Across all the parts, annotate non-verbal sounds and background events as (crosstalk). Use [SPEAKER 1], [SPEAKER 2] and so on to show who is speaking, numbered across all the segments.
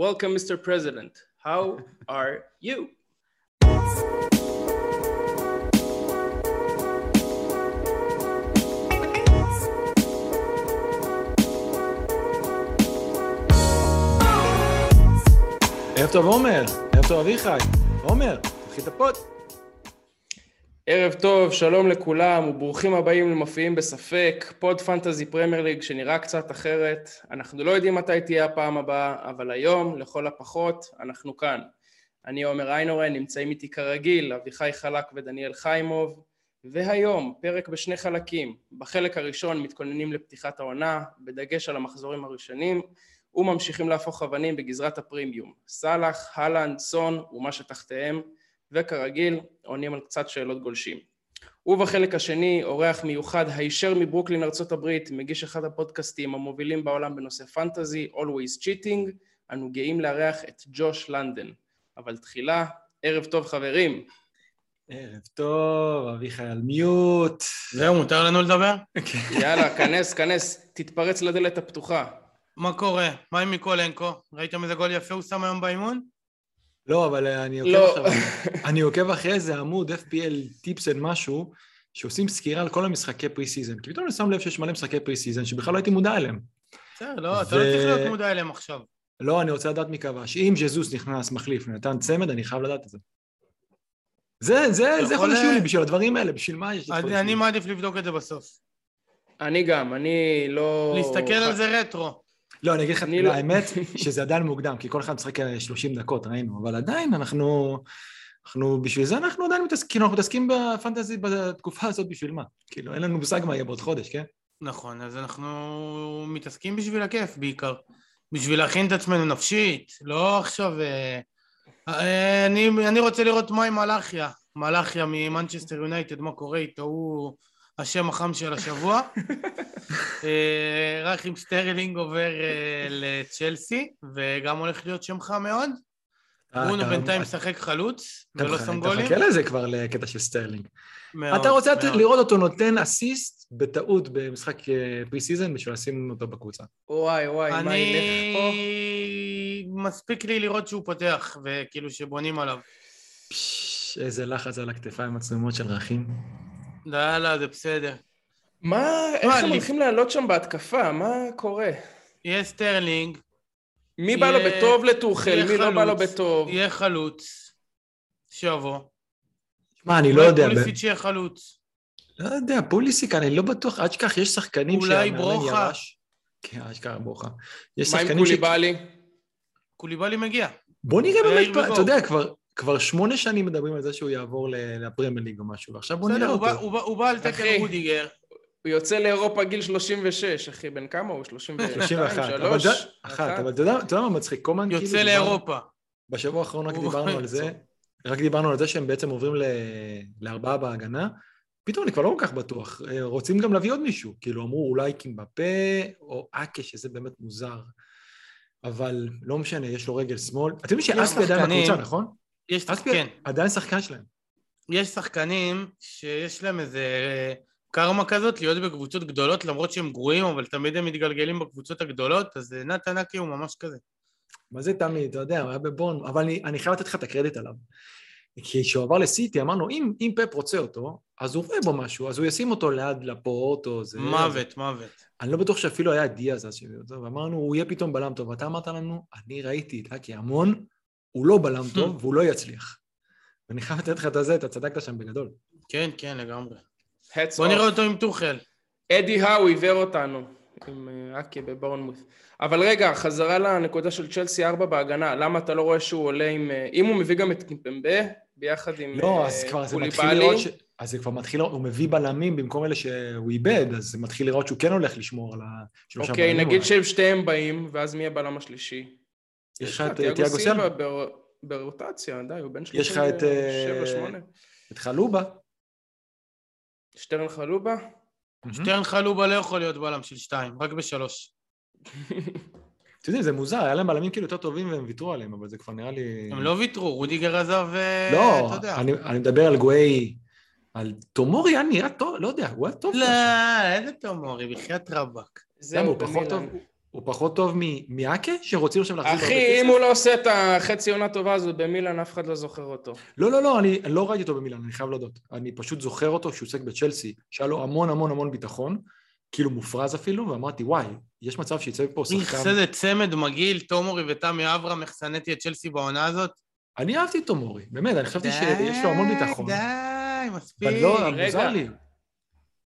[SPEAKER 1] Welcome, Mr. President. How are you?
[SPEAKER 2] ערב טוב עומר, ערב טוב אביחי. עומר, תתחיל את הפוד.
[SPEAKER 1] ערב טוב, שלום לכולם וברוכים הבאים למופיעים בספק, פוד פנטזי פרמייר ליג שנראה קצת אחרת. אנחנו לא יודעים מתי תהיה הפעם הבאה, אבל היום, לכל הפחות, אנחנו כאן. אני עומר איינורן, נמצאים איתי כרגיל אביחי חלק ודניאל חיימוב, והיום פרק בשני חלקים. בחלק הראשון מתכוננים לפתיחת העונה, בדגש על המחזורים הראשונים, וממשיכים להפוך אבנים בגזרת הפרימיום. סאלח, הלנד, סון ומה שתחתיהם. וכרגיל עונים על קצת שאלות גולשים. ובחלק השני אורח מיוחד הישר מברוקלין ארצות הברית, מגיש אחד הפודקאסטים המובילים בעולם בנושא פנטזי, Always Cheating, אנו גאים לארח את ג'וש לנדן. אבל תחילה, ערב טוב חברים.
[SPEAKER 2] ערב טוב, אביחי על מיוט.
[SPEAKER 3] זהו, מותר לנו לדבר?
[SPEAKER 1] יאללה, כנס, כנס, תתפרץ לדלת הפתוחה.
[SPEAKER 3] מה קורה? מה עם מיקולנקו? ראיתם איזה גול יפה הוא שם היום באימון?
[SPEAKER 2] לא, אבל אני עוקב,
[SPEAKER 1] לא.
[SPEAKER 2] אחרי, (laughs) אני עוקב אחרי איזה עמוד FPL טיפס אנד משהו, שעושים סקירה על כל המשחקי פרי סיזן. כי פתאום אני שם לב שיש מלא משחקי פרי סיזן שבכלל לא הייתי מודע אליהם.
[SPEAKER 3] בסדר, לא, אתה לא צריך להיות מודע אליהם עכשיו.
[SPEAKER 2] לא, אני רוצה לדעת מי כבש. אם ז'זוס נכנס מחליף ונתן צמד, אני חייב לדעת את זה. זה, זה, זה
[SPEAKER 3] יכול
[SPEAKER 2] חודש
[SPEAKER 3] ל-
[SPEAKER 2] יולי בשביל הדברים האלה, בשביל מה יש את חודש
[SPEAKER 3] אני? מעדיף לבדוק את זה בסוף.
[SPEAKER 1] אני גם, אני לא...
[SPEAKER 3] להסתכל על זה רטרו.
[SPEAKER 2] לא, אני אגיד לך,
[SPEAKER 1] לא-
[SPEAKER 2] האמת שזה עדיין מוקדם, כי כל אחד משחק 30 דקות, ראינו, אבל עדיין אנחנו, אנחנו, בשביל זה אנחנו עדיין מתעסקים, כאילו אנחנו מתעסקים בפנטזי בתקופה הזאת בשביל מה? כאילו, אין לנו מושג מה יהיה בעוד חודש, כן?
[SPEAKER 3] נכון, אז אנחנו מתעסקים בשביל הכיף בעיקר. בשביל להכין את עצמנו נפשית, לא עכשיו... אה, אה, אני, אני רוצה לראות מה עם מלאכיה. מלאכיה ממנצ'סטר יונייטד, מה קורה איתו, הוא השם החם של השבוע. (laughs) אה, רכים סטרלינג עובר אה, לצ'לסי, וגם הולך להיות שם חם מאוד. ברונו
[SPEAKER 2] אתה-
[SPEAKER 3] בינתיים משחק חלוץ, ולא שם
[SPEAKER 2] אתה
[SPEAKER 3] גולים.
[SPEAKER 2] מחכה לזה כבר לקטע של סטרלינג. אתה רוצה. לראות אותו נותן אסיסט בטעות במשחק פרי סיזן בשביל לשים אותו בקבוצה.
[SPEAKER 1] וואי וואי, מה ילך פה?
[SPEAKER 3] אני... מספיק לי לראות שהוא פותח, וכאילו שבונים עליו.
[SPEAKER 2] איזה לחץ על הכתפיים הצנומות של רכים.
[SPEAKER 3] לא, לא, זה בסדר.
[SPEAKER 1] מה, איך הם הולכים לעלות שם בהתקפה? מה קורה?
[SPEAKER 3] יהיה סטרלינג,
[SPEAKER 1] מי בא לו בטוב?
[SPEAKER 3] יהיה
[SPEAKER 1] מי לא בא לו בטוב?
[SPEAKER 3] יהיה חלוץ, שיבוא.
[SPEAKER 2] מה, אני לא יודע, ב-
[SPEAKER 3] פוליסיץ' יהיה חלוץ.
[SPEAKER 2] לא יודע, פוליסיק, אני לא בטוח, עד שכך יש שחקנים
[SPEAKER 3] אולי
[SPEAKER 2] שהמאמן
[SPEAKER 3] ברוכה.
[SPEAKER 2] כן, אשכרה ברוכה. יש
[SPEAKER 1] מה עם
[SPEAKER 2] שחקנים ש...
[SPEAKER 1] קוליבאלי?
[SPEAKER 3] קוליבאלי מגיע.
[SPEAKER 2] בוא נראה באמת. אתה יודע, כבר, כבר שמונה שנים מדברים על זה שהוא יעבור לפרמייר ליג או משהו, ועכשיו בוא נראה אותו.
[SPEAKER 3] הוא בא- הוא בא על תקן. רודיגר.
[SPEAKER 1] הוא יוצא לאירופה גיל 36, אחי, בן כמה הוא? 32,
[SPEAKER 2] 31, אבל
[SPEAKER 1] 3?
[SPEAKER 2] זה- אחת, אבל אתה יודע מה מצחיק? קומן כאילו...
[SPEAKER 3] יוצא לאירופה.
[SPEAKER 2] בשבוע האחרון רק דיברנו על זה, רק דיברנו על זה שהם בעצם עוברים ל- לארבעה בהגנה, פתאום אני כבר לא כל כך בטוח, אה, רוצים גם להביא עוד מישהו, כאילו אמרו אולי קימבפה או אקה, שזה באמת מוזר, אבל לא משנה, יש לו רגל שמאל. אתם יודעים שאספי עדיין
[SPEAKER 3] שחקנים-
[SPEAKER 2] בקבוצה, נכון?
[SPEAKER 3] יש,
[SPEAKER 2] אספי
[SPEAKER 3] כן,
[SPEAKER 2] עדיין שחקן שלהם.
[SPEAKER 3] יש שחקנים שיש להם איזה קרמה כזאת להיות בקבוצות גדולות למרות שהם גרועים אבל תמיד הם מתגלגלים בקבוצות הגדולות אז אה, נתן אקי הוא ממש כזה.
[SPEAKER 2] מה זה תמיד, אתה יודע, הוא היה בבורן, אבל אני, אני חייב לתת לך את הקרדיט עליו. כי כשהוא עבר לסיטי, אמרנו, אם, אם פפ רוצה אותו, אז הוא רואה בו משהו, אז הוא ישים אותו ליד לפורט או זה.
[SPEAKER 3] מוות, מוות.
[SPEAKER 2] אני לא בטוח שאפילו היה דיאז אז שהביאו אותו, ואמרנו, הוא יהיה פתאום בלם טוב. ואתה אמרת לנו, אני ראיתי את אקי המון, הוא לא בלם טוב והוא לא יצליח. ואני חייב לתת לך את הזה, אתה צדקת שם בגדול.
[SPEAKER 3] כן, כן, לגמרי.
[SPEAKER 1] Hats
[SPEAKER 3] בוא
[SPEAKER 1] off.
[SPEAKER 3] נראה אותו עם טוחל.
[SPEAKER 1] אדי האו עיוור אותנו עם אה, אקי בבורנמוט. אבל רגע, חזרה לנקודה של צ'לסי 4 בהגנה, למה אתה לא רואה שהוא עולה עם... אה, אם הוא מביא גם את קימפמבה, ביחד עם
[SPEAKER 2] לא,
[SPEAKER 1] אה,
[SPEAKER 2] אז כבר זה מתחיל לראות ש... אז זה כבר מתחיל, הוא מביא בלמים במקום אלה שהוא איבד, אז זה מתחיל לראות שהוא כן הולך לשמור על השלושה
[SPEAKER 1] אוקיי,
[SPEAKER 2] בלמים.
[SPEAKER 1] נגיד
[SPEAKER 2] אולי.
[SPEAKER 1] שהם שתיהם באים, ואז מי הבלם השלישי?
[SPEAKER 2] יש לך את
[SPEAKER 1] תיאגו
[SPEAKER 2] תיאגו
[SPEAKER 1] סילבה
[SPEAKER 2] סילבה,
[SPEAKER 1] בר- ברוטציה, די, הוא בן
[SPEAKER 2] יש לך את, אה,
[SPEAKER 1] 37-8.
[SPEAKER 2] את חלובה.
[SPEAKER 1] שטרן חלובה?
[SPEAKER 3] שטרן חלובה לא יכול להיות בלם של שתיים, רק בשלוש.
[SPEAKER 2] אתם יודעים, זה מוזר, היה להם בלמים כאילו יותר טובים והם ויתרו עליהם, אבל זה כבר נראה לי...
[SPEAKER 3] הם לא ויתרו, רודיגר עזב, אה,
[SPEAKER 2] לא,
[SPEAKER 3] אתה יודע.
[SPEAKER 2] אני, אני מדבר על גואי, על תומורי היה נראה טוב, לא יודע, הוא היה טוב.
[SPEAKER 3] לא. איזה תומורי, בחייאת רבאק.
[SPEAKER 1] זהו,
[SPEAKER 2] פחות טוב? הוא פחות טוב מ- מאקה, שרוצים עכשיו להחזיר הרבה
[SPEAKER 1] אחי? אם הוא לא עושה את החצי עונה טובה הזאת במילאן, אף אחד לא זוכר אותו.
[SPEAKER 2] לא, לא, לא, אני לא ראיתי אותו במילאן, אני חייב להודות. אני פשוט זוכר אותו כשהוא עוסק בצ'לסי, שהיה לו המון המון המון ביטחון, כאילו מופרז אפילו, ואמרתי, וואי, יש מצב שיצא מפה
[SPEAKER 3] איך
[SPEAKER 2] שחקן...
[SPEAKER 3] איזה צמד מגעיל, תומורי ותמי אברהם, איך שנאתי את צ'לסי בעונה הזאת.
[SPEAKER 2] אני אהבתי את תומורי, באמת, אני חשבתי שיש לו המון ביטחון.
[SPEAKER 3] די, מספיק.
[SPEAKER 2] אבל לא. מוזר לי.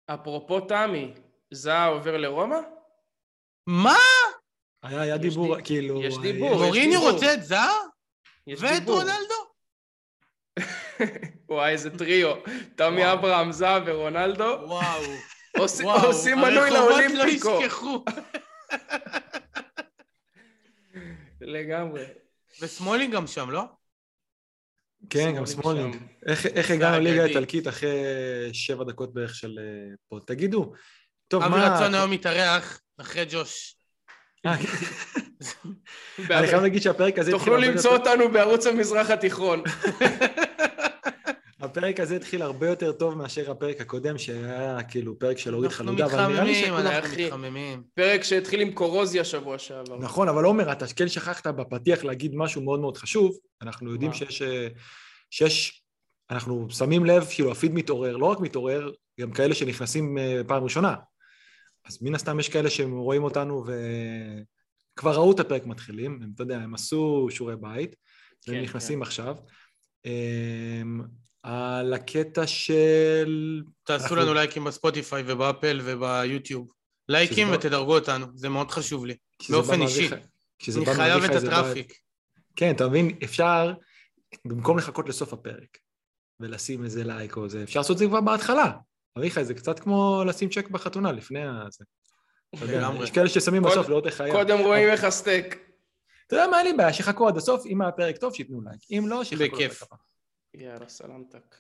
[SPEAKER 1] אפרופו תמי, זהה עובר לרומא?
[SPEAKER 3] מה?
[SPEAKER 2] היה, היה דיבור,
[SPEAKER 1] די-
[SPEAKER 2] כאילו...
[SPEAKER 1] יש
[SPEAKER 2] אה,
[SPEAKER 1] דיבור. יש
[SPEAKER 3] מוריניו. רוצה את זהה?
[SPEAKER 1] יש
[SPEAKER 3] ואת. רונלדו? (laughs)
[SPEAKER 1] וואי, איזה טריו. תמי. אברהם, זהה ורונלדו.
[SPEAKER 3] וואו. (laughs)
[SPEAKER 1] עושים-
[SPEAKER 3] וואו.
[SPEAKER 1] עושים מנוי
[SPEAKER 3] הרחובות
[SPEAKER 1] לאולימפיקו.
[SPEAKER 3] לא ישכחו. (laughs)
[SPEAKER 1] לגמרי.
[SPEAKER 3] ושמאלי גם שם, לא?
[SPEAKER 2] כן, גם שמאלינג. איך הגענו. לליגה האיטלקית אחרי שבע דקות בערך של אה, פה? תגידו, טוב,
[SPEAKER 3] אבי
[SPEAKER 2] מה...
[SPEAKER 3] רצון היום מתארח אחרי ג'וש.
[SPEAKER 2] אני חייב להגיד שהפרק הזה...
[SPEAKER 1] תוכלו למצוא אותנו בערוץ המזרח התיכון. (laughs)
[SPEAKER 2] הפרק הזה התחיל הרבה יותר טוב מאשר הפרק הקודם, שהיה כאילו פרק של
[SPEAKER 3] אנחנו
[SPEAKER 2] חלודה, אבל נראה לי
[SPEAKER 3] מתחממים,
[SPEAKER 2] שכולם...
[SPEAKER 3] אנחנו. מתחממים.
[SPEAKER 1] פרק שהתחיל עם קורוזיה שבוע שעבר.
[SPEAKER 2] נכון, אבל עומר, אתה כן שכחת בפתיח להגיד משהו מאוד מאוד חשוב. אנחנו יודעים? שיש... אה, שיש... אנחנו שמים לב, כאילו, הפיד מתעורר, לא רק מתעורר, גם כאלה שנכנסים אה, פעם ראשונה. אז מן הסתם יש כאלה שהם רואים אותנו וכבר ראו את הפרק מתחילים, הם, אתה יודע, הם עשו שיעורי בית, והם
[SPEAKER 1] כן,
[SPEAKER 2] נכנסים עכשיו. אמ, על הקטע של...
[SPEAKER 3] תעשו
[SPEAKER 2] אנחנו-
[SPEAKER 3] לנו לייקים בספוטיפיי ובאפל וביוטיוב. לייקים
[SPEAKER 2] שזה-
[SPEAKER 3] ותדרגו אותנו, זה מאוד חשוב לי. באופן אישי.
[SPEAKER 2] כשזה
[SPEAKER 3] אני חייב את הטראפיק.
[SPEAKER 2] כן, אתה מבין, אפשר, במקום לחכות לסוף הפרק ולשים איזה לייק או זה, אפשר לעשות את זה כבר בהתחלה. אביחי, זה קצת כמו לשים צ'ק בחתונה לפני הזה. יש כאלה ששמים בסוף לראות איך היה.
[SPEAKER 1] קודם רואים איך הסטייק.
[SPEAKER 2] אתה יודע מה, אין לי בעיה, שיחכו עד הסוף, אם היה פרק טוב, שייתנו לייק. אם לא, שיחכו
[SPEAKER 3] בכיף.
[SPEAKER 1] יאללה, סלמתק.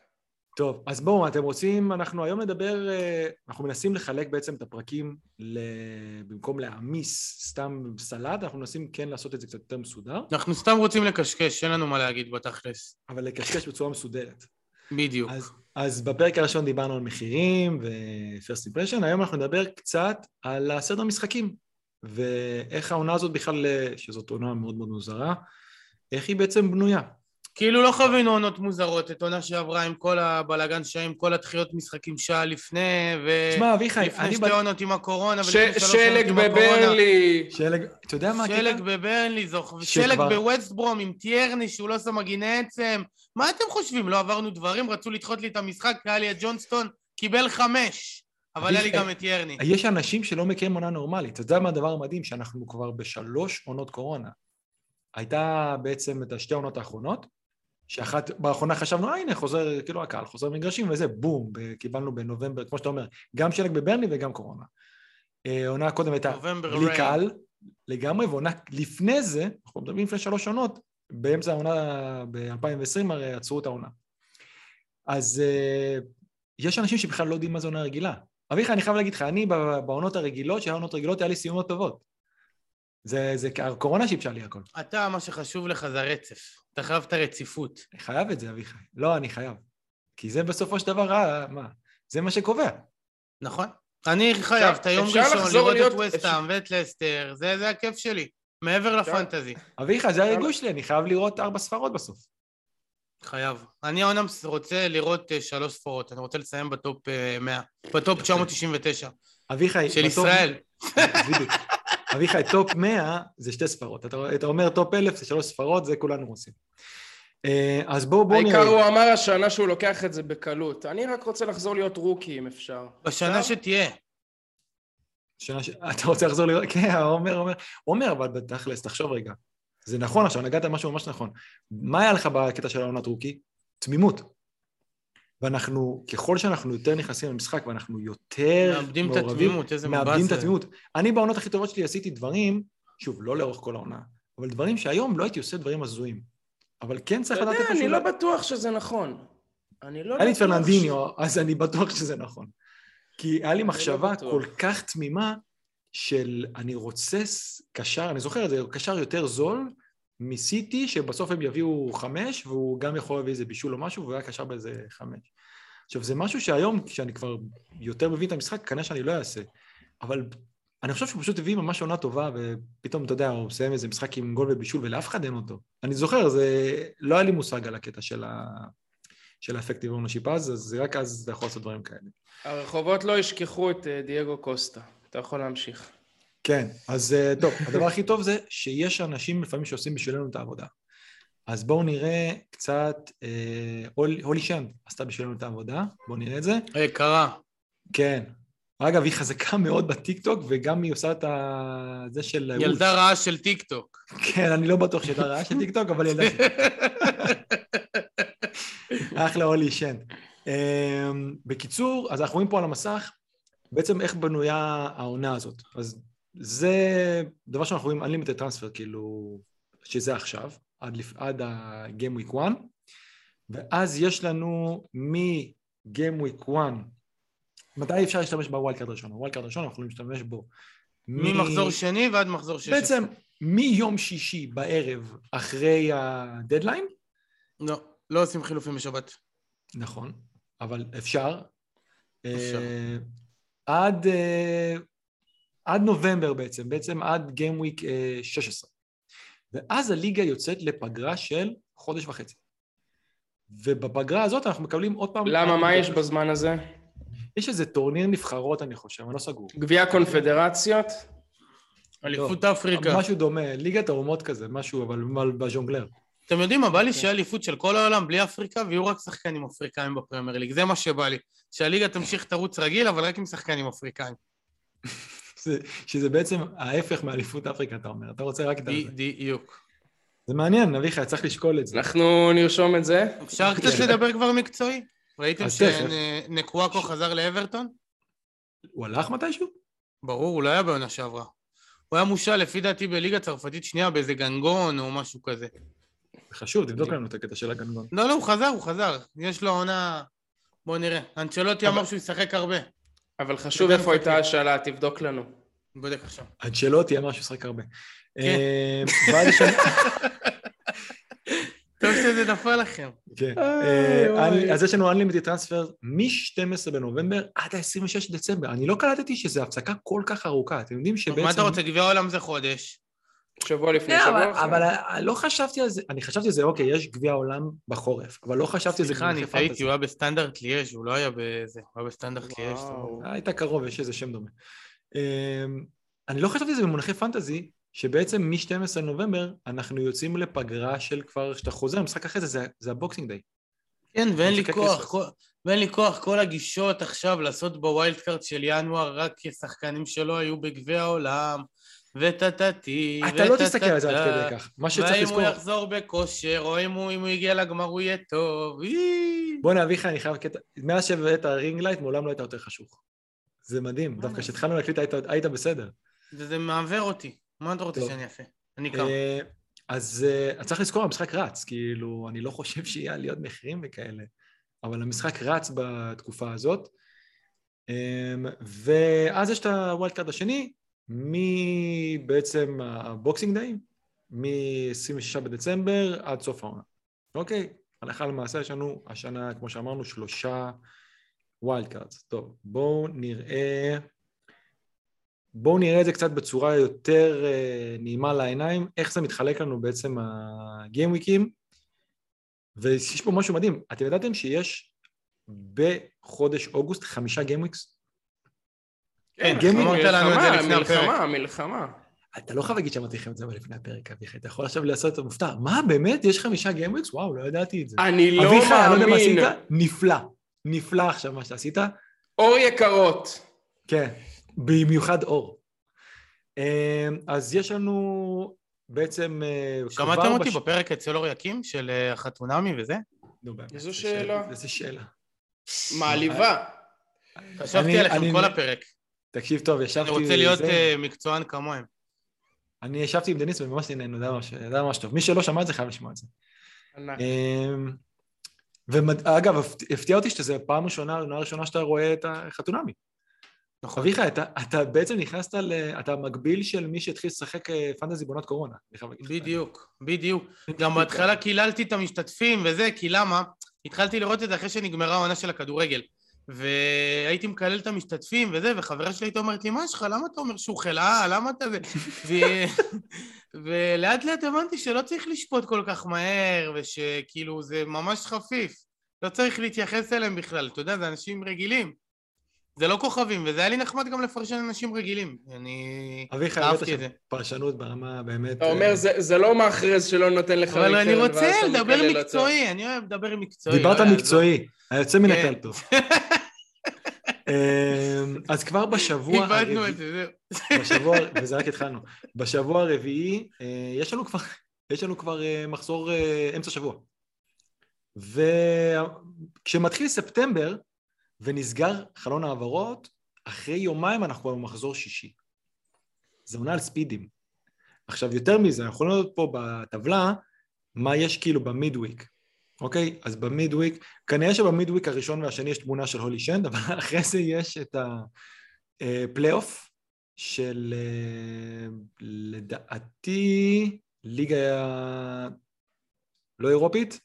[SPEAKER 2] טוב, אז בואו, אתם רוצים, אנחנו היום נדבר, אה, אנחנו מנסים לחלק בעצם את הפרקים, ל... במקום להעמיס סתם סלט, אנחנו מנסים כן לעשות את זה קצת יותר מסודר,
[SPEAKER 3] אנחנו סתם רוצים לקשקש, אין לנו מה להגיד בתכלס.
[SPEAKER 2] אבל לקשקש בצורה מסודרת.
[SPEAKER 3] בדיוק.
[SPEAKER 2] אז, אז בפרק הראשון דיברנו על מחירים ו-first impression, היום אנחנו נדבר קצת על הסדר משחקים, ואיך העונה הזאת בכלל, שזאת עונה מאוד מאוד מוזרה, איך היא בעצם בנויה.
[SPEAKER 3] כאילו לא חווינו עונות מוזרות, את עונה שעברה עם כל הבלאגן שהיה עם כל הדחיות משחקים שעה לפני, ו...
[SPEAKER 2] תשמע, אביחי,
[SPEAKER 3] לפני
[SPEAKER 2] אני...
[SPEAKER 3] שתי
[SPEAKER 2] ב-
[SPEAKER 3] עונות עם הקורונה,
[SPEAKER 1] ש-
[SPEAKER 3] ולפני שלוש עונות
[SPEAKER 1] שלג
[SPEAKER 3] עם הקורונה.
[SPEAKER 1] בברנלי.
[SPEAKER 2] שלג, אתה יודע מה הקטע?
[SPEAKER 3] שלג בברנלי, שלג בווסט ברום עם טיירני שהוא לא שם מגיני עצם. מה אתם חושבים? לא עברנו דברים? רצו לדחות לי את המשחק, היה לי את ג'ונסטון, קיבל חמש. אבל היה לי גם את טיירני.
[SPEAKER 2] יש אנשים שלא מכירים עונה נורמלית. אתה יודע מה הדבר המדהים? שאנחנו כבר בשלוש עונות קורונה. הייתה בעצם את השתי העונות האחרונות, שאחת, באחרונה חשבנו, אה הנה חוזר, כאילו הקהל חוזר מגרשים וזה, בום, קיבלנו בנובמבר, כמו שאתה אומר, גם שלג בברני וגם קורונה. אה, עונה הקודם הייתה בלי
[SPEAKER 3] ריין.
[SPEAKER 2] קהל לגמרי, ועונה לפני זה, אנחנו מדברים לפני שלוש עונות, באמצע העונה ב-2020 הרי עצרו את העונה. אז אה, יש אנשים שבכלל לא יודעים מה זה עונה רגילה. אביחי, אני חייב להגיד לך, אני בעונות הרגילות, שהיו עונות רגילות, היה לי סיומות טובות. זה, זה הקורונה שיבשה לי הכל.
[SPEAKER 3] אתה, מה שחשוב לך זה הרצף. אתה חייב את הרציפות.
[SPEAKER 2] אני חייב את זה, אביחי. לא, אני חייב. כי זה בסופו של דבר, אה, מה? זה מה שקובע.
[SPEAKER 3] נכון? אני חייב את היום ראשון לראות את
[SPEAKER 1] להיות-
[SPEAKER 3] ווסטהאם ואת לסטר, זה זה הכיף שלי. מעבר לפנטזי.
[SPEAKER 2] אביחי, זה הריגוש שלי, אני חייב לראות ארבע ספרות בסוף.
[SPEAKER 3] חייב. אני העונה רוצה לראות אה, שלוש ספורות, אני רוצה לסיים בטופ אה, 100. בטופ 999.
[SPEAKER 2] אביחי,
[SPEAKER 3] של
[SPEAKER 2] בטופ-
[SPEAKER 3] ישראל.
[SPEAKER 2] אביחי, טופ 100 זה שתי ספרות. אתה, אתה אומר טופ 1000 זה שלוש ספרות, זה כולנו רוצים. אה, אז בואו בואו נראה.
[SPEAKER 1] העיקר הוא אמר השנה שהוא לוקח את זה בקלות. אני רק רוצה לחזור להיות רוקי אם אפשר.
[SPEAKER 3] בשנה
[SPEAKER 1] אפשר?
[SPEAKER 3] שתהיה.
[SPEAKER 2] שנה ש... אתה רוצה לחזור לראות? כן, עומר אומר, עומר, אבל בתכלס, תחשוב רגע. זה נכון, עכשיו נגעת במשהו ממש נכון. מה היה לך בקטע של העונת רוקי? תמימות. ואנחנו, ככל שאנחנו יותר נכנסים למשחק ואנחנו יותר
[SPEAKER 3] מאבדים את
[SPEAKER 2] מעורבים,
[SPEAKER 3] התמימות, איזה
[SPEAKER 2] מאבדים
[SPEAKER 3] מבאס
[SPEAKER 2] את
[SPEAKER 3] זה.
[SPEAKER 2] התמימות. אני בעונות הכי טובות שלי עשיתי דברים, שוב, לא לאורך כל העונה, אבל דברים שהיום לא הייתי עושה דברים הזויים. אבל כן צריך
[SPEAKER 1] אתה
[SPEAKER 2] לדעת
[SPEAKER 1] יודע,
[SPEAKER 2] איפה
[SPEAKER 1] אני
[SPEAKER 2] שהוא...
[SPEAKER 1] לא בטוח שזה נכון. אני לא
[SPEAKER 2] היה לי את
[SPEAKER 1] בטוח
[SPEAKER 2] פרננדיניו, אז אני בטוח שזה נכון. כי היה לי מחשבה
[SPEAKER 1] בטוח.
[SPEAKER 2] כל כך תמימה של אני רוצה קשר, אני זוכר את זה, קשר יותר זול מסיטי, שבסוף הם יביאו חמש, והוא גם יכול להביא איזה בישול או משהו, והוא היה קשר באיזה חמש. עכשיו, זה משהו שהיום, כשאני כבר יותר מבין את המשחק, כנראה שאני לא אעשה. אבל אני חושב שהוא פשוט הביא ממש עונה טובה, ופתאום, אתה יודע, הוא מסיים איזה משחק עם גול ובישול, ולאף אחד אין אותו. אני זוכר, זה... לא היה לי מושג על הקטע של ה... של האפקטיב אונושיפ אז, אז רק אז אתה יכול לעשות דברים כאלה.
[SPEAKER 1] הרחובות לא ישכחו את אה, דייגו קוסטה. אתה יכול להמשיך.
[SPEAKER 2] כן, אז אה, טוב, הדבר הכי טוב זה שיש אנשים לפעמים שעושים בשבילנו את העבודה. אז בואו נראה קצת, אה, הול- הולי שנד עשתה בשבילנו את העבודה, בואו נראה את זה.
[SPEAKER 3] היי, קרה.
[SPEAKER 2] כן. אגב, היא חזקה מאוד בטיקטוק, וגם היא עושה את ה... זה של...
[SPEAKER 3] ילדה רעה של טיק טוק.
[SPEAKER 2] כן, אני לא בטוח שהייתה רעה של טיקטוק, אבל ילדה של... אחלה הולי שנד. אמ, בקיצור, אז אנחנו רואים פה על המסך בעצם איך בנויה העונה הזאת. אז זה דבר שאנחנו רואים Unlimited Transfer, כאילו, שזה עכשיו, עד. עד ה-Game Week 1, ואז יש לנו מ-Game Week 1, מתי אפשר להשתמש בווילד קארד ראשון? הווילד קארד ראשון אנחנו יכולים להשתמש בו. מ-
[SPEAKER 3] ממחזור שני ועד מחזור שש.
[SPEAKER 2] בעצם מיום שישי בערב אחרי הדדליין,
[SPEAKER 3] לא, לא עושים חילופים בשבת.
[SPEAKER 2] נכון, אבל אפשר,
[SPEAKER 3] אפשר.
[SPEAKER 2] אה, עד, אה, עד נובמבר בעצם, בעצם עד Game Week אה, 16. ואז הליגה יוצאת לפגרה של חודש וחצי. ובפגרה הזאת אנחנו מקבלים עוד פעם...
[SPEAKER 1] למה, מה יש בזמן הזה?
[SPEAKER 2] יש איזה טורניר נבחרות, אני חושב, אני לא סגור.
[SPEAKER 1] גביע קונפדרציות?
[SPEAKER 3] אליפות
[SPEAKER 2] לא,
[SPEAKER 3] אפריקה.
[SPEAKER 2] משהו דומה, ליגת האומות כזה, משהו, אבל אבל בז'ונגלר.
[SPEAKER 3] אתם יודעים מה, בא. לי שיהיה אליפות של כל העולם בלי אפריקה ויהיו רק שחקנים אפריקאים בפרמייר ליג. זה מה שבא לי. שהליגה תמשיך תרוץ רגיל, אבל רק עם שחקנים אפריקאים.
[SPEAKER 2] זה- שזה בעצם ההפך מאליפות אפריקה, אתה אומר. אתה רוצה רק את זה.
[SPEAKER 3] בדיוק.
[SPEAKER 2] זה מעניין, אביחי, צריך לשקול את זה.
[SPEAKER 1] אנחנו נרשום את זה.
[SPEAKER 3] אפשר קצת לדבר כבר מקצועי? ראיתם. שנקוואקו חזר לאברטון?
[SPEAKER 2] הוא הלך מתישהו?
[SPEAKER 3] ברור, הוא לא היה בעונה שעברה. הוא היה מושל לפי דעתי בליגה צרפתית שנייה באיזה גנגון או משהו כזה.
[SPEAKER 2] חשוב, תבדוק לנו את הקטע של הגנגון.
[SPEAKER 3] לא, לא, הוא חזר, הוא חזר. יש לו עונה... בוא נראה. אנצ'לוטי אמר שהוא ישחק הרבה.
[SPEAKER 1] אבל חשוב איפה הייתה. השאלה, תבדוק לנו.
[SPEAKER 3] בודק עכשיו.
[SPEAKER 2] עד שלא תהיה משהו ששחק הרבה.
[SPEAKER 3] כן.
[SPEAKER 2] אה. (laughs)
[SPEAKER 3] טוב שזה נפל לכם.
[SPEAKER 2] כן. אה. אז יש לנו Unlimited Transfer מ-12 בנובמבר עד ה-26 דצמבר. אני לא קלטתי שזו הפסקה כל כך ארוכה. אתם יודעים שבעצם...
[SPEAKER 3] מה אתה רוצה? גביע העולם זה חודש.
[SPEAKER 1] שבוע לפני,
[SPEAKER 2] כן,
[SPEAKER 1] שבוע
[SPEAKER 2] אבל,
[SPEAKER 1] אחרי.
[SPEAKER 2] אבל לא חשבתי על זה, אני חשבתי על זה, אוקיי, יש גביע עולם בחורף, אבל לא חשבתי על זה
[SPEAKER 3] סליחה, אני טעיתי. הוא היה בסטנדרט ליאז', הוא לא היה בזה, הוא היה בסטנדרט ליאז'.
[SPEAKER 2] היית קרוב, יש איזה שם דומה. אמ, אני לא חשבתי על זה במונחי פנטזי, שבעצם מ-12 לנובמבר אנחנו יוצאים לפגרה של כבר, כשאתה חוזר למשחק אחרי זה, זה, זה הבוקסינג דיי.
[SPEAKER 3] כן, ואין לי כוח. כל- ואין לי כוח כל הגישות עכשיו לעשות בווילד קארט של ינואר רק כשחקנים שלא היו בגביע העולם, וטטטי,
[SPEAKER 2] אתה לא תסתכל על זה עד כדי כך. מה שצריך
[SPEAKER 3] והאם
[SPEAKER 2] לזכור...
[SPEAKER 3] הוא יחזור בכושר, או אם הוא יגיע לגמר הוא יהיה טוב.
[SPEAKER 2] בוא נביך, אני חייב קטע... מאז שהבאת רינג לייט, מעולם לא היית יותר חשוך. זה מדהים, דווקא כשהתחלנו להקליט היית, בסדר.
[SPEAKER 3] וזה מעוור אותי. מה אתה רוצה. שאני אעשה? אני קם.
[SPEAKER 2] אה, אז אה, אז צריך לזכור, המשחק רץ, כאילו, אני לא חושב שיהיה עליות מחירים וכאלה, אבל המשחק רץ בתקופה הזאת. אמ, ואז יש את הווילד קארד השני, מבעצם הבוקסינג דיי, מ-26 בדצמבר עד סוף העונה. אוקיי, הלכה למעשה יש לנו השנה, כמו שאמרנו, שלושה ווילד קארדס. טוב, בואו נראה... בואו נראה את זה קצת בצורה יותר uh, נעימה לעיניים, איך זה מתחלק לנו בעצם הגיימוויקים. ויש פה משהו מדהים, אתם ידעתם שיש בחודש אוגוסט חמישה גיימוויקס?
[SPEAKER 1] כן, מלחמה,
[SPEAKER 3] אמרת לנו את זה לפני
[SPEAKER 1] מלחמה, מלחמה.
[SPEAKER 2] אתה לא חייב להגיד שאמרתי לכם את זה לפני הפרק, אביחי, אתה יכול עכשיו לעשות את המופתע. מה, באמת? יש חמישה גיימוויקס? וואו, לא ידעתי את זה.
[SPEAKER 1] אני לא
[SPEAKER 2] אביחי, אני לא יודע מה
[SPEAKER 1] מאמין.
[SPEAKER 2] עשית, נפלא. נפלא עכשיו מה שעשית.
[SPEAKER 1] אור יקרות.
[SPEAKER 2] כן, במיוחד אור. אמ, אז יש לנו בעצם... אה,
[SPEAKER 3] שמעתם אותי
[SPEAKER 2] בש-
[SPEAKER 3] בפרק אצל אור יקים של אה, החתונמי וזה?
[SPEAKER 2] נו, באמת,
[SPEAKER 1] איזו שאלה?
[SPEAKER 2] איזה שאלה.
[SPEAKER 1] מעליבה.
[SPEAKER 3] חשבתי עליכם כל הפרק.
[SPEAKER 2] תקשיב טוב, ישבתי...
[SPEAKER 3] אני רוצה להיות
[SPEAKER 2] זה-
[SPEAKER 3] אה, מקצוען כמוהם.
[SPEAKER 2] אני ישבתי עם דניס וממש נהנינו, זה היה ממש- זה ממש טוב. מי שלא שמע את זה חייב לשמוע את זה.
[SPEAKER 1] ענק.
[SPEAKER 2] אמ, ואגב, הפתיע אותי שזו פעם ראשונה, עונה ראשונה שאתה רואה את החתונמי.
[SPEAKER 3] נכון.
[SPEAKER 2] אביחי, אתה, אתה בעצם נכנסת ל... אתה המקביל של מי שהתחיל לשחק אה, פנטזי בעונת קורונה.
[SPEAKER 3] בדיוק, בדיוק. גם בהתחלה קיללתי את המשתתפים וזה, כי למה? התחלתי לראות את זה אחרי שנגמרה העונה של הכדורגל. והייתי מקלל את המשתתפים וזה, וחברה שלי הייתה אומרת לי, מה יש לך, למה אתה אומר שהוא חלאה, למה אתה? (laughs) ו- ולאט לאט הבנתי שלא צריך לשפוט כל כך מהר, ושכאילו זה ממש חפיף. לא צריך להתייחס אליהם בכלל, אתה יודע, זה אנשים רגילים. זה לא כוכבים, וזה היה לי נחמד גם לפרשן אנשים רגילים. אני
[SPEAKER 2] אביחי,
[SPEAKER 3] אהבתי את זה.
[SPEAKER 2] פרשנות ברמה באמת...
[SPEAKER 1] אתה אומר,
[SPEAKER 2] אה,
[SPEAKER 1] זה זה לא מאחרז שלא נותן לך
[SPEAKER 3] אבל אני רוצה לדבר. מקצועי, אני אוהב לדבר מקצועי.
[SPEAKER 2] דיברת
[SPEAKER 3] לא יעזור.
[SPEAKER 2] מקצועי, היוצא מן
[SPEAKER 3] כן.
[SPEAKER 2] הכלל טוב. (laughs) אמ, אז כבר בשבוע
[SPEAKER 3] איבדנו
[SPEAKER 2] הרביעי,
[SPEAKER 3] את זה, זהו.
[SPEAKER 2] בשבוע, (laughs) וזה רק התחלנו, בשבוע הרביעי אה, יש לנו כבר, יש לנו כבר אה, מחזור אמצע שבוע. וכשמתחיל ספטמבר ונסגר חלון העברות, אחרי יומיים אנחנו כבר במחזור שישי. זה עונה על ספידים. עכשיו, יותר מזה, אנחנו יכולים לראות פה בטבלה מה יש כאילו במידוויק, אוקיי? אז במידוויק, כנראה שבמידוויק הראשון והשני יש תמונה של הולי שנד, (laughs) אבל אחרי זה יש את הפלייאוף של אה, לדעתי ליגה לא אירופית,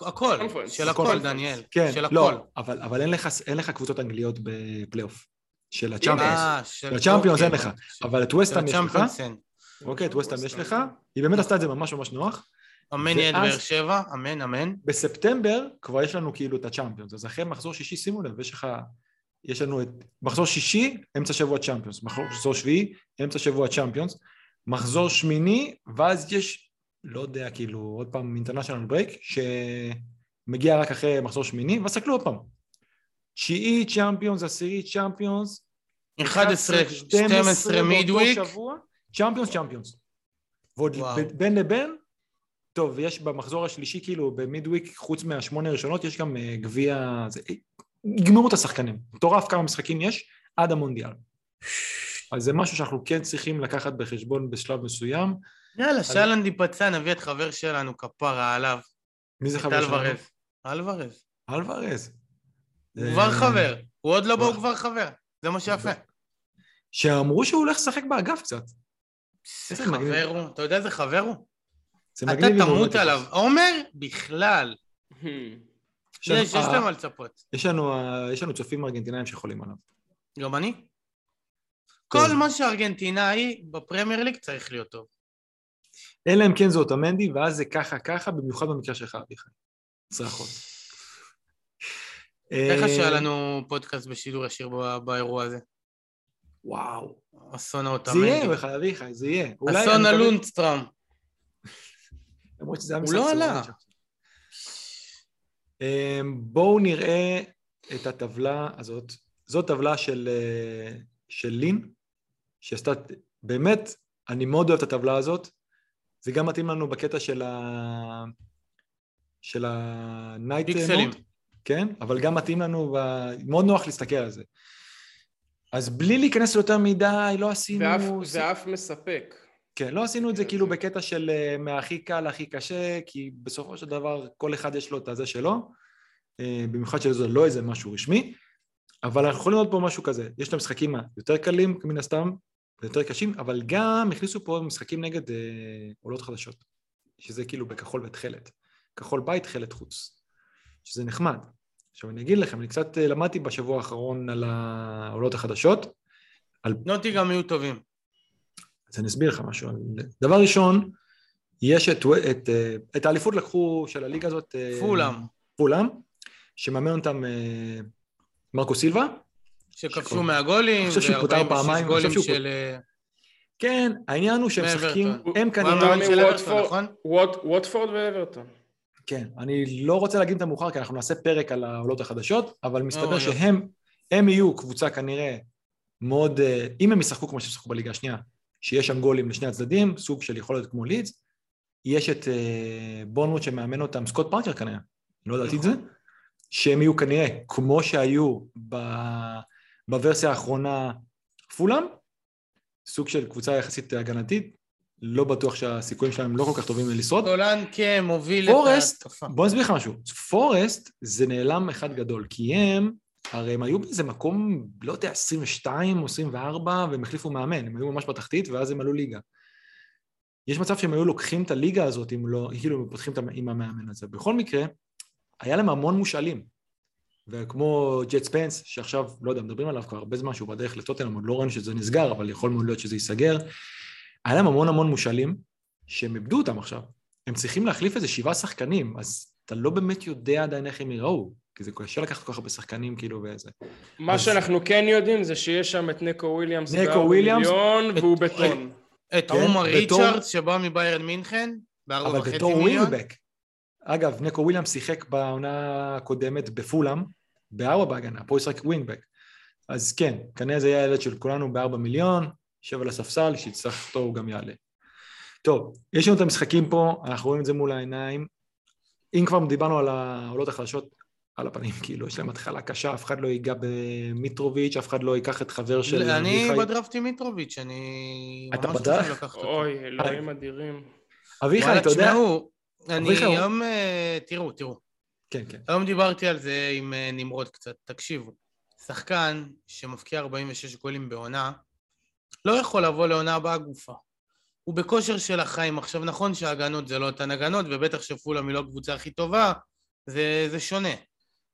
[SPEAKER 3] הכל. של הכל. דניאל.
[SPEAKER 2] כן,
[SPEAKER 3] של
[SPEAKER 2] לא,
[SPEAKER 3] הכל.
[SPEAKER 2] אבל, אבל אין, לך, אין לך קבוצות אנגליות בפלייאוף של הצ'אמפיונס,
[SPEAKER 3] אה, של...
[SPEAKER 2] הצ'אמפיונס
[SPEAKER 3] אוקיי,
[SPEAKER 2] אין לך, אבל את ווסטהאם יש לך. אוקיי, את ווסטהאם יש לך. היא באמת עשתה את זה ממש ממש נוח.
[SPEAKER 3] אמן
[SPEAKER 2] ואז-
[SPEAKER 3] באר שבע, אמן, אמן.
[SPEAKER 2] בספטמבר כבר יש לנו כאילו את הצ'אמפיונס, אז אחרי מחזור שישי, שימו לב, יש לך, יש לנו את מחזור שישי, אמצע שבוע צ'אמפיונס, מחזור שביעי, אמצע שבוע צ'אמפיונס, מחזור שמיני, ואז יש, לא יודע, כאילו, עוד פעם אינטרנשיונל ברייק, שמגיע רק אחרי מחזור שמיני, ואז תסתכלו עוד פעם. תשיעי צ'אמפיונס, עשירי צ'אמפיונס,
[SPEAKER 3] 11, 12 מידוויק.
[SPEAKER 2] צ'אמפיונס, צ'אמפיונס. ועוד בין לבין, טוב, יש במחזור השלישי, כאילו, במידוויק, חוץ מהשמונה הראשונות, יש גם אה, גביע... זה- יגמרו את השחקנים. מטורף כמה משחקים יש עד המונדיאל. אז זה משהו שאנחנו כן צריכים לקחת בחשבון בשלב מסוים.
[SPEAKER 3] יאללה, שלנד ייפצע, נביא את חבר שלנו, כפרה עליו.
[SPEAKER 2] מי זה חבר שלנו?
[SPEAKER 3] אלוורז. אלוורז.
[SPEAKER 2] אלוורז.
[SPEAKER 3] הוא
[SPEAKER 2] אה,
[SPEAKER 3] כבר חבר. הוא עוד לא בא, הוא. כבר חבר. זה מה שיפה.
[SPEAKER 2] שאמרו שהוא הולך לשחק באגף קצת.
[SPEAKER 3] איזה. חבר הוא. אתה יודע איזה חבר הוא? אתה תמות עליו. עומר, בכלל.
[SPEAKER 1] Hmm.
[SPEAKER 2] יש אה,
[SPEAKER 3] להם מה לצפות.
[SPEAKER 2] אה, יש לנו צופים ארגנטינאים שחולים עליו.
[SPEAKER 3] גם אני.
[SPEAKER 2] טוב.
[SPEAKER 3] כל מה שארגנטינאי בפרמייר ליג צריך להיות טוב.
[SPEAKER 2] אלא אם כן זה אוטמנדי, ואז זה ככה ככה, במיוחד במקרה שלך, אביחי. צרחות.
[SPEAKER 3] איך
[SPEAKER 2] אה,
[SPEAKER 3] שהיה לנו פודקאסט בשידור ישיר באירוע הזה?
[SPEAKER 2] וואו.
[SPEAKER 3] אסון
[SPEAKER 2] זה
[SPEAKER 3] האוטמנדי.
[SPEAKER 2] יהיה בכלל, אביחי, זה יהיה.
[SPEAKER 3] אסון הלונדסטראם.
[SPEAKER 2] למרות שזה היה
[SPEAKER 3] הוא
[SPEAKER 2] משחק
[SPEAKER 3] לא
[SPEAKER 2] צהריים
[SPEAKER 3] עלה.
[SPEAKER 2] אמ, בואו נראה את הטבלה הזאת. זאת טבלה של, אה, של לין, שעשתה, באמת, אני מאוד אוהב את הטבלה הזאת. זה גם מתאים לנו בקטע של ה... של ה-night
[SPEAKER 3] פיקסלים.
[SPEAKER 2] כן? אבל גם מתאים לנו, ב... מאוד נוח להסתכל על זה. אז בלי להיכנס ליותר מדי, לא עשינו...
[SPEAKER 1] ואף, ואף מספק.
[SPEAKER 2] כן, לא עשינו את זה
[SPEAKER 1] כן,
[SPEAKER 2] כאילו. בקטע של אה, מהכי קל להכי קשה, כי בסופו של דבר כל אחד יש לו את הזה שלו, אה, במיוחד שזה לא איזה משהו רשמי, אבל אנחנו יכולים לראות פה משהו כזה, יש את המשחקים היותר קלים מן הסתם, ויותר קשים, אבל גם הכניסו פה משחקים נגד אה, עולות חדשות, שזה כאילו בכחול ותכלת, כחול בית, תכלת חוץ, שזה נחמד. עכשיו אני אגיד לכם, אני קצת אה, למדתי בשבוע האחרון על העולות החדשות, על
[SPEAKER 3] נוטי גם יהיו טובים.
[SPEAKER 2] אז אני אסביר לך משהו. דבר ראשון, יש את, את, אה, את האליפות לקחו של הליגה הזאת, אה,
[SPEAKER 3] פולאם,
[SPEAKER 2] פולאם, שמאמן אותם מרקו סילבה.
[SPEAKER 3] שכבשו מהגולים,
[SPEAKER 2] אני חושב שהוא פוטר פעמיים, אני
[SPEAKER 3] גולים
[SPEAKER 2] חושב שהוא
[SPEAKER 3] של... אה,
[SPEAKER 2] כן, העניין הוא שהם משחקים. הם כנראה,
[SPEAKER 3] המאמן של. נכון?
[SPEAKER 1] ווט- ווטפורד ואברטון.
[SPEAKER 2] כן, אני לא רוצה להגיד את המאוחר, כי אנחנו נעשה פרק על העולות החדשות, אבל מסתבר. שהם הם יהיו קבוצה כנראה מאוד, אה, אם הם ישחקו כמו שהם בליגה השנייה, שיש שם גולים לשני הצדדים, סוג של יכול להיות כמו לידס, יש את אה, בונמוט שמאמן אותם, סקוט פארקר כנראה, לא ידעתי את זה,
[SPEAKER 3] נכון.
[SPEAKER 2] שהם יהיו כנראה כמו שהיו ב... בוורסיה האחרונה פולאם, סוג של קבוצה יחסית הגנתית, לא בטוח שהסיכויים שלהם לא כל כך טובים לשרוד.
[SPEAKER 3] סולנקה מוביל את
[SPEAKER 2] פורסט,
[SPEAKER 3] ההתקפה.
[SPEAKER 2] בוא נסביר לך משהו, פורסט זה נעלם אחד גדול, כי הם, הרי הם היו באיזה מקום, לא יודע, 22 או 24, והם החליפו מאמן, הם היו ממש בתחתית, ואז הם עלו ליגה. יש מצב שהם היו לוקחים את הליגה הזאת, אם לא, כאילו הם פותחים את עם המאמן הזה. בכל מקרה, היה להם המון מושאלים. וכמו ג'ט ספנס, שעכשיו, לא יודע, מדברים עליו כבר הרבה זמן שהוא בדרך לטוטנאם, עוד לא ראינו שזה נסגר, אבל יכול מאוד להיות שזה ייסגר. היה להם המון המון מושאלים, שהם איבדו אותם עכשיו. הם צריכים להחליף איזה שבעה שחקנים, אז אתה לא באמת יודע עדיין איך הם ייראו, כי זה קשה לקחת כל כך הרבה שחקנים, כאילו, ואיזה...
[SPEAKER 1] מה
[SPEAKER 2] אז-
[SPEAKER 1] שאנחנו כן יודעים זה שיש שם את נקו וויליאמס
[SPEAKER 2] נקו וויליאמס,
[SPEAKER 1] מיליון,
[SPEAKER 3] את-
[SPEAKER 1] והוא בטון.
[SPEAKER 3] את
[SPEAKER 2] כן,
[SPEAKER 3] עומר
[SPEAKER 2] בתור-
[SPEAKER 3] ריצ'רדס שבא מביירן מינכן, בארבע
[SPEAKER 2] אבל
[SPEAKER 3] וחצי
[SPEAKER 2] בתור
[SPEAKER 3] מיליון.
[SPEAKER 2] ווינגבק. אגב, נקו וויליאמס שיחק בעונה הקודמת בפולאם, בארבע בהגנה, פה הוא ישחק ווינגבק. אז כן, כנראה זה יהיה הילד של כולנו בארבע מיליון, יושב על הספסל, שיצטרך אותו הוא גם יעלה. טוב, יש לנו את המשחקים פה, אנחנו רואים את זה מול העיניים. אם כבר דיברנו על העולות החדשות, על הפנים, (laughs) כאילו, יש להם התחלה קשה, אף אחד לא ייגע במיטרוביץ', אף אחד לא ייקח את חבר של...
[SPEAKER 3] אני
[SPEAKER 2] אביחי.
[SPEAKER 3] בדראפט עם מיטרוביץ', אני
[SPEAKER 2] אתה
[SPEAKER 3] אותו.
[SPEAKER 1] אוי, אלוהים אדירים.
[SPEAKER 2] אביחי, אתה יודע...
[SPEAKER 3] תשמעו, אני היום, אה, תראו, תראו,
[SPEAKER 2] כן, כן.
[SPEAKER 3] היום דיברתי על זה עם אה, נמרוד קצת, תקשיבו, שחקן שמבקיע 46 גולים בעונה, לא יכול לבוא לעונה הבאה גופה. הוא בכושר של החיים. עכשיו, נכון שההגנות זה לא אותן הגנות, ובטח שפולאם היא לא הקבוצה הכי טובה, זה, זה שונה.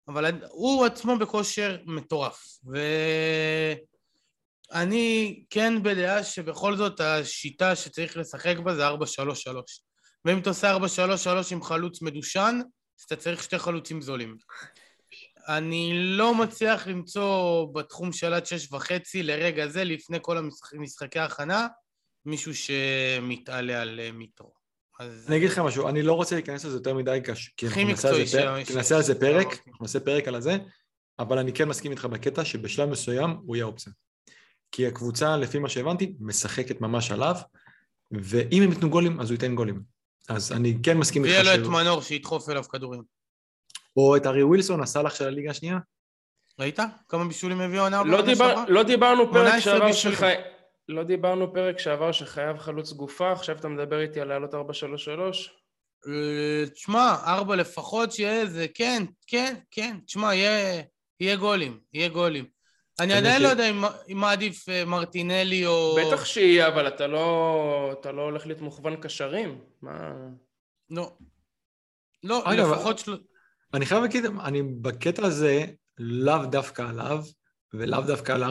[SPEAKER 3] אבל הוא עצמו בכושר מטורף. ואני כן בדעה שבכל זאת השיטה שצריך לשחק בה זה 4-3-3. ואם אתה עושה 4-3-3 עם חלוץ מדושן, אז אתה צריך שתי חלוצים זולים. אני לא מצליח למצוא בתחום של עד שש וחצי לרגע זה, לפני כל המשחק, משחקי ההכנה, מישהו שמתעלה על אה, מיטרו. אז...
[SPEAKER 2] אני אגיד לך משהו, אני לא רוצה להיכנס לזה יותר מדי. כי נעשה על זה
[SPEAKER 3] ש-
[SPEAKER 2] פרק. אנחנו נעשה פרק על זה, אבל אני כן מסכים איתך בקטע שבשלב מסוים הוא יהיה אופציה. כי הקבוצה, לפי מה שהבנתי, משחקת ממש עליו, ואם הם ייתנו גולים, אז הוא ייתן גולים. אז אני כן מסכים איתך
[SPEAKER 3] ויהיה לו
[SPEAKER 2] ש...
[SPEAKER 3] את מנור שידחוף אליו כדורים.
[SPEAKER 2] או את ארי ווילסון, הסאלח של הליגה השנייה.
[SPEAKER 3] ראית? כמה בישולים הביאו עונה
[SPEAKER 1] לא, דיבר? לא דיברנו פרק
[SPEAKER 3] 18
[SPEAKER 1] שעבר. שחי... לא דיברנו פרק שעבר שחייב חלוץ גופה, עכשיו אתה מדבר איתי על לעלות 4-3-3?
[SPEAKER 3] אה, תשמע, ארבע לפחות שיהיה איזה, כן, כן, כן, תשמע, יהיה, יהיה גולים, יהיה גולים. אני עדיין
[SPEAKER 2] ש-
[SPEAKER 3] לא יודע אם אם מעדיף אה, מרטינלי או...
[SPEAKER 1] בטח שיהיה, אבל אתה לא, אתה לא הולך להיות מוכוון קשרים. מה...
[SPEAKER 3] לא. לא,
[SPEAKER 2] אגב,
[SPEAKER 3] לפחות של...
[SPEAKER 2] אני חייב להגיד, אני בקטע הזה, לאו דווקא עליו, ולאו דווקא על 4-3-3,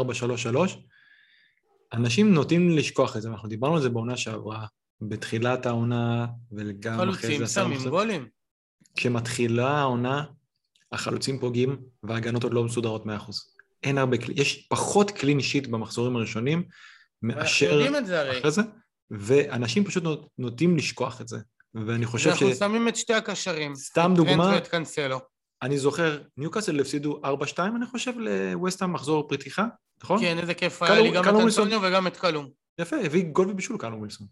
[SPEAKER 2] אנשים נוטים לשכוח את זה, אנחנו דיברנו על זה בעונה שעברה, בתחילת העונה, וגם אחרי
[SPEAKER 3] חלוצים
[SPEAKER 2] זה עשרה
[SPEAKER 3] שמים. גולים.
[SPEAKER 2] כשמתחילה העונה, החלוצים פוגעים, וההגנות עוד לא מסודרות 100%. אין הרבה כלי, יש פחות קלין שיט במחזורים הראשונים, מאשר. אחרי זה, ואנשים פשוט נוטים לשכוח את זה. ואני חושב ש...
[SPEAKER 3] אנחנו שמים את שתי הקשרים.
[SPEAKER 2] סתם דוגמה-
[SPEAKER 3] ואת.
[SPEAKER 2] אני זוכר, ניוקאסל הפסידו 4-2, אני חושב, לווסטהאם מחזור פתיחה, נכון?
[SPEAKER 3] כן, איזה כיף היה לי גם את. אנטוניו וגם את קלום.
[SPEAKER 2] יפה, הביא גול ובישול קלום ווילסון.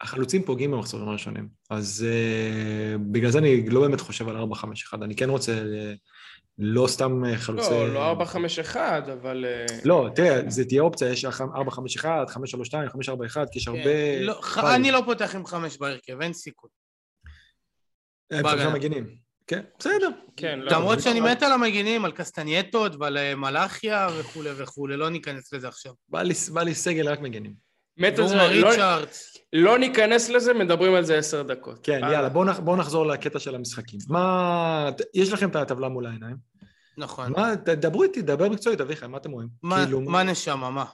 [SPEAKER 2] החלוצים פוגעים במחזורים הראשונים, אז uh, בגלל זה אני לא באמת חושב על 4-5-1, אני כן רוצה uh, לא סתם uh, חלוצי...
[SPEAKER 1] לא, לא 4-5-1, אבל... אה,
[SPEAKER 2] לא, תראה, זה תהיה אופציה, יש 4-5-1, 5-3-2, 5-4-1, כי יש הרבה...
[SPEAKER 3] כן, לא, ח-
[SPEAKER 2] פאול.
[SPEAKER 3] אני לא פותח עם חמש בהרכב, אין סיכוי.
[SPEAKER 2] הם שלושה
[SPEAKER 3] בהגנה.
[SPEAKER 2] מגינים. כן, בסדר.
[SPEAKER 1] כן, לא,
[SPEAKER 3] למרות שאני
[SPEAKER 1] לא-
[SPEAKER 3] מת על המגינים, על קסטנייטות ועל אה, מלאכיה וכולי וכולי, לא ניכנס לזה עכשיו.
[SPEAKER 2] בא לי, סגל רק מגינים.
[SPEAKER 1] מת על זה, לא-. לא ניכנס לזה, מדברים על זה עשר דקות.
[SPEAKER 2] כן,
[SPEAKER 1] אה,
[SPEAKER 2] יאללה, בואו נח, בוא נחזור לקטע של המשחקים. מה... יש לכם את הטבלה מול העיניים.
[SPEAKER 3] נכון.
[SPEAKER 2] מה, דברו איתי, דבר מקצועית, אביחי, מה אתם רואים?
[SPEAKER 3] מה-
[SPEAKER 2] כאילו,
[SPEAKER 3] מה נשמה, מה?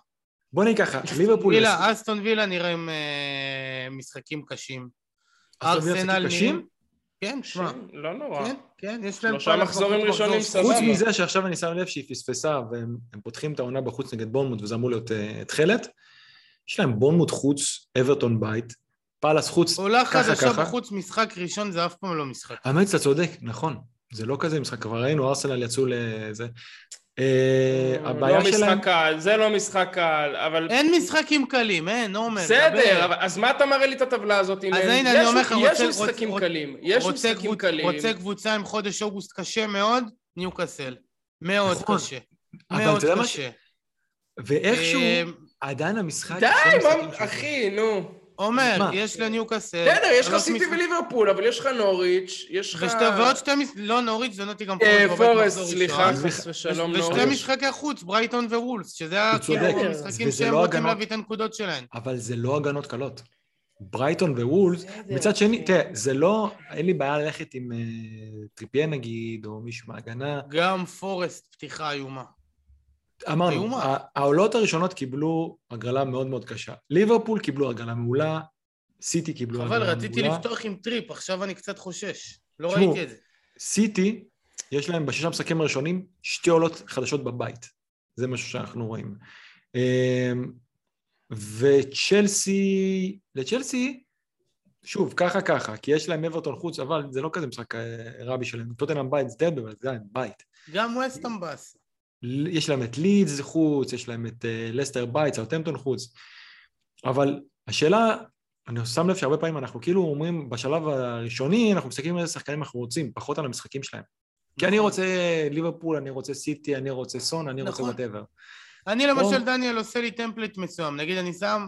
[SPEAKER 2] בוא נגיד ככה, (laughs) ליברפול...
[SPEAKER 3] וילה, אסטון וילה נראים אה, משחקים קשים. ארסנל
[SPEAKER 2] קשים?
[SPEAKER 3] נראים... כן, תשמע.
[SPEAKER 1] לא נורא.
[SPEAKER 3] כן, כן, יש להם...
[SPEAKER 1] שלושה מחזורים ראשונים סבבה.
[SPEAKER 2] חוץ מזה שעכשיו אני שם לב שהיא פספסה, והם הם פותחים את העונה בחוץ נגד בורנמוט, וזה אמור להיות uh, תכלת, יש להם בורנמוט חוץ, אברטון בית, פאלאס חוץ,
[SPEAKER 3] עולה
[SPEAKER 2] ככה
[SPEAKER 3] חדשה
[SPEAKER 2] ככה.
[SPEAKER 3] בחוץ, משחק ראשון זה אף פעם לא משחק.
[SPEAKER 2] האמת שאתה צודק, נכון. זה לא כזה משחק, כבר ראינו, ארסנל יצאו לזה. אה, הבעיה
[SPEAKER 1] לא
[SPEAKER 2] שלהם...
[SPEAKER 1] משחק קל, זה לא משחק קל, אבל...
[SPEAKER 3] אין משחקים קלים, אין, עומר.
[SPEAKER 1] בסדר, אז מה אתה מראה לי את הטבלה הזאת?
[SPEAKER 3] אז
[SPEAKER 1] אין-
[SPEAKER 3] הנה, אני אומר לך,
[SPEAKER 1] יש משחקים
[SPEAKER 3] רוצה-
[SPEAKER 1] קלים, יש משחקים קלים.
[SPEAKER 3] רוצה קבוצה עם חודש אוגוסט קשה מאוד, ניוקאסל. מאוד
[SPEAKER 2] נכון.
[SPEAKER 3] קשה. מאוד
[SPEAKER 2] אתה
[SPEAKER 3] קשה.
[SPEAKER 2] ואיכשהו,
[SPEAKER 3] אה,
[SPEAKER 2] עדיין המשחק...
[SPEAKER 1] די, מה-. אחי, נו.
[SPEAKER 3] עומר? יש לניוקאסל...
[SPEAKER 1] בסדר, יש לך סיטי וליברפול, אבל יש לך נוריץ', יש לך...
[SPEAKER 3] ושתי- ועוד שתי משחקים, לא נוריץ', זה נוטי גם
[SPEAKER 1] אה, פורסט, סליחה. חס ושלום
[SPEAKER 3] ושתי
[SPEAKER 1] נוריץ'.
[SPEAKER 3] משחקי חוץ, ברייטון ווולס, שזה כאילו המשחקים שהם
[SPEAKER 2] לא
[SPEAKER 3] רוצים. להביא את הנקודות שלהם.
[SPEAKER 2] אבל זה לא הגנות קלות. ברייטון וולס,
[SPEAKER 1] בסדר,
[SPEAKER 2] מצד שני. תראה, זה לא, אין לי בעיה ללכת עם אה, טריפיה נגיד, או מישהו מההגנה.
[SPEAKER 3] גם פורסט פתיחה איומה.
[SPEAKER 2] אמרנו, העולות הראשונות קיבלו הגרלה מאוד מאוד קשה. ליברפול קיבלו הגרלה מעולה, סיטי קיבלו הגרלה
[SPEAKER 3] חבל,
[SPEAKER 2] מעולה.
[SPEAKER 3] רציתי לפתוח עם טריפ, עכשיו אני קצת חושש. לא ראיתי את זה.
[SPEAKER 2] סיטי, יש להם בשישה משחקים הראשונים שתי עולות חדשות בבית. זה משהו שאנחנו רואים. אמ, וצ'לסי, לצ'לסי, שוב, ככה ככה, כי יש להם אברטון חוץ, אבל זה לא כזה משחק אה, רע בשבילם. טוטנאם בית זה דד, אבל זה עדיין בית.
[SPEAKER 3] גם ווסטהאם באס.
[SPEAKER 2] יש להם את לידס חוץ, יש להם את לסטר בית, סאוטמפטון חוץ. אבל השאלה, אני שם לב שהרבה פעמים אנחנו כאילו אומרים, בשלב הראשוני, אנחנו מסתכלים על איזה שחקנים אנחנו רוצים, פחות על המשחקים שלהם. כי אני
[SPEAKER 3] נכון.
[SPEAKER 2] רוצה ליברפול, אני רוצה סיטי, אני רוצה סון, אני רוצה
[SPEAKER 3] נכון.
[SPEAKER 2] וואטאבר.
[SPEAKER 3] אני למשל, דניאל, עושה לי טמפליט מסוים. נגיד, אני שם,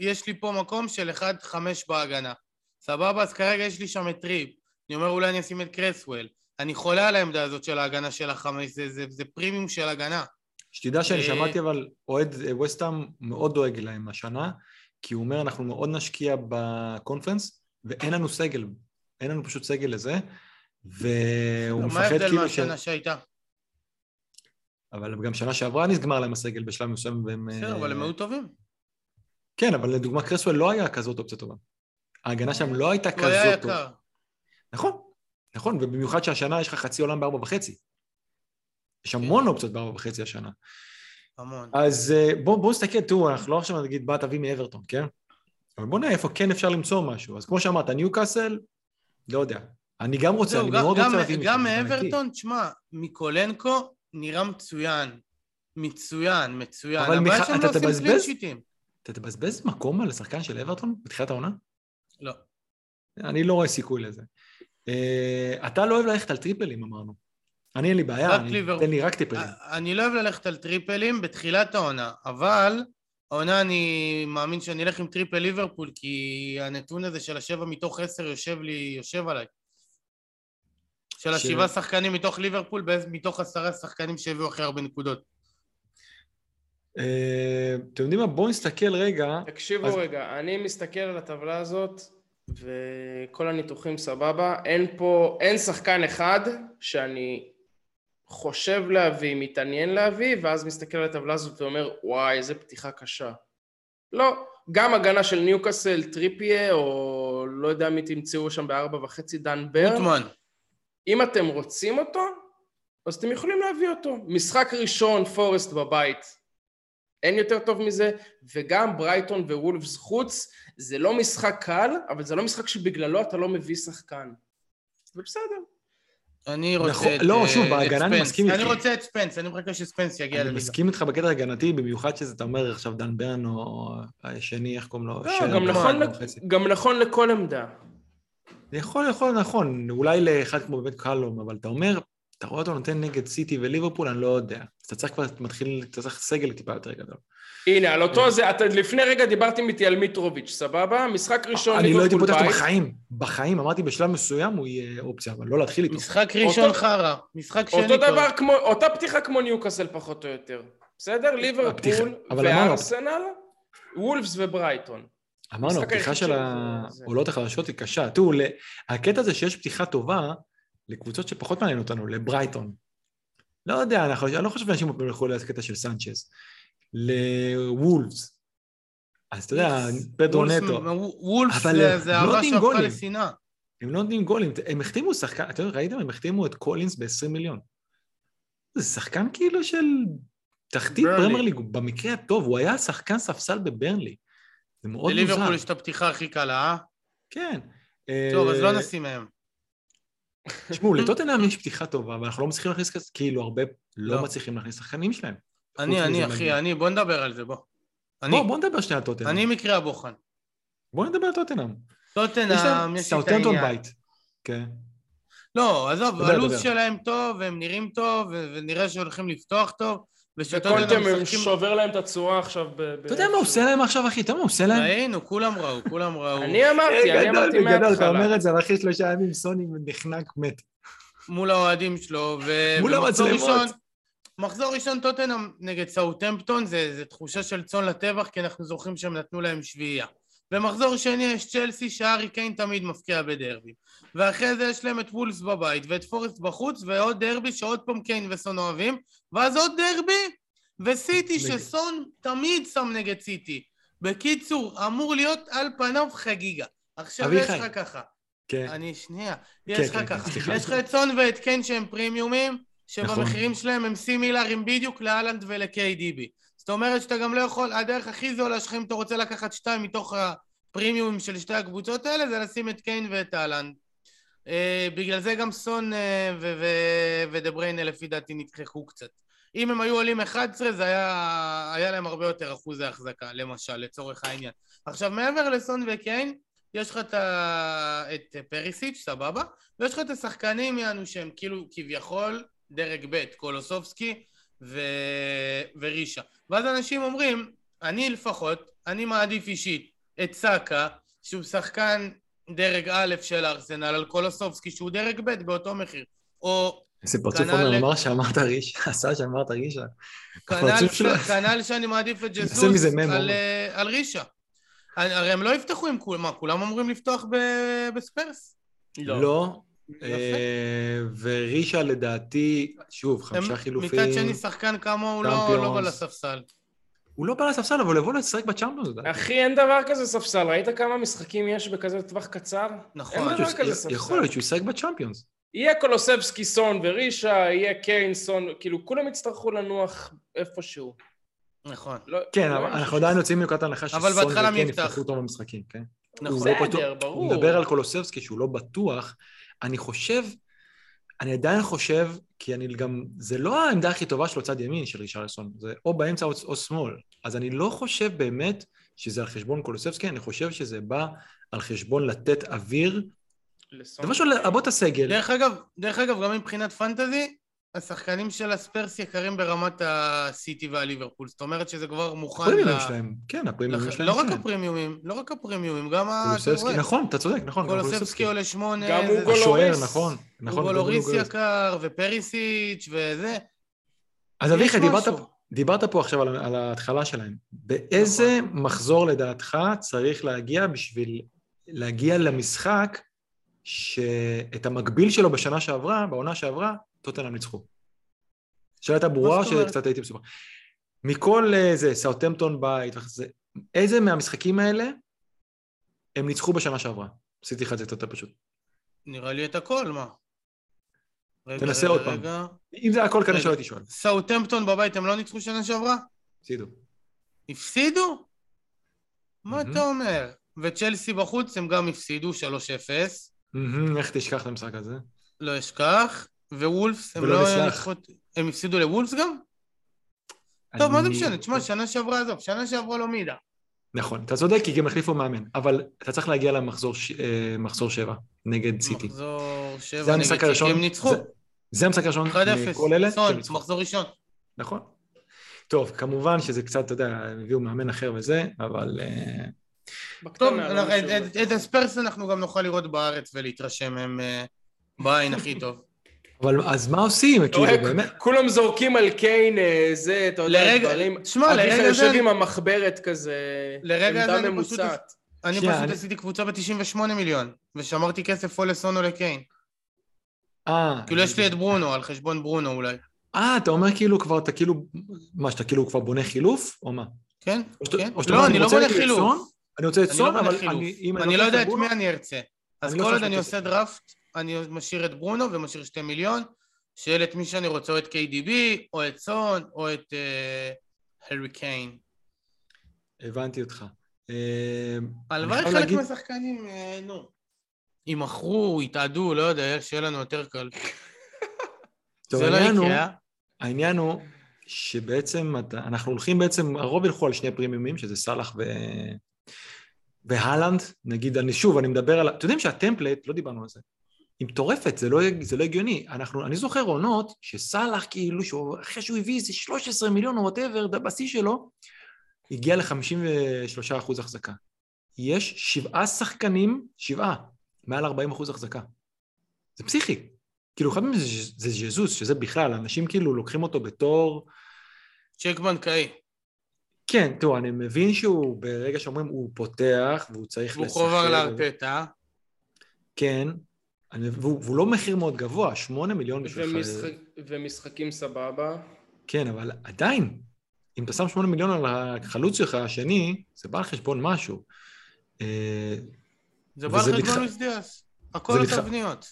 [SPEAKER 3] יש לי פה מקום של 1-5 בהגנה. סבבה? אז כרגע יש לי שם את טריפ. אני אומר, אולי אני אשים את קרסוול. אני חולה על העמדה הזאת של ההגנה של החמש, זה, זה, זה פרימיום של הגנה.
[SPEAKER 2] שתדע שאני
[SPEAKER 3] אה,
[SPEAKER 2] שמעתי אבל אוהד אה, וסטהאם מאוד דואג להם השנה, כי הוא אומר, אנחנו מאוד נשקיע בקונפרנס, ואין לנו סגל, אין לנו פשוט סגל לזה, והוא
[SPEAKER 3] מה
[SPEAKER 2] מפחד
[SPEAKER 3] ההבדל
[SPEAKER 2] כאילו ש...
[SPEAKER 3] מהשנה שהייתה?
[SPEAKER 2] אבל גם שנה שעברה נסגמר להם הסגל בשלב מסוים, והם...
[SPEAKER 3] בסדר, אבל הם היו טובים.
[SPEAKER 2] כן, אבל לדוגמה קרסוול לא היה כזאת אופציה טובה. ההגנה שם לא הייתה כזאת טובה. נכון, נכון, ובמיוחד שהשנה יש לך חצי עולם בארבע וחצי. יש המון אופציות בארבע וחצי השנה.
[SPEAKER 3] המון.
[SPEAKER 2] אז אה, בואו בוא נסתכל, תראו, אנחנו לא עכשיו נגיד בא תביא מאברטון, כן? אבל בואו נראה איפה כן אפשר למצוא משהו. אז כמו שאמרת, ניוקאסל, לא יודע. אני גם רוצה,
[SPEAKER 3] זהו,
[SPEAKER 2] אני
[SPEAKER 3] גם-
[SPEAKER 2] מאוד
[SPEAKER 3] גם-
[SPEAKER 2] רוצה להביא מישהו.
[SPEAKER 3] גם. מאברטון, תשמע, מיקולנקו נראה מצוין. מצוין, מצוין.
[SPEAKER 2] אבל
[SPEAKER 3] הבעיה שהם לא עושים
[SPEAKER 2] תבזבז?
[SPEAKER 3] קלין שיטים.
[SPEAKER 2] אתה תבזבז מקום על השחקן של אברטון בתחילת העונה?
[SPEAKER 3] לא.
[SPEAKER 2] אני לא רואה סיכוי לזה. אה, אתה לא אוהב ללכת על טריפלים, אמרנו. אני אין לי בעיה,
[SPEAKER 3] רק
[SPEAKER 2] אני-. תן לי רק טריפלים.
[SPEAKER 3] אני לא אוהב ללכת על טריפלים בתחילת העונה, אבל העונה אני מאמין שאני אלך עם טריפל ליברפול, כי הנתון הזה של השבע מתוך עשר יושב לי, יושב עליי. של
[SPEAKER 2] ש-
[SPEAKER 3] השבעה שחקנים מתוך ליברפול, מתוך עשרה שחקנים שהביאו הכי הרבה נקודות.
[SPEAKER 2] אה, אתם יודעים מה? בואו נסתכל רגע.
[SPEAKER 1] תקשיבו
[SPEAKER 2] אז-
[SPEAKER 1] רגע, אני מסתכל על הטבלה הזאת, וכל הניתוחים סבבה. אין פה, אין שחקן אחד שאני חושב להביא, מתעניין להביא, ואז מסתכל על הטבלה הזאת ואומר, וואי, איזה פתיחה קשה. לא, גם הגנה של ניוקאסל, טריפיה, או לא יודע מי תמצאו שם בארבע וחצי, דן ברן.
[SPEAKER 3] גוטמן,
[SPEAKER 1] אם אתם רוצים אותו, אז אתם יכולים להביא אותו. משחק ראשון, פורסט בבית. אין יותר טוב מזה, וגם ברייטון ווולפס חוץ, זה לא משחק קל, אבל זה לא משחק שבגללו אתה לא מביא שחקן. זה בסדר.
[SPEAKER 3] אני רוצה
[SPEAKER 2] נכון,
[SPEAKER 3] את...
[SPEAKER 2] לא,
[SPEAKER 3] אה,
[SPEAKER 2] שוב, בהגנה אני. מסכים
[SPEAKER 3] אני
[SPEAKER 2] איתך.
[SPEAKER 3] רוצה את ספנס, אני מחכה שספנס יגיע
[SPEAKER 2] אני
[SPEAKER 3] לליגה.
[SPEAKER 2] מסכים איתך בקטע ההגנתי, במיוחד שזה, אתה אומר עכשיו דן ברן, או השני, איך קוראים לו?
[SPEAKER 1] לא, גם
[SPEAKER 2] ברן,
[SPEAKER 1] נכון,
[SPEAKER 2] חצי.
[SPEAKER 1] גם נכון לכל עמדה.
[SPEAKER 2] זה יכול, יכול, נכון, אולי לאחד כמו בבית קלום, אבל אתה אומר, אתה רואה אותו נותן נגד סיטי וליברפול, אני לא יודע. אז אתה צריך כבר, מתחיל, אתה צריך סגל טיפה יותר גדול.
[SPEAKER 1] הנה, על אותו זה, אתה לפני רגע דיברתם איתי על מיטרוביץ', סבבה? משחק ראשון
[SPEAKER 2] אני לא הייתי
[SPEAKER 1] ליברפול
[SPEAKER 2] פותח אותו
[SPEAKER 1] בית.
[SPEAKER 2] בחיים. בחיים, אמרתי בשלב מסוים הוא יהיה אופציה, אבל לא להתחיל איתו.
[SPEAKER 3] משחק ראשון חרא, משחק שני
[SPEAKER 1] אותו. דבר כמו, אותה פתיחה כמו ניוקאסל פחות או יותר. בסדר? ליברפול וארסנל, וולפס וברייטון.
[SPEAKER 2] אמרנו, הפתיחה של
[SPEAKER 1] זה.
[SPEAKER 2] העולות החדשות היא קשה. תראו, הקטע הזה שיש פתיחה טובה לקבוצות שפחות מעניין אותנו, לברייטון. לא יודע, אנחנו- אני לא חושב שאנשים ילכו לקטע של סנצ'ז. לוולפס. אז אתה יודע, פדרו נטו.
[SPEAKER 3] וולפס זה-
[SPEAKER 2] הם
[SPEAKER 3] זה
[SPEAKER 2] לא
[SPEAKER 3] שהפכה. לשנאה.
[SPEAKER 2] הם לא נותנים גולים. הם החתימו שחקן, אתם ראיתם? הם החתימו את קולינס ב-20 מיליון. זה שחקן כאילו של תחתית. פרמייר ליג, במקרה הטוב, הוא היה שחקן ספסל בברנלי. זה מאוד מוזר.
[SPEAKER 3] לליברפול יש את הפתיחה הכי קלה, אה?
[SPEAKER 2] כן.
[SPEAKER 3] טוב, אז לא
[SPEAKER 2] אה,
[SPEAKER 3] נשים מהם.
[SPEAKER 2] תשמעו, (laughs) לטוטנאם יש פתיחה טובה, אבל אנחנו לא מצליחים להכניס כזה, כאילו הרבה לא
[SPEAKER 3] לא.
[SPEAKER 2] מצליחים להכניס שחקנים שלהם.
[SPEAKER 3] אני, אני, אחי. אני, בוא נדבר על זה, בוא.
[SPEAKER 2] בוא, בוא נדבר שנייה על טוטנאם.
[SPEAKER 3] אני מקרה הבוחן.
[SPEAKER 2] בוא נדבר על טוטנאם.
[SPEAKER 3] טוטנאם, יש לי את
[SPEAKER 2] סאוטנטון
[SPEAKER 3] העניין.
[SPEAKER 2] בית. כן.
[SPEAKER 3] לא, עזוב, הלו"ז. שלהם טוב, והם נראים טוב, ונראה שהולכים לפתוח טוב, משחקים...
[SPEAKER 1] שובר להם את הצורה עכשיו ב... ב-
[SPEAKER 2] אתה יודע מה הוא עושה להם עכשיו, אחי? אתה יודע מה הוא עושה להם?
[SPEAKER 3] ראינו, כולם ראו, כולם ראו.
[SPEAKER 1] אני אמרתי, אני אמרתי
[SPEAKER 2] אתה
[SPEAKER 1] מההתחלה.
[SPEAKER 2] אומר את זה, אבל אחרי שלושה ימים סוני נחנק מת.
[SPEAKER 3] מול האוהדים שלו, ו...
[SPEAKER 2] מול המצלמות.
[SPEAKER 3] מחזור ראשון טוטנאם נגד סאוטמפטון זה, זה תחושה של צאן לטבח, כי אנחנו זוכרים שהם נתנו להם שביעייה. במחזור שני יש צ'לסי שהארי קיין תמיד מפקיע בדרבי. ואחרי זה יש להם את וולס בבית, ואת פורסט בחוץ, ועוד דרבי שעוד פעם קיין וסון אוהבים, ואז עוד דרבי, וסיטי. שסון תמיד שם נגד סיטי. בקיצור, אמור להיות על פניו חגיגה. עכשיו יש. לך ככה,
[SPEAKER 2] כן.
[SPEAKER 3] אני שנייה,
[SPEAKER 2] כן,
[SPEAKER 3] יש לך
[SPEAKER 2] כן,
[SPEAKER 3] ככה. יש לך את סון ואת קיין שהם פרימיומים,
[SPEAKER 2] נכון.
[SPEAKER 3] שבמחירים שלהם הם סימילרים בדיוק לאלנד ול-KDB. זאת אומרת שאתה גם לא יכול, הדרך הכי זולה שלך אם אתה רוצה לקחת שתיים מתוך הפרימיומים של שתי הקבוצות האלה זה לשים את קיין ואת אהלנד. אה, בגלל זה גם סון אה, ודה בריינה לפי דעתי נדחקו קצת. אם הם היו עולים 11 זה היה, היה להם הרבה יותר אחוזי החזקה, למשל, לצורך העניין. עכשיו מעבר לסון וקיין, יש לך את, ה... את פריסיץ', סבבה? ויש לך את השחקנים יענו שהם כאילו כביכול דרג ב', קולוסובסקי ו... ורישה. ואז אנשים אומרים, אני לפחות, אני מעדיף אישית את סאקה, שהוא שחקן דרג א' של ארסנל, על קולוסובסקי שהוא דרג ב' באותו מחיר. או
[SPEAKER 2] איזה פרצוף
[SPEAKER 3] כנ"ל-
[SPEAKER 2] עומר אמר שאמרת רישה, (laughs) עשה שאמרת רישה.
[SPEAKER 3] כנ"ל,
[SPEAKER 2] הפרצוף שלו.
[SPEAKER 3] כנ"ל שאני מעדיף את ג'סוס על. אה, על רישה. הרי הם לא יפתחו עם כולם, מה, כולם אמורים לפתוח בספרס?
[SPEAKER 2] לא.
[SPEAKER 3] יפה.
[SPEAKER 2] אה, ורישה לדעתי, שוב, חמישה חילופים.
[SPEAKER 3] מצד שני, שחקן כמוהו לא,
[SPEAKER 2] צ'מפיונס.
[SPEAKER 3] לא בא לספסל.
[SPEAKER 2] הוא לא בא לספסל, אבל יבוא לשחק בצ'אמפיונס.
[SPEAKER 1] אחי, אין דבר כזה ספסל. ראית כמה משחקים יש בכזה טווח קצר?
[SPEAKER 3] נכון.
[SPEAKER 1] אין דבר כזה ספסל.
[SPEAKER 2] יכול להיות שהוא ישחק בצ'אמפיונס.
[SPEAKER 1] יהיה קולוסבסקי סון ורישה, יהיה קיין סון, כאילו כולם יצטרכו לנוח איפשהו.
[SPEAKER 3] נכון.
[SPEAKER 1] לא,
[SPEAKER 2] כן,
[SPEAKER 1] לא
[SPEAKER 2] אבל אנחנו עדיין יוצאים מנקודת הנחה
[SPEAKER 3] אבל
[SPEAKER 2] שסון וכן
[SPEAKER 3] יפתח?
[SPEAKER 2] יפתחו אותו במשחקים, כן?
[SPEAKER 3] נכון.
[SPEAKER 1] בסדר, ברור.
[SPEAKER 2] הוא מדבר על קולוסבסקי שהוא לא בטוח. אני חושב, אני עדיין חושב, כי אני גם, זה לא העמדה הכי טובה שלו צד ימין של רישרלסון, זה או באמצע או, או שמאל. אז אני לא חושב באמת שזה על חשבון קולוסבסקי, אני חושב שזה בא על חשבון לתת אוויר.
[SPEAKER 1] לסון.
[SPEAKER 2] זה משהו לעבות הסגל.
[SPEAKER 3] דרך אגב, דרך אגב, גם מבחינת פנטזי, השחקנים של הספרס יקרים ברמת הסיטי והליברפול. זאת אומרת שזה כבר מוכן
[SPEAKER 2] הפרימיומים
[SPEAKER 3] ל-
[SPEAKER 2] שלהם, כן, הפרימיומים
[SPEAKER 3] לח-
[SPEAKER 2] שלהם,
[SPEAKER 3] לא רק. הפרימיומים, לא רק הפרימיומים, גם ה...
[SPEAKER 2] קולוסבסקי, נכון, אתה צודק, נכון.
[SPEAKER 3] קולוסבסקי עולה שמונה,
[SPEAKER 1] גם
[SPEAKER 3] זה-
[SPEAKER 1] אוגו
[SPEAKER 2] השוער,
[SPEAKER 1] לוריס.
[SPEAKER 2] נכון, נכון.
[SPEAKER 3] אוגו
[SPEAKER 2] גם
[SPEAKER 3] לוריס
[SPEAKER 2] אוגו לוריס.
[SPEAKER 3] יקר, ופריסיץ' וזה.
[SPEAKER 2] אז אביחי, דיברת. דיברת פה עכשיו על, על ההתחלה שלהם. באיזה
[SPEAKER 3] נכון.
[SPEAKER 2] מחזור לדעתך צריך להגיע בשביל להגיע למשחק שאת המקביל שלו בשנה שעברה, בעונה שעברה, טוטנאם ניצחו? השאלה הייתה ברורה או? שקצת הייתי מסובך? מכל אה, זה, סאוטמפטון בית, זה, איזה מהמשחקים האלה הם ניצחו בשנה שעברה? עשיתי לך את זה יותר פשוט.
[SPEAKER 3] נראה לי את הכל, מה? רגע,
[SPEAKER 2] תנסה
[SPEAKER 3] רגע,
[SPEAKER 2] עוד פעם.
[SPEAKER 3] רגע.
[SPEAKER 2] אם זה הכל כנראה. שלא הייתי שואל.
[SPEAKER 3] סאוטמפטון בבית הם לא ניצחו שנה שעברה?
[SPEAKER 2] הפסידו.
[SPEAKER 3] הפסידו? מה. אתה אומר? וצ'לסי בחוץ הם גם הפסידו 3-0,
[SPEAKER 2] מהמם, איך תשכח את המשחק הזה?
[SPEAKER 3] לא אשכח, וולפס הם לא. ניצחו... הם הפסידו לוולפס גם? טוב, מה זה משנה? תשמע, שנה שעברה עזוב, שנה שעברה לא מידה.
[SPEAKER 2] נכון, אתה צודק, כי גם החליפו מאמן, אבל אתה צריך להגיע למחזור ש... אה, מחזור שבע נגד סיטי.
[SPEAKER 3] מחזור
[SPEAKER 2] זה
[SPEAKER 3] 7 נגד סיטי,
[SPEAKER 2] הראשון,
[SPEAKER 3] הם ניצחו.
[SPEAKER 2] זה- זה המשחק הראשון
[SPEAKER 3] 1-0,
[SPEAKER 2] מכל אלה שהם
[SPEAKER 3] סון,
[SPEAKER 2] ניצחו.
[SPEAKER 3] מחזור ראשון.
[SPEAKER 2] נכון. טוב, כמובן שזה קצת, אתה יודע, הם הביאו מאמן אחר וזה, אבל... אה,
[SPEAKER 3] טוב,
[SPEAKER 1] לא
[SPEAKER 3] את-
[SPEAKER 1] משהו.
[SPEAKER 3] את- את הספרס אנחנו גם נוכל לראות בארץ ולהתרשם מהם אה, בעין הכי טוב.
[SPEAKER 2] אבל אז מה עושים? כאילו.
[SPEAKER 1] כולם זורקים על קיין, אה, זה, אתה יודע, דברים... אביחי
[SPEAKER 3] לרגע
[SPEAKER 1] יושב
[SPEAKER 3] זה-
[SPEAKER 1] עם המחברת כזה,
[SPEAKER 3] לרגע זה
[SPEAKER 1] עמדה
[SPEAKER 3] אני פשוט-
[SPEAKER 1] ממוצעת.
[SPEAKER 3] אני פשוט עשיתי קבוצה ב-98 מיליון, ושמרתי כסף או לסון או לקיין.
[SPEAKER 2] אה,
[SPEAKER 3] כאילו יש לי את ברונו, על חשבון ברונו אולי.
[SPEAKER 2] אה, אתה אומר כאילו כבר, אתה כאילו... מה, שאתה כאילו כבר בונה חילוף, או מה?
[SPEAKER 3] כן? כן? לא, אני לא בונה חילוף.
[SPEAKER 2] אני רוצה את
[SPEAKER 3] אני
[SPEAKER 2] סון,
[SPEAKER 3] לא
[SPEAKER 2] אבל. אני...
[SPEAKER 3] אני לא יודע את מי אני ארצה. אז
[SPEAKER 2] לא
[SPEAKER 3] כל עוד אני. עושה דראפט, אני משאיר את ברונו ומשאיר שתי מיליון, שיהיה את מי שאני רוצה, או את KDB, או את סון, או את אה, הארי קיין.
[SPEAKER 2] הבנתי אותך. אה,
[SPEAKER 3] הלוואי חלק
[SPEAKER 2] להגיד-
[SPEAKER 3] מהשחקנים, אה, נו. יימכרו, יתאדו, לא יודע, שיהיה לנו יותר קל. (laughs)
[SPEAKER 2] טוב,
[SPEAKER 3] זה לא יקרה, אה?
[SPEAKER 2] העניין הוא שבעצם אתה, אנחנו הולכים בעצם, הרוב ילכו על שני פרימיומים, שזה סאלח ו... והלנד, נגיד, אני שוב, אני מדבר על, אתם יודעים שהטמפלט, לא דיברנו על זה, היא מטורפת, זה לא, זה לא הגיוני. אנחנו, אני זוכר עונות שסאלח כאילו, שהוא, אחרי שהוא הביא איזה 13 מיליון או וואטאבר, בשיא שלו, הגיע ל-53 אחוז החזקה. יש שבעה שחקנים, שבעה, מעל 40 אחוז החזקה. זה פסיכי. כאילו, אחד מהם זה, זה ז'זוס, שזה בכלל, אנשים כאילו לוקחים אותו בתור...
[SPEAKER 3] צ'ק בנקאי.
[SPEAKER 2] כן, תראו, אני מבין שהוא, ברגע שאומרים הוא פותח והוא צריך
[SPEAKER 3] והוא
[SPEAKER 2] לשחק...
[SPEAKER 3] חובר לארטטה.
[SPEAKER 2] כן, אני, והוא, והוא לא מחיר מאוד גבוה, 8 מיליון בשביל...
[SPEAKER 1] ומשחק, ומשחקים סבבה.
[SPEAKER 2] כן, אבל עדיין, אם אתה שם 8 מיליון על החלוץ שלך השני, זה בא על חשבון משהו. אה,
[SPEAKER 3] זה בא על חשבון
[SPEAKER 2] מתח-
[SPEAKER 3] לואיס דיאס. הכל
[SPEAKER 2] מתח-
[SPEAKER 3] התבניות.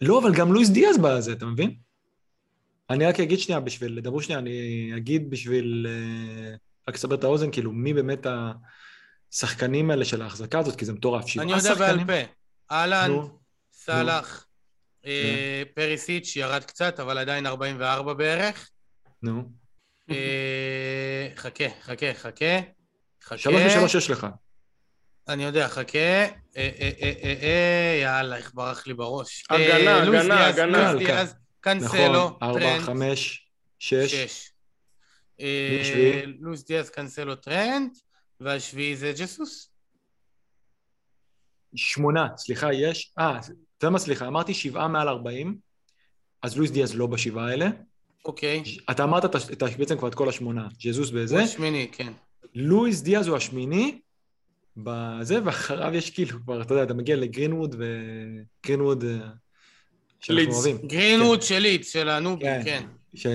[SPEAKER 2] לא, אבל גם לואיס דיאז בזה, אתה מבין? אני רק אגיד שנייה, בשביל, דברו שנייה, אני אגיד בשביל, אה, רק לסבר את האוזן, כאילו, מי באמת השחקנים האלה של ההחזקה הזאת, כי זה מטורף.
[SPEAKER 3] אני יודע בעל פה. אהלן,
[SPEAKER 2] נו,
[SPEAKER 3] סאלח, אה, פריסיץ' ירד קצת, אבל עדיין 44 בערך.
[SPEAKER 2] נו.
[SPEAKER 3] אה, חכה, חכה, חכה. חכה.
[SPEAKER 2] שלוש ושלוש יש לך.
[SPEAKER 3] אני יודע, חכה. אה, יאללה, איך ברח לי בראש.
[SPEAKER 1] הגנה, הגנה, הגנה.
[SPEAKER 3] לואיס דיאז, קאנסלו,
[SPEAKER 2] נכון, ארבע,
[SPEAKER 3] טרנד,
[SPEAKER 2] חמש, שש.
[SPEAKER 3] לואיס דיאז, קאנסלו, טרנד, והשביעי זה ג'סוס.
[SPEAKER 2] שמונה, סליחה, יש... אה, אתה יודע מה, סליחה, אמרתי שבעה מעל ארבעים, אז לואיס דיאז לא בשבעה האלה.
[SPEAKER 3] אוקיי.
[SPEAKER 2] אתה אמרת את ה- את בעצם כבר את כל השמונה, ג'זוס
[SPEAKER 3] הוא
[SPEAKER 2] בזה.
[SPEAKER 3] השמיני, כן.
[SPEAKER 2] לואיס דיאז הוא השמיני בזה, ואחריו יש כאילו כבר, אתה יודע, אתה מגיע לגרינווד וגרינווד אה, שאנחנו. אוהבים.
[SPEAKER 3] גרינווד של לידס, של הנובים,
[SPEAKER 2] כן.
[SPEAKER 3] כן.
[SPEAKER 2] ש...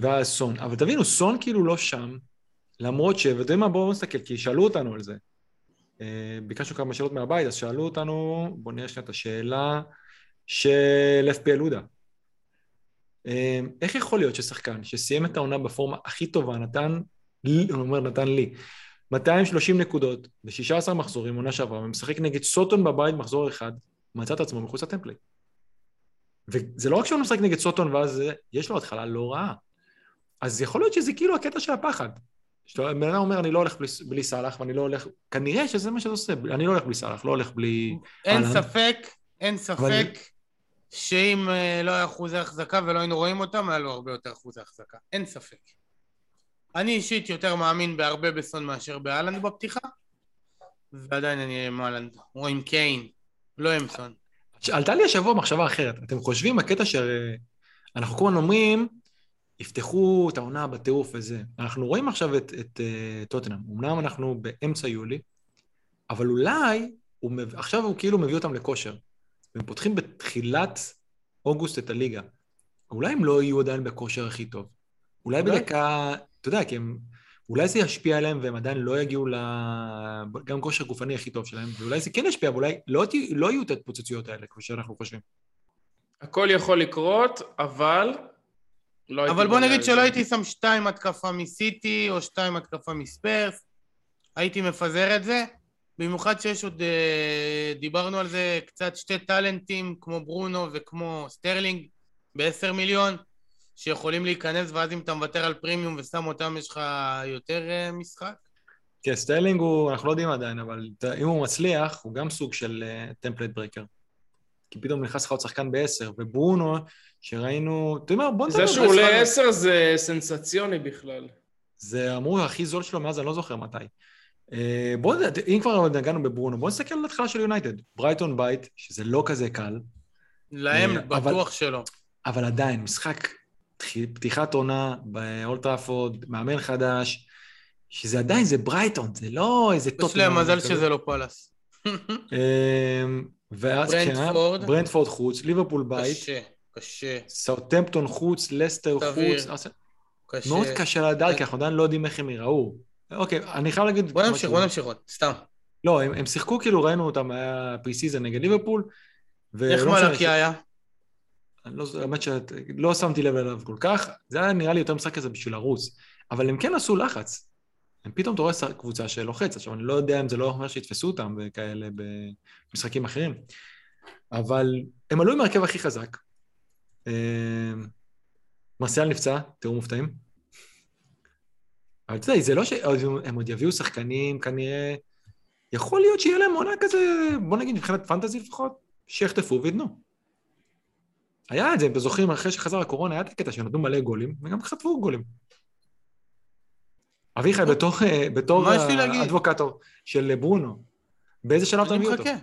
[SPEAKER 2] ואז סון. אבל תבינו, סון כאילו לא שם, למרות ש... ואתם יודעים מה, בואו נסתכל, כי שאלו אותנו על זה. אה, ביקשנו כמה שאלות מהבית, אז שאלו אותנו, בואו נראה שנייה את השאלה של FPL לודה. אה, איך יכול להיות ששחקן שסיים את העונה בפורמה הכי טובה, נתן, לי, אני אומר נתן לי, 230 נקודות ב-16 מחזורים, עונה שעברה, ומשחק נגד סוטון בבית מחזור אחד, מצא את עצמו מחוץ לטמפלייט. וזה לא רק שהוא משחק נגד סוטון ואז יש לו התחלה לא רעה. אז יכול להיות שזה כאילו הקטע של הפחד. שאתה- בן אדם אומר, אני לא הולך בלי, בלי סאלח, ואני לא הולך... כנראה שזה מה שזה עושה, אני לא הולך בלי סאלח, לא הולך בלי...
[SPEAKER 3] אין. ספק, אין ספק שאם אה, לא היה אחוזי החזקה ולא היינו רואים אותם, היה לו הרבה יותר אחוזי החזקה. אין ספק. אני אישית יותר מאמין בהרבה בסון מאשר באלנד בפתיחה, ועדיין אני אהיה עם אהלנד, או עם קיין, לא עם סון.
[SPEAKER 2] עלתה לי השבוע מחשבה אחרת. אתם חושבים, הקטע שאנחנו כל הזמן אומרים, יפתחו את העונה בטירוף וזה. אנחנו רואים עכשיו את, את uh, טוטנאם. אמנם אנחנו באמצע יולי, אבל אולי, הוא, מב- עכשיו הוא כאילו מביא אותם לכושר. והם פותחים בתחילת אוגוסט את הליגה. אולי הם לא יהיו עדיין בכושר הכי טוב. אולי
[SPEAKER 1] אולי.
[SPEAKER 2] בדקה, אתה יודע, כי הם... אולי זה ישפיע עליהם והם עדיין לא יגיעו ל... גם כושר גופני הכי טוב שלהם, ואולי זה כן ישפיע, ואולי לא, לא יהיו את ההתפוצצויות האלה, כמו שאנחנו חושבים.
[SPEAKER 1] הכל יכול לקרות, אבל... לא
[SPEAKER 3] אבל בוא נגיד שלא. הייתי שם שתיים התקפה מסיטי, או שתיים התקפה מספרס, הייתי מפזר את זה, במיוחד שיש עוד, אה, דיברנו על זה, קצת שתי טאלנטים כמו ברונו וכמו סטרלינג בעשר מיליון, שיכולים להיכנס, ואז אם אתה מוותר על פרימיום ושם אותם, יש לך יותר אה, משחק.
[SPEAKER 2] כן, סטיילינג הוא, אנחנו לא יודעים עדיין, אבל אם הוא מצליח, הוא גם סוג של טמפלייט ברקר. כי פתאום נכנס לך עוד שחקן בעשר, וברונו, שראינו, אתה מה, בוא נדבר.
[SPEAKER 1] זה שהוא עולה עשר זה סנסציוני בכלל.
[SPEAKER 2] זה אמרו הכי זול שלו מאז אני לא זוכר מתי. אה, בוא, נ- אם כבר נגענו בברונו, בוא נסתכל על ההתחלה של יונייטד. ברייטון בית, שזה לא כזה קל,
[SPEAKER 3] להם
[SPEAKER 2] אה, אבל-
[SPEAKER 3] בטוח שלא.
[SPEAKER 2] אבל עדיין, משחק פתיחת עונה באולטראפורד, מאמן חדש, שזה עדיין, זה ברייטון, זה לא איזה
[SPEAKER 3] יש להם מזל. שזה לא פאלאס.
[SPEAKER 2] אמ, ואז כן,
[SPEAKER 3] ברנטפורד.
[SPEAKER 2] ברנדפורד חוץ, ליברפול בית,
[SPEAKER 3] קשה, קשה,
[SPEAKER 2] סאוטמפטון חוץ, לסטר. חוץ,
[SPEAKER 3] קשה.
[SPEAKER 2] מאוד קשה לדעת, כי אנחנו עדיין לא יודעים איך הם ייראו. אוקיי, אני חייב להגיד...
[SPEAKER 3] בוא נמשיך. בוא נמשיך עוד, סתם.
[SPEAKER 2] לא, הם, הם שיחקו כאילו, ראינו אותם, היה פרי סיזן נגד ליברפול.
[SPEAKER 3] איך מלאקי היה?
[SPEAKER 2] אני לא, האמת שלא שמתי לב אליו כל כך, זה היה נראה לי יותר משחק כזה בשביל לרוץ. אבל הם כן עשו לחץ. הם פתאום, אתה רואה קבוצה שלוחצת. עכשיו, אני לא יודע אם זה לא אומר שיתפסו אותם וכאלה במשחקים אחרים, אבל הם עלו עם ההרכב הכי חזק. אה, מרסיאל נפצע, תראו מופתעים. אבל אתה יודע, זה לא שהם עוד יביאו שחקנים כנראה, יכול להיות שיהיה להם עונה כזה, בוא נגיד מבחינת פנטזי לפחות, שיחטפו וייתנו. היה את זה, אם אתם זוכרים, אחרי שחזר הקורונה, היה את הקטע שנתנו מלא גולים, וגם חטפו גולים. אביחי, בתור, אה, בתור? האדבוקטור של ברונו, באיזה שלב אתה
[SPEAKER 3] אני
[SPEAKER 2] מביא אותו?
[SPEAKER 3] מחכה.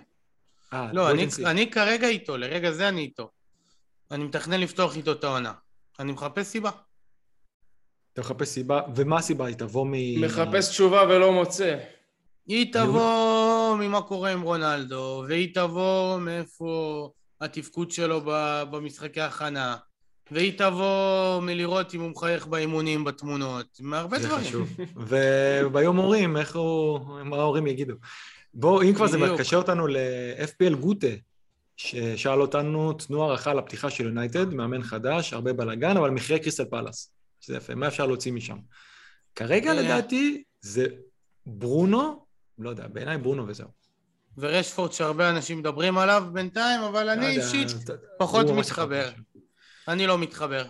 [SPEAKER 2] אה,
[SPEAKER 3] לא, אני-. אני כרגע איתו, לרגע זה אני איתו. אני מתכנן לפתוח איתו את העונה. אני מחפש סיבה.
[SPEAKER 2] אתה מחפש סיבה, ומה הסיבה? היא תבוא מ...
[SPEAKER 1] מחפש תשובה ולא מוצא.
[SPEAKER 3] היא תבוא ממה קורה עם רונלדו, והיא תבוא מאיפה התפקוד שלו ב- במשחקי הכנה, והיא תבוא מלראות אם הוא מחייך באימונים, בתמונות, מהרבה
[SPEAKER 2] זה
[SPEAKER 3] דברים.
[SPEAKER 2] חשוב. וביום הורים, איך הוא... מה ההורים יגידו? בואו, אם כבר זה. מקשר אותנו ל-FPL גוטה, ששאל אותנו, תנו הערכה לפתיחה של יונייטד, מאמן חדש, הרבה בלאגן, אבל מחירי קריסטל פלאס. שזה יפה, מה אפשר להוציא משם? כרגע
[SPEAKER 3] אה.
[SPEAKER 2] לדעתי זה ברונו, לא יודע, בעיניי ברונו וזהו.
[SPEAKER 3] ורשפורד שהרבה אנשים מדברים עליו בינתיים, אבל
[SPEAKER 2] לא
[SPEAKER 3] אני אישית פחות מתחבר. אני לא מתחבר.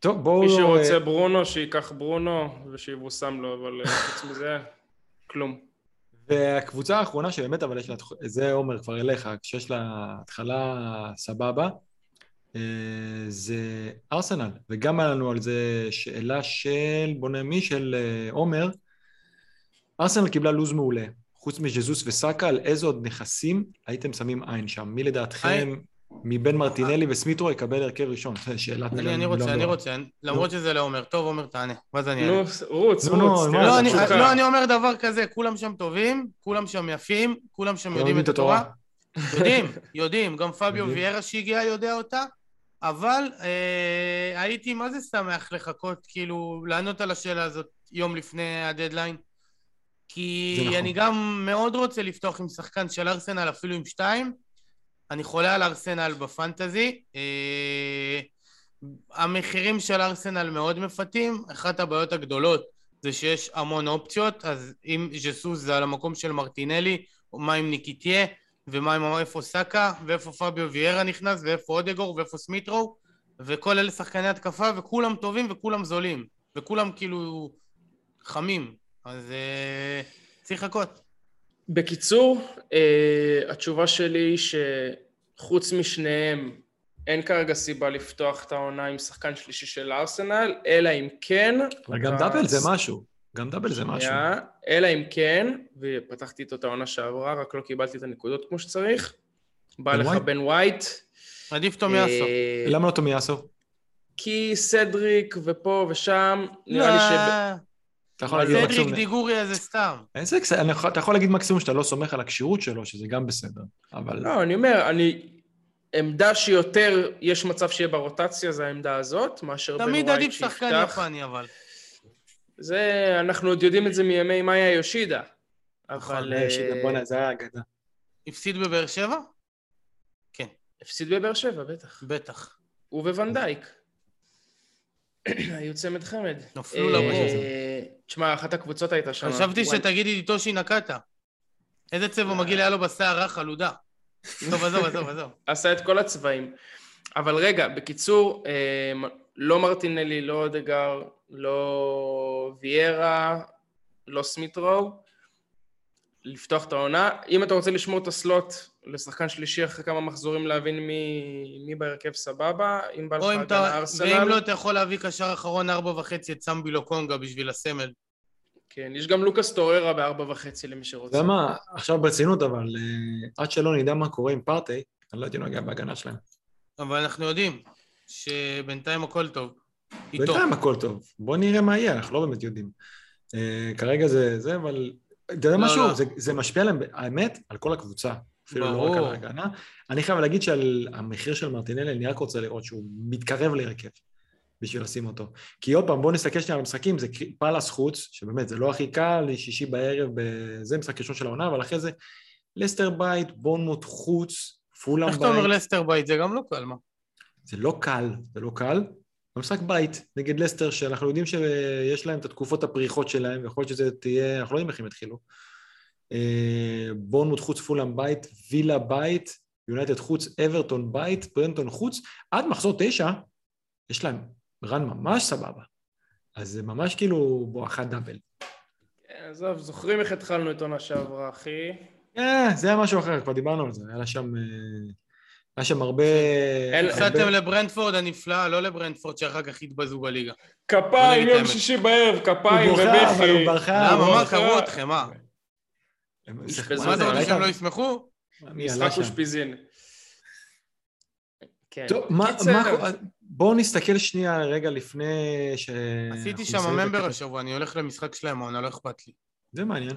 [SPEAKER 2] טוב, בואו...
[SPEAKER 1] מי
[SPEAKER 2] אה,
[SPEAKER 1] שרוצה ברונו, שייקח ברונו ושיבושם לו, אבל אה, חוץ מזה, כלום.
[SPEAKER 2] והקבוצה האחרונה שבאמת, אבל יש לה, זה עומר כבר אליך, שיש לה התחלה סבבה, אה, זה ארסנל, וגם היה לנו על זה שאלה של, בוא נראה מי, של אה, עומר, ארסנל קיבלה לו"ז מעולה, חוץ מז'זוס וסאקה, על איזה עוד נכסים הייתם שמים עין שם? מי לדעתכם מבין מרטינלי וסמיטרו יקבל הרכב ראשון? זו (laughs) שאלת
[SPEAKER 3] אני, רוצה, אני. רוצה, למרות שזה לא אומר. טוב, עומר, תענה. ואז אני אענה.
[SPEAKER 1] רוץ, רוץ.
[SPEAKER 2] מה,
[SPEAKER 3] לא, אני. לא, אני אומר דבר כזה, כולם שם טובים, כולם שם יפים, כולם שם
[SPEAKER 2] כולם
[SPEAKER 3] יודעים את התורה. יודעים, (laughs) יודעים, גם פביו. ויארה שהגיע יודע אותה, אבל אה, הייתי מה זה שמח לחכות, כאילו, לענות על השאלה הזאת יום לפני הדדליין, כי
[SPEAKER 2] זה נכון.
[SPEAKER 3] אני גם מאוד רוצה לפתוח עם שחקן של ארסנל, אפילו עם שתיים. אני חולה על ארסנל בפנטזי. אה, המחירים של ארסנל מאוד מפתים. אחת הבעיות הגדולות זה שיש המון אופציות, אז אם ז'סוס זה על המקום של מרטינלי, או מה עם ניקיטיה, ומה עם איפה סאקה, ואיפה פביו ויארה נכנס, ואיפה אודגור, ואיפה סמיטרו, וכל אלה שחקני התקפה, וכולם טובים וכולם זולים, וכולם כאילו חמים, אז אה, צריך לחכות.
[SPEAKER 1] בקיצור, אה, התשובה שלי היא שחוץ משניהם, אין כרגע סיבה לפתוח את העונה עם שחקן שלישי של ארסנל, אלא אם כן...
[SPEAKER 2] אבל גם
[SPEAKER 1] אתה-
[SPEAKER 2] דאבל זה משהו. גם דאבל זה משהו.
[SPEAKER 1] אלא אם כן, ופתחתי איתו את העונה שעברה, רק לא קיבלתי את הנקודות כמו שצריך. בא לך
[SPEAKER 2] ווייט?
[SPEAKER 1] בן ווייט.
[SPEAKER 3] עדיף תומיאסו.
[SPEAKER 1] אה,
[SPEAKER 2] למה לא תומיאסו?
[SPEAKER 1] כי סדריק ופה ושם, נראה לי ש...
[SPEAKER 2] אתה יכול להגיד
[SPEAKER 1] זה
[SPEAKER 3] סדריק
[SPEAKER 2] מקסימום...
[SPEAKER 3] דיגוריה זה סתם.
[SPEAKER 2] איזה אתה יכול להגיד מקסימום שאתה לא סומך על הכשירות שלו, שזה גם בסדר, אבל...
[SPEAKER 1] לא, אני אומר, אני... עמדה שיותר יש מצב שיהיה ברוטציה זה העמדה הזאת, מאשר בן
[SPEAKER 3] תמיד
[SPEAKER 1] ווייט
[SPEAKER 3] עדיף שחקן. יפני אבל.
[SPEAKER 1] זה, אנחנו עוד יודעים את זה מימי מאיה יושידה. אבל
[SPEAKER 2] שיט,
[SPEAKER 1] אה,
[SPEAKER 2] בוא'נה, זה היה אגדה.
[SPEAKER 3] הפסיד בבאר שבע?
[SPEAKER 1] הפסיד בבאר שבע, בטח.
[SPEAKER 3] בטח.
[SPEAKER 1] הוא וונדייק. היו צמד חמד.
[SPEAKER 3] נפלו
[SPEAKER 1] אה,
[SPEAKER 3] לבור.
[SPEAKER 1] תשמע, אחת הקבוצות הייתה שם.
[SPEAKER 3] חשבתי
[SPEAKER 1] וואן-
[SPEAKER 3] שתגיד לי טושי נקטה. איזה צבע מגעיל היה לו בשיער רך חלודה. טוב, עזוב, עזוב, עזוב. (laughs)
[SPEAKER 1] עשה את כל הצבעים. אבל רגע, בקיצור, אה, לא מרטינלי, לא אודגר, לא ויירה, לא סמיטרו, לפתוח את העונה. אם אתה רוצה לשמור את הסלוט לשחקן שלישי אחרי כמה מחזורים להבין מי, מי בהרכב סבבה, אם בא לך הגנה
[SPEAKER 3] אתה...
[SPEAKER 1] ארסנל,
[SPEAKER 3] ואם לא, אתה יכול להביא קשר אחרון ארבע וחצי את סמבילו קונגה בשביל הסמל.
[SPEAKER 1] כן, יש גם לוקאס טוררה בארבע וחצי למי
[SPEAKER 2] אתה
[SPEAKER 1] שרוצה.
[SPEAKER 2] יודע מה, עכשיו ברצינות, אבל אה, עד שלא נדע מה קורה עם פארטי, אני לא הייתי נוגע בהגנה שלהם.
[SPEAKER 3] אבל אנחנו יודעים שבינתיים הכל טוב. איתו.
[SPEAKER 2] בינתיים הכל טוב. בוא נראה מה יהיה, אנחנו לא באמת יודעים. אה, כרגע זה זה, אבל... אתה יודע
[SPEAKER 3] לא,
[SPEAKER 2] משהו?
[SPEAKER 3] לא.
[SPEAKER 2] זה- זה משפיע עליהם, האמת, על כל הקבוצה. אפילו לא. רק על ההגנה. אני חייב להגיד שעל המחיר של מרטינלי, אני רק רוצה לראות שהוא מתקרב להרכב בשביל לשים אותו. כי עוד פעם, בואו נסתכל שנייה על המשחקים, זה פאלאס חוץ, שבאמת, זה לא הכי קל, שישי בערב, זה משחק ראשון של העונה, אבל אחרי זה, לסטר בית, בונמוט חוץ, פולאם
[SPEAKER 3] איך אתה אומר. לסטר בית? זה גם לא קל, מה?
[SPEAKER 2] זה לא קל, זה לא קל. במשחק בית נגד לסטר, שאנחנו יודעים שיש להם את התקופות הפריחות שלהם, ויכול להיות שזה תהיה, אנחנו לא יודעים איך הם יתחילו. אה, בורנמוט חוץ, פולאם בית, וילה בית, יונייטד חוץ, אברטון בית, ברנטון חוץ, עד מחזור תשע, יש להם רן ממש סבבה. אז זה ממש כאילו בואכה דאבל.
[SPEAKER 1] כן, עזוב, זוכרים איך התחלנו את עונה שעברה, אחי?
[SPEAKER 2] אה, זה היה משהו אחר, כבר דיברנו על זה, היה שם, אה, היה שם הרבה...
[SPEAKER 3] הפסדתם לברנדפורד הנפלאה, לא לברנדפורד שאחר כך התבזו בליגה.
[SPEAKER 1] כפיים, יום. שישי בערב, כפיים
[SPEAKER 2] הוא בוכה, אבל הוא
[SPEAKER 1] ובכי.
[SPEAKER 2] ברחה.
[SPEAKER 3] למה? מה
[SPEAKER 1] ברכה.
[SPEAKER 3] קראו אתכם, מה? מה אתה רוצה
[SPEAKER 2] ראית?
[SPEAKER 3] שהם לא ישמחו?
[SPEAKER 1] משחק? אושפיזין. כן.
[SPEAKER 2] טוב, מה, בואו נסתכל שנייה רגע לפני ש...
[SPEAKER 3] עשיתי שם ממבר. השבוע, אני הולך למשחק שלהם, העונה, לא אכפת לי.
[SPEAKER 2] זה מעניין.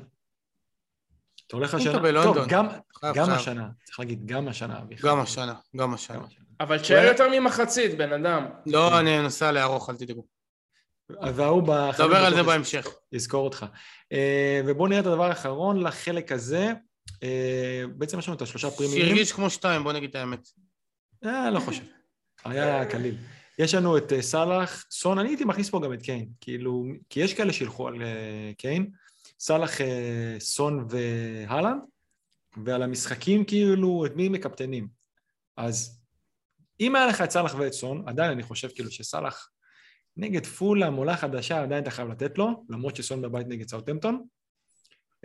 [SPEAKER 2] אתה הולך השנה?
[SPEAKER 3] בלונדון.
[SPEAKER 2] טוב, גם,
[SPEAKER 3] חייב,
[SPEAKER 2] גם
[SPEAKER 3] חייב.
[SPEAKER 2] השנה, צריך להגיד, גם השנה. אביחי.
[SPEAKER 3] גם השנה, גם השנה.
[SPEAKER 2] גם השנה.
[SPEAKER 1] אבל תשאר יותר ממחצית, בן אדם.
[SPEAKER 3] לא, אני נוסע לארוך, אל תדאגו.
[SPEAKER 2] וההוא בחמש
[SPEAKER 3] נדבר על
[SPEAKER 2] דקות
[SPEAKER 3] זה בהמשך.
[SPEAKER 2] יזכור אותך. אה, ובואו נראה את הדבר האחרון לחלק הזה. אה, בעצם יש לנו את השלושה פרימיומים.
[SPEAKER 3] שהרגיש כמו שתיים, בוא נגיד את האמת.
[SPEAKER 2] אה, לא חושב. היה קליל. יש לנו את אה, סאלח, סון, אני הייתי מכניס פה גם את קיין, כאילו, כי יש כאלה שילכו על קיין, סאלח, אה, סון והלנד, ועל המשחקים כאילו, את מי מקפטנים. אז אם היה לך את סאלח ואת סון, עדיין אני חושב כאילו שסאלח נגד פולאם, עולה חדשה, עדיין אתה חייב לתת לו, למרות שסון בבית נגד סאוטהמפטון.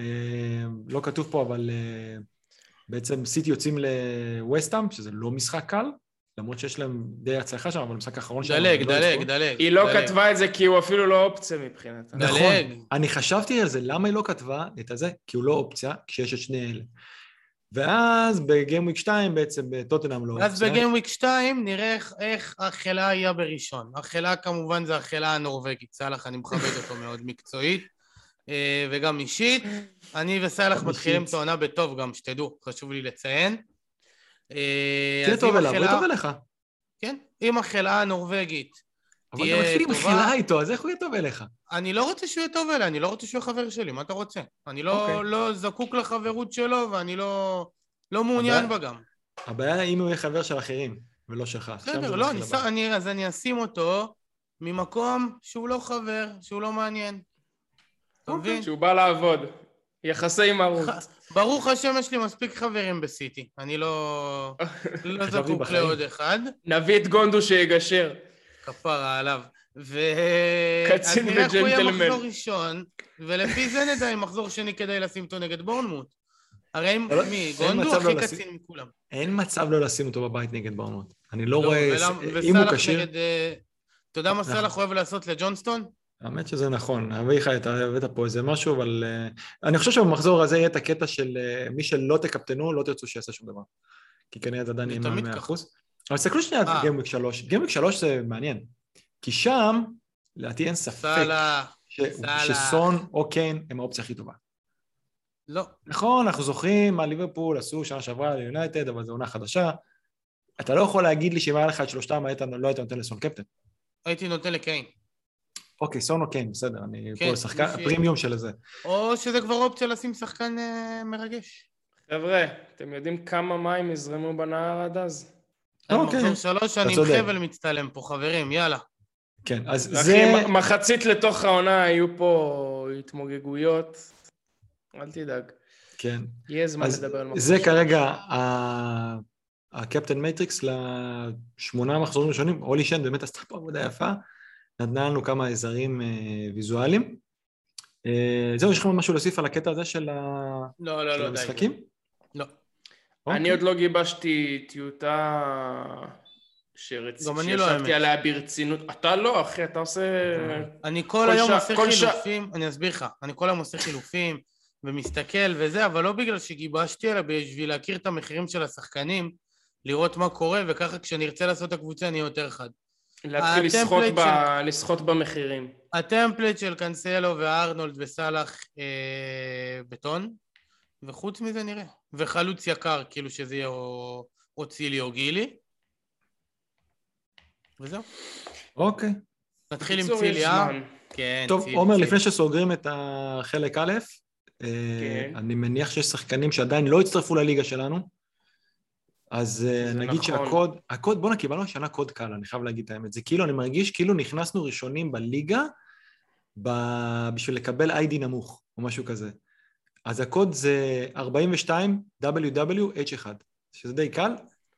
[SPEAKER 2] אה, לא כתוב פה, אבל אה, בעצם סיטי יוצאים לווסטהאם, שזה לא משחק קל, למרות שיש להם די הצלחה שם, אבל המשחק האחרון שלהם...
[SPEAKER 3] דלג,
[SPEAKER 2] לא
[SPEAKER 3] דלג. דלג.
[SPEAKER 1] היא לא. כתבה את זה כי הוא אפילו לא אופציה מבחינתה.
[SPEAKER 3] דלג.
[SPEAKER 2] נכון. אני חשבתי על זה, למה היא לא כתבה את הזה? כי הוא לא אופציה, כשיש את שני אלה. ואז בגיים וויק 2 בעצם בטוטנאם לא אופציה.
[SPEAKER 3] אז בגיים וויק 2 נראה איך- איך החלה היה בראשון. החלה כמובן זה החלה הנורבגית. סאלח, אני מכבד אותו (laughs) מאוד מקצועית אה, וגם אישית. אני וסאלח מתחילים. את העונה בטוב גם, שתדעו, חשוב לי לציין. אה,
[SPEAKER 2] תהיה טוב אליו, הוא טוב אליך.
[SPEAKER 3] כן, אם החלה הנורבגית
[SPEAKER 2] אבל
[SPEAKER 3] תהיה
[SPEAKER 2] אתה מתחיל עם
[SPEAKER 3] טובה.
[SPEAKER 2] מחילה איתו, אז איך הוא יהיה טוב אליך?
[SPEAKER 3] אני לא רוצה שהוא יהיה טוב אליי, אני לא רוצה שהוא יהיה חבר שלי, מה אתה רוצה? אני לא,
[SPEAKER 2] אוקיי.
[SPEAKER 3] לא זקוק לחברות שלו ואני לא, לא מעוניין
[SPEAKER 2] הבעיה-
[SPEAKER 3] בה גם.
[SPEAKER 2] הבעיה היא אם הוא יהיה חבר של אחרים, ולא שלך.
[SPEAKER 3] בסדר, לא, אני. אני, אז אני אשים אותו ממקום שהוא לא חבר, שהוא לא מעניין. אתה
[SPEAKER 2] אוקיי.
[SPEAKER 3] מבין?
[SPEAKER 1] שהוא בא לעבוד. יחסי מרות. (laughs)
[SPEAKER 3] ברוך השם, יש לי מספיק חברים בסיטי. אני לא, לא (laughs) זקוק. לעוד אחד.
[SPEAKER 1] נביא את גונדו שיגשר.
[SPEAKER 3] כפרה עליו. ו...
[SPEAKER 1] קצין
[SPEAKER 3] אז נראה איך הוא יהיה
[SPEAKER 1] וג'נטלמן.
[SPEAKER 3] מחזור ראשון, ולפי זה נדע אם מחזור שני כדאי לשים אותו נגד בורנמוט. הרי אם- מי?
[SPEAKER 2] אין
[SPEAKER 3] גונדו
[SPEAKER 2] מצב
[SPEAKER 3] הכי
[SPEAKER 2] לא לשים-
[SPEAKER 3] קצין מכולם.
[SPEAKER 2] אין מצב לא לשים אותו בבית נגד ברמות. אני לא
[SPEAKER 3] לא,
[SPEAKER 2] רואה... אם הוא כשיר...
[SPEAKER 3] אה, אתה יודע מה. סאלח אוהב לעשות לג'ונסטון?
[SPEAKER 2] האמת שזה נכון, אביחי, אתה הבאת פה איזה משהו, אבל uh, אני חושב שבמחזור הזה יהיה את הקטע של uh, מי שלא תקפטנו, לא תרצו שיעשה שום דבר. כי כנראה זה עדיין יהיה
[SPEAKER 3] תמיד
[SPEAKER 2] מעל
[SPEAKER 3] ככה.
[SPEAKER 2] 100%. אבל תסתכלו שנייה. על גיימוויק 3. גיימוויק 3 זה מעניין. כי שם, לדעתי אין ספק ש... שסון או קיין הם האופציה הכי טובה.
[SPEAKER 3] לא.
[SPEAKER 2] נכון, אנחנו זוכרים מה ליברפול עשו שנה שעברה ליונייטד, אבל זו עונה חדשה. אתה לא יכול להגיד לי שאם היה לך את שלושתם, היית, לא היית נותן לסון קפטן.
[SPEAKER 3] הייתי נותן לקיין.
[SPEAKER 2] אוקיי, סון או קיין, בסדר, אני
[SPEAKER 3] כן,
[SPEAKER 2] פה שחקן,
[SPEAKER 3] ש-
[SPEAKER 2] פרימיום של זה.
[SPEAKER 3] או שזה כבר אופציה לשים שחקן אה, מרגש.
[SPEAKER 1] חבר'ה, אתם יודעים כמה מים יזרמו בנהר עד אז?
[SPEAKER 2] אוקיי.
[SPEAKER 3] מחזור שלוש, אני עם. חבל מצטלם פה, חברים, יאללה.
[SPEAKER 2] כן, אז
[SPEAKER 1] אחי,
[SPEAKER 2] זה...
[SPEAKER 1] מחצית לתוך העונה היו פה התמוגגויות. אל תדאג.
[SPEAKER 2] כן.
[SPEAKER 1] יהיה זמן
[SPEAKER 2] אז
[SPEAKER 1] לדבר על מחצית.
[SPEAKER 2] זה כרגע ה- הקפטן מטריקס לשמונה מחזורים ראשונים. אולי שן באמת עשתה פה עבודה יפה, נתנה לנו כמה עזרים אה, ויזואליים. אה, זהו, יש לכם משהו להוסיף על הקטע הזה של ה-
[SPEAKER 3] לא, לא,
[SPEAKER 2] של
[SPEAKER 3] לא.
[SPEAKER 2] המשחקים?
[SPEAKER 3] לא.
[SPEAKER 1] אני
[SPEAKER 2] אוקיי.
[SPEAKER 1] עוד לא גיבשתי טיוטה
[SPEAKER 3] אני לא,
[SPEAKER 1] שישבתי
[SPEAKER 3] האמת.
[SPEAKER 1] עליה ברצינות. אתה לא, אחי, אתה עושה...
[SPEAKER 3] אני כל
[SPEAKER 1] כל
[SPEAKER 3] היום עושה חילופים, אני אסביר לך, אני כל היום עושה חילופים ומסתכל וזה, אבל לא בגלל שגיבשתי, אלא בשביל להכיר את המחירים של השחקנים, לראות מה קורה, וככה כשאני ארצה לעשות את הקבוצה אני אהיה יותר חד.
[SPEAKER 1] להתחיל לשחות
[SPEAKER 3] הטמפלייט
[SPEAKER 1] ב- לשחות במחירים.
[SPEAKER 3] הטמפלט של קאנסלו וארנולד וסאלח אה, בטון, וחוץ מזה נראה. וחלוץ יקר, כאילו שזה יהיה או, או צילי או גילי. וזהו.
[SPEAKER 2] אוקיי.
[SPEAKER 3] נתחיל עם צילי, אה? כן,
[SPEAKER 2] טוב,
[SPEAKER 3] צילי,
[SPEAKER 2] עומר,
[SPEAKER 3] צילי.
[SPEAKER 2] לפני שסוגרים את החלק א', אה,
[SPEAKER 1] כן.
[SPEAKER 2] אני מניח שיש שחקנים שעדיין לא הצטרפו לליגה שלנו, אז אה, נגיד
[SPEAKER 1] נכון.
[SPEAKER 2] שהקוד, הקוד, בואנה, קיבלנו השנה קוד קל, אני חייב להגיד את האמת. זה כאילו, אני מרגיש כאילו נכנסנו ראשונים בליגה ב- בשביל לקבל איי-די נמוך, או משהו כזה. אז הקוד זה 42 WWH1, שזה די קל,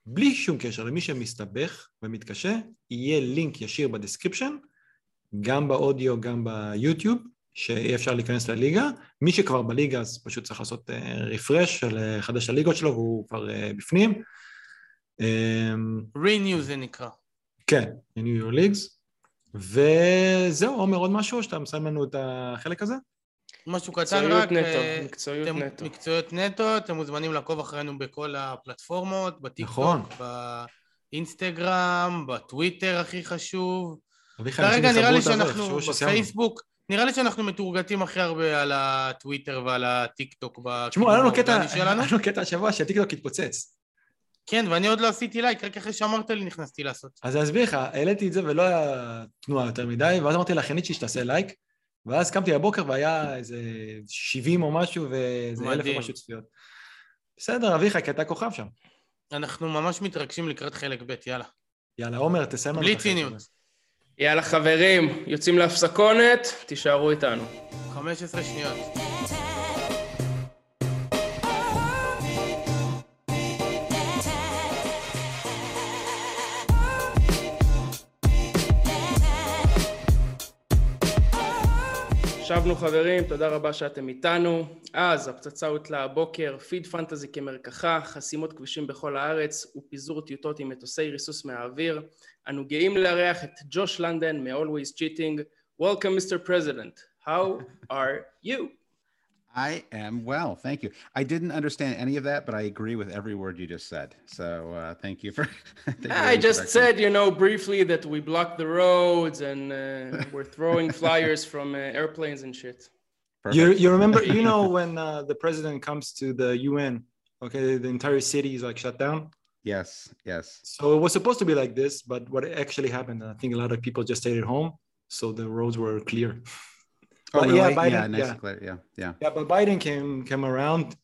[SPEAKER 2] בלי שום קשר למי שמסתבך ומתקשה, יהיה לינק ישיר בדסקריפשן, גם באודיו, גם ביוטיוב, שיהיה אפשר להיכנס לליגה. מי שכבר בליגה, אז פשוט צריך לעשות רפרש, לחדש את הליגות שלו, והוא כבר אה, בפנים. אמ,
[SPEAKER 3] Renew זה נקרא.
[SPEAKER 2] כן, New Your Leagues. וזהו, עומר, עוד משהו, שאתה מסיים לנו את החלק הזה?
[SPEAKER 3] משהו קטן
[SPEAKER 1] מקצועיות
[SPEAKER 3] רק,
[SPEAKER 1] נטו,
[SPEAKER 3] אה,
[SPEAKER 1] מקצועיות
[SPEAKER 3] אתם-
[SPEAKER 1] נטו.
[SPEAKER 3] מקצועיות נטו, אתם מוזמנים לעקוב אחרינו בכל הפלטפורמות, בטיקטוק,
[SPEAKER 2] נכון.
[SPEAKER 3] באינסטגרם, בטוויטר הכי חשוב. כרגע נראה לי שאנחנו. בפייסבוק, נראה לי שאנחנו מתורגתים הכי הרבה על הטוויטר ועל הטיק טוק
[SPEAKER 2] תשמעו, היה לנו קטע. היה לנו קטע השבוע שהטיקטוק התפוצץ.
[SPEAKER 3] כן, ואני עוד לא עשיתי לייק, רק אחרי שאמרת לי נכנסתי לעשות.
[SPEAKER 2] אז אני אסביר לך, העליתי את זה ולא היה תנועה יותר מדי, ואז אמרתי לאחיינית שלי שתעשה לייק, ואז קמתי בבוקר והיה איזה 70 או משהו, ואיזה אלף
[SPEAKER 3] מדהים.
[SPEAKER 2] ומשהו צפיות. בסדר, אביחי, כי אתה כוכב שם.
[SPEAKER 3] אנחנו ממש מתרגשים לקראת חלק ב', יאללה.
[SPEAKER 2] יאללה, עומר, תסיים לנו
[SPEAKER 3] בלי ציניות.
[SPEAKER 1] יאללה חברים, יוצאים להפסקונת, תישארו איתנו.
[SPEAKER 3] 15 שניות.
[SPEAKER 1] שבנו חברים, תודה רבה שאתם איתנו. אז הפצצה הוטלה הבוקר, פיד פנטזי כמרקחה, חסימות כבישים בכל הארץ ופיזור טיוטות עם מטוסי ריסוס מהאוויר. אנו גאים לארח את ג'וש לנדון מ-Always Cheating. Welcome, Mr. President. How (laughs) are you?
[SPEAKER 4] I am well, thank you. I didn't understand any of that, but I agree with every word you just said. So uh, thank you for. (laughs) thank
[SPEAKER 1] I just said, you know, briefly that we block the roads and uh, (laughs) we're throwing flyers from uh, airplanes and shit.
[SPEAKER 2] You, you remember, you know, when uh, the president comes to the UN, okay, the entire city is like shut down.
[SPEAKER 4] Yes, yes.
[SPEAKER 2] So it was supposed to be like this, but what actually happened, I think a lot of people just stayed at home, so the roads were clear.
[SPEAKER 4] Oh, really?
[SPEAKER 2] yeah,
[SPEAKER 4] Yeah, nice
[SPEAKER 2] yeah.
[SPEAKER 4] clear. Yeah, yeah.
[SPEAKER 2] Yeah, but Biden came came around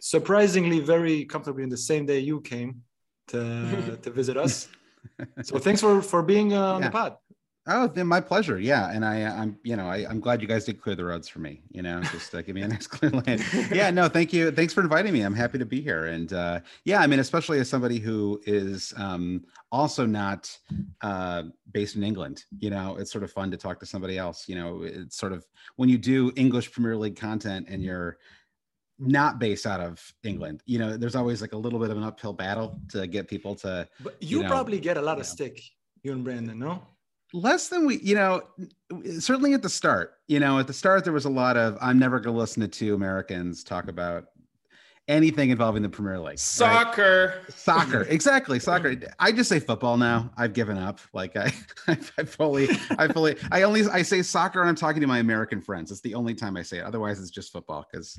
[SPEAKER 2] surprisingly very comfortably in the same day you came to (laughs) to visit us. (laughs) So thanks for for being uh, on the pod.
[SPEAKER 4] Oh, then my pleasure. Yeah, and I, I'm, you know, I, I'm glad you guys did clear the roads for me. You know, just uh, give me a (laughs) nice clear lane. Yeah, no, thank you. Thanks for inviting me. I'm happy to be here. And uh, yeah, I mean, especially as somebody who is um, also not uh, based in England. You know, it's sort of fun to talk to somebody else. You know, it's sort of when you do English Premier League content and you're not based out of England. You know, there's always like a little bit of an uphill battle to get people to
[SPEAKER 2] But you,
[SPEAKER 4] You know,
[SPEAKER 2] probably get a lot of stick, you and Brandon, no?
[SPEAKER 4] Less than we you know certainly at the start you know at the start there was a lot of i'm never going to listen to two americans talk about anything involving the premier league right?
[SPEAKER 1] Soccer.
[SPEAKER 4] soccer (laughs) exactly soccer. I just say football now. I've given up. Like (laughs) i i fully i fully i only i say soccer when i'm talking to my american friends. It's the only time i say it. Otherwise it's just football because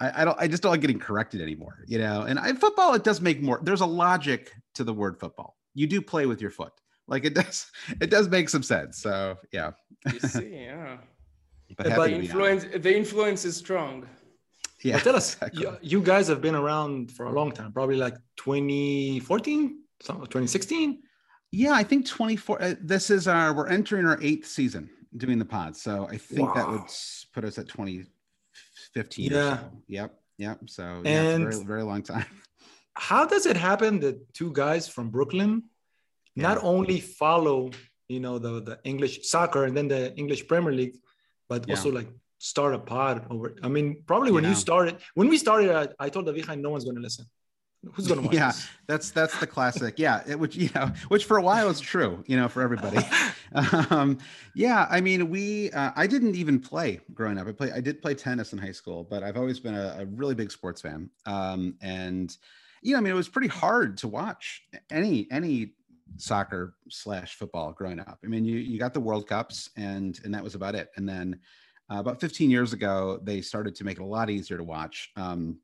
[SPEAKER 4] I, I don't i just don't like getting corrected anymore you know? And I, football it does make more there's a logic to the word football. You do play with your foot like it does (laughs) it does make some sense so yeah
[SPEAKER 1] You (laughs) see, yeah.
[SPEAKER 4] but
[SPEAKER 2] but
[SPEAKER 1] The
[SPEAKER 4] to be on.
[SPEAKER 1] influence, the influence is strong.
[SPEAKER 4] yeah
[SPEAKER 2] But tell us,
[SPEAKER 4] exactly.
[SPEAKER 2] you, you guys have been around for a long time, probably like 2014, some- 2016.
[SPEAKER 4] Yeah, I think 24. Uh, this is our, we're entering our eighth season doing the pod. So I think that would put us at 2015.
[SPEAKER 2] Yeah.
[SPEAKER 4] So. Yep. Yep. So yeah,
[SPEAKER 2] And-
[SPEAKER 4] it's very, very long time. (laughs)
[SPEAKER 2] How does it happen that two guys from Brooklyn not only follow, you know, the, the English soccer and then the English Premier League, but
[SPEAKER 4] Yeah.
[SPEAKER 2] also like start a pod over? I mean, probably when you started, when we started, I, I told Avichai no one's going to listen. Who's going to watch (laughs)
[SPEAKER 4] Yeah.
[SPEAKER 2] this?
[SPEAKER 4] That's, that's the classic. Yeah. It, which, you know, which for a while is true, you know, for everybody. (laughs) um, yeah. I mean, we, uh, I didn't even play growing up. I play, I did play tennis in high school, but I've always been a, a really big sports fan. Um, and, you know, I mean, it was pretty hard to watch any, any soccer slash football growing up. I mean, you, you got the World Cups and, and that was about it. And then uh, about 15 years ago, they started to make it a lot easier to watch. Um,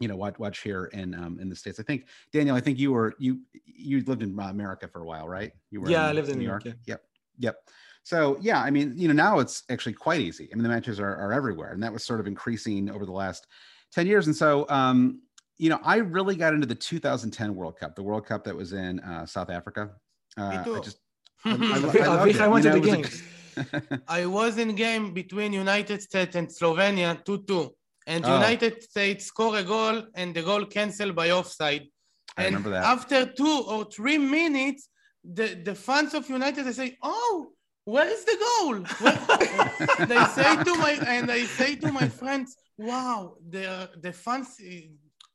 [SPEAKER 4] you know, watch, watch here in um, in the states. I think Daniel. I think you were you you lived in America for a while, right? You were
[SPEAKER 2] Yeah, I lived in New York, Yeah.
[SPEAKER 4] Yep, yep. So yeah, I mean, you know, now it's actually quite easy. I mean, the matches are, are everywhere, and that was sort of increasing over the last ten years. And so, um, you know, I really got into the 2010 World Cup, the World Cup that was in uh, South Africa. Uh, I just (laughs) I, I, lo- I loved
[SPEAKER 2] Avichai
[SPEAKER 4] it.
[SPEAKER 2] went to the
[SPEAKER 4] it was (laughs)
[SPEAKER 3] was in game between United States and Slovenia 2-2. And
[SPEAKER 4] Oh.
[SPEAKER 3] United States score a goal and the goal cancelled by offside.
[SPEAKER 4] I
[SPEAKER 3] and
[SPEAKER 4] remember that.
[SPEAKER 3] after two or three minutes, the, the fans of United they say, "Oh, where is the goal?" (laughs) They say to my and I say to my friends, "Wow, the the fans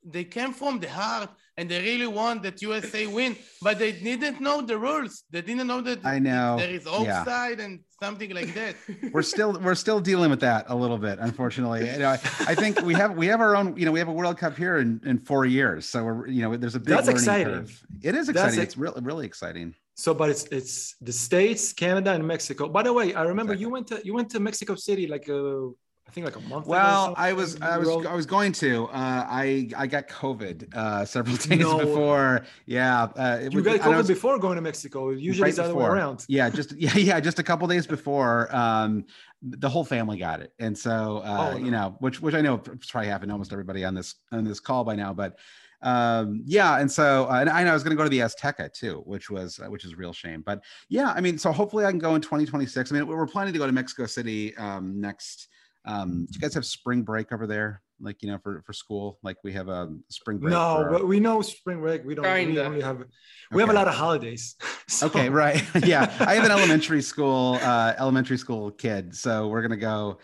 [SPEAKER 3] they came from the heart and they really want that USA win, but they didn't know the rules. They didn't know that
[SPEAKER 4] I know.
[SPEAKER 3] there is
[SPEAKER 4] Yeah.
[SPEAKER 3] offside and something like that. (laughs)
[SPEAKER 4] we're still we're still dealing with that a little bit unfortunately you know I, I think we have we have our own you know we have a world cup here in in four years so we're you know there's a big
[SPEAKER 2] That's
[SPEAKER 4] learning
[SPEAKER 2] exciting.
[SPEAKER 4] curve. it is exciting
[SPEAKER 2] it.
[SPEAKER 4] it's really really exciting
[SPEAKER 2] So, but it's it's the states, Canada, and Mexico. By the way, I remember you went to you went to Mexico City like a, I think like a month.
[SPEAKER 4] well i was i was
[SPEAKER 2] rolled-
[SPEAKER 4] i was going to uh i i got covid uh several (laughs) days
[SPEAKER 2] No.
[SPEAKER 4] before yeah uh it
[SPEAKER 2] You
[SPEAKER 4] was-
[SPEAKER 2] got COVID
[SPEAKER 4] was-
[SPEAKER 2] before going to Mexico. Usually
[SPEAKER 4] right
[SPEAKER 2] it's the other way around.
[SPEAKER 4] yeah just (laughs) yeah yeah just a couple days before um the whole family got it and so uh
[SPEAKER 2] Oh,
[SPEAKER 4] you know which which i know probably happened to almost everybody on this on this call by now but um yeah and so uh, and i know i was going to go to the azteca too which was uh, which is a real shame but yeah i mean so hopefully i can go in 2026 i mean we're planning to go to mexico city um next um do you guys have spring break over there like you know for for school like we have a spring break
[SPEAKER 2] No,
[SPEAKER 4] for-
[SPEAKER 2] but we know spring break. We don't. We
[SPEAKER 1] Kinda.
[SPEAKER 2] only have we have a lot of holidays. (laughs) So-
[SPEAKER 4] Okay, right. (laughs) yeah. I have an (laughs) elementary school, uh, elementary school kid. So we're gonna go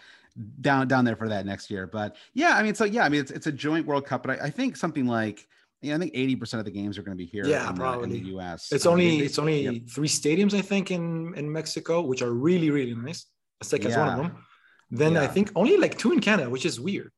[SPEAKER 4] down down there for that next year. But yeah, I mean, so yeah, I mean it's it's a joint World Cup, but I, I think something like yeah, I think 80% of the games are gonna be here
[SPEAKER 2] Yeah,
[SPEAKER 4] in, the, in the US.
[SPEAKER 2] It's
[SPEAKER 4] Um,
[SPEAKER 2] only
[SPEAKER 4] they-
[SPEAKER 2] it's only
[SPEAKER 4] yep.
[SPEAKER 2] three stadiums I think in in Mexico, which are really really nice. Azteca is one of
[SPEAKER 4] Yeah.
[SPEAKER 2] Them. Then I think only like two in Canada, which is weird.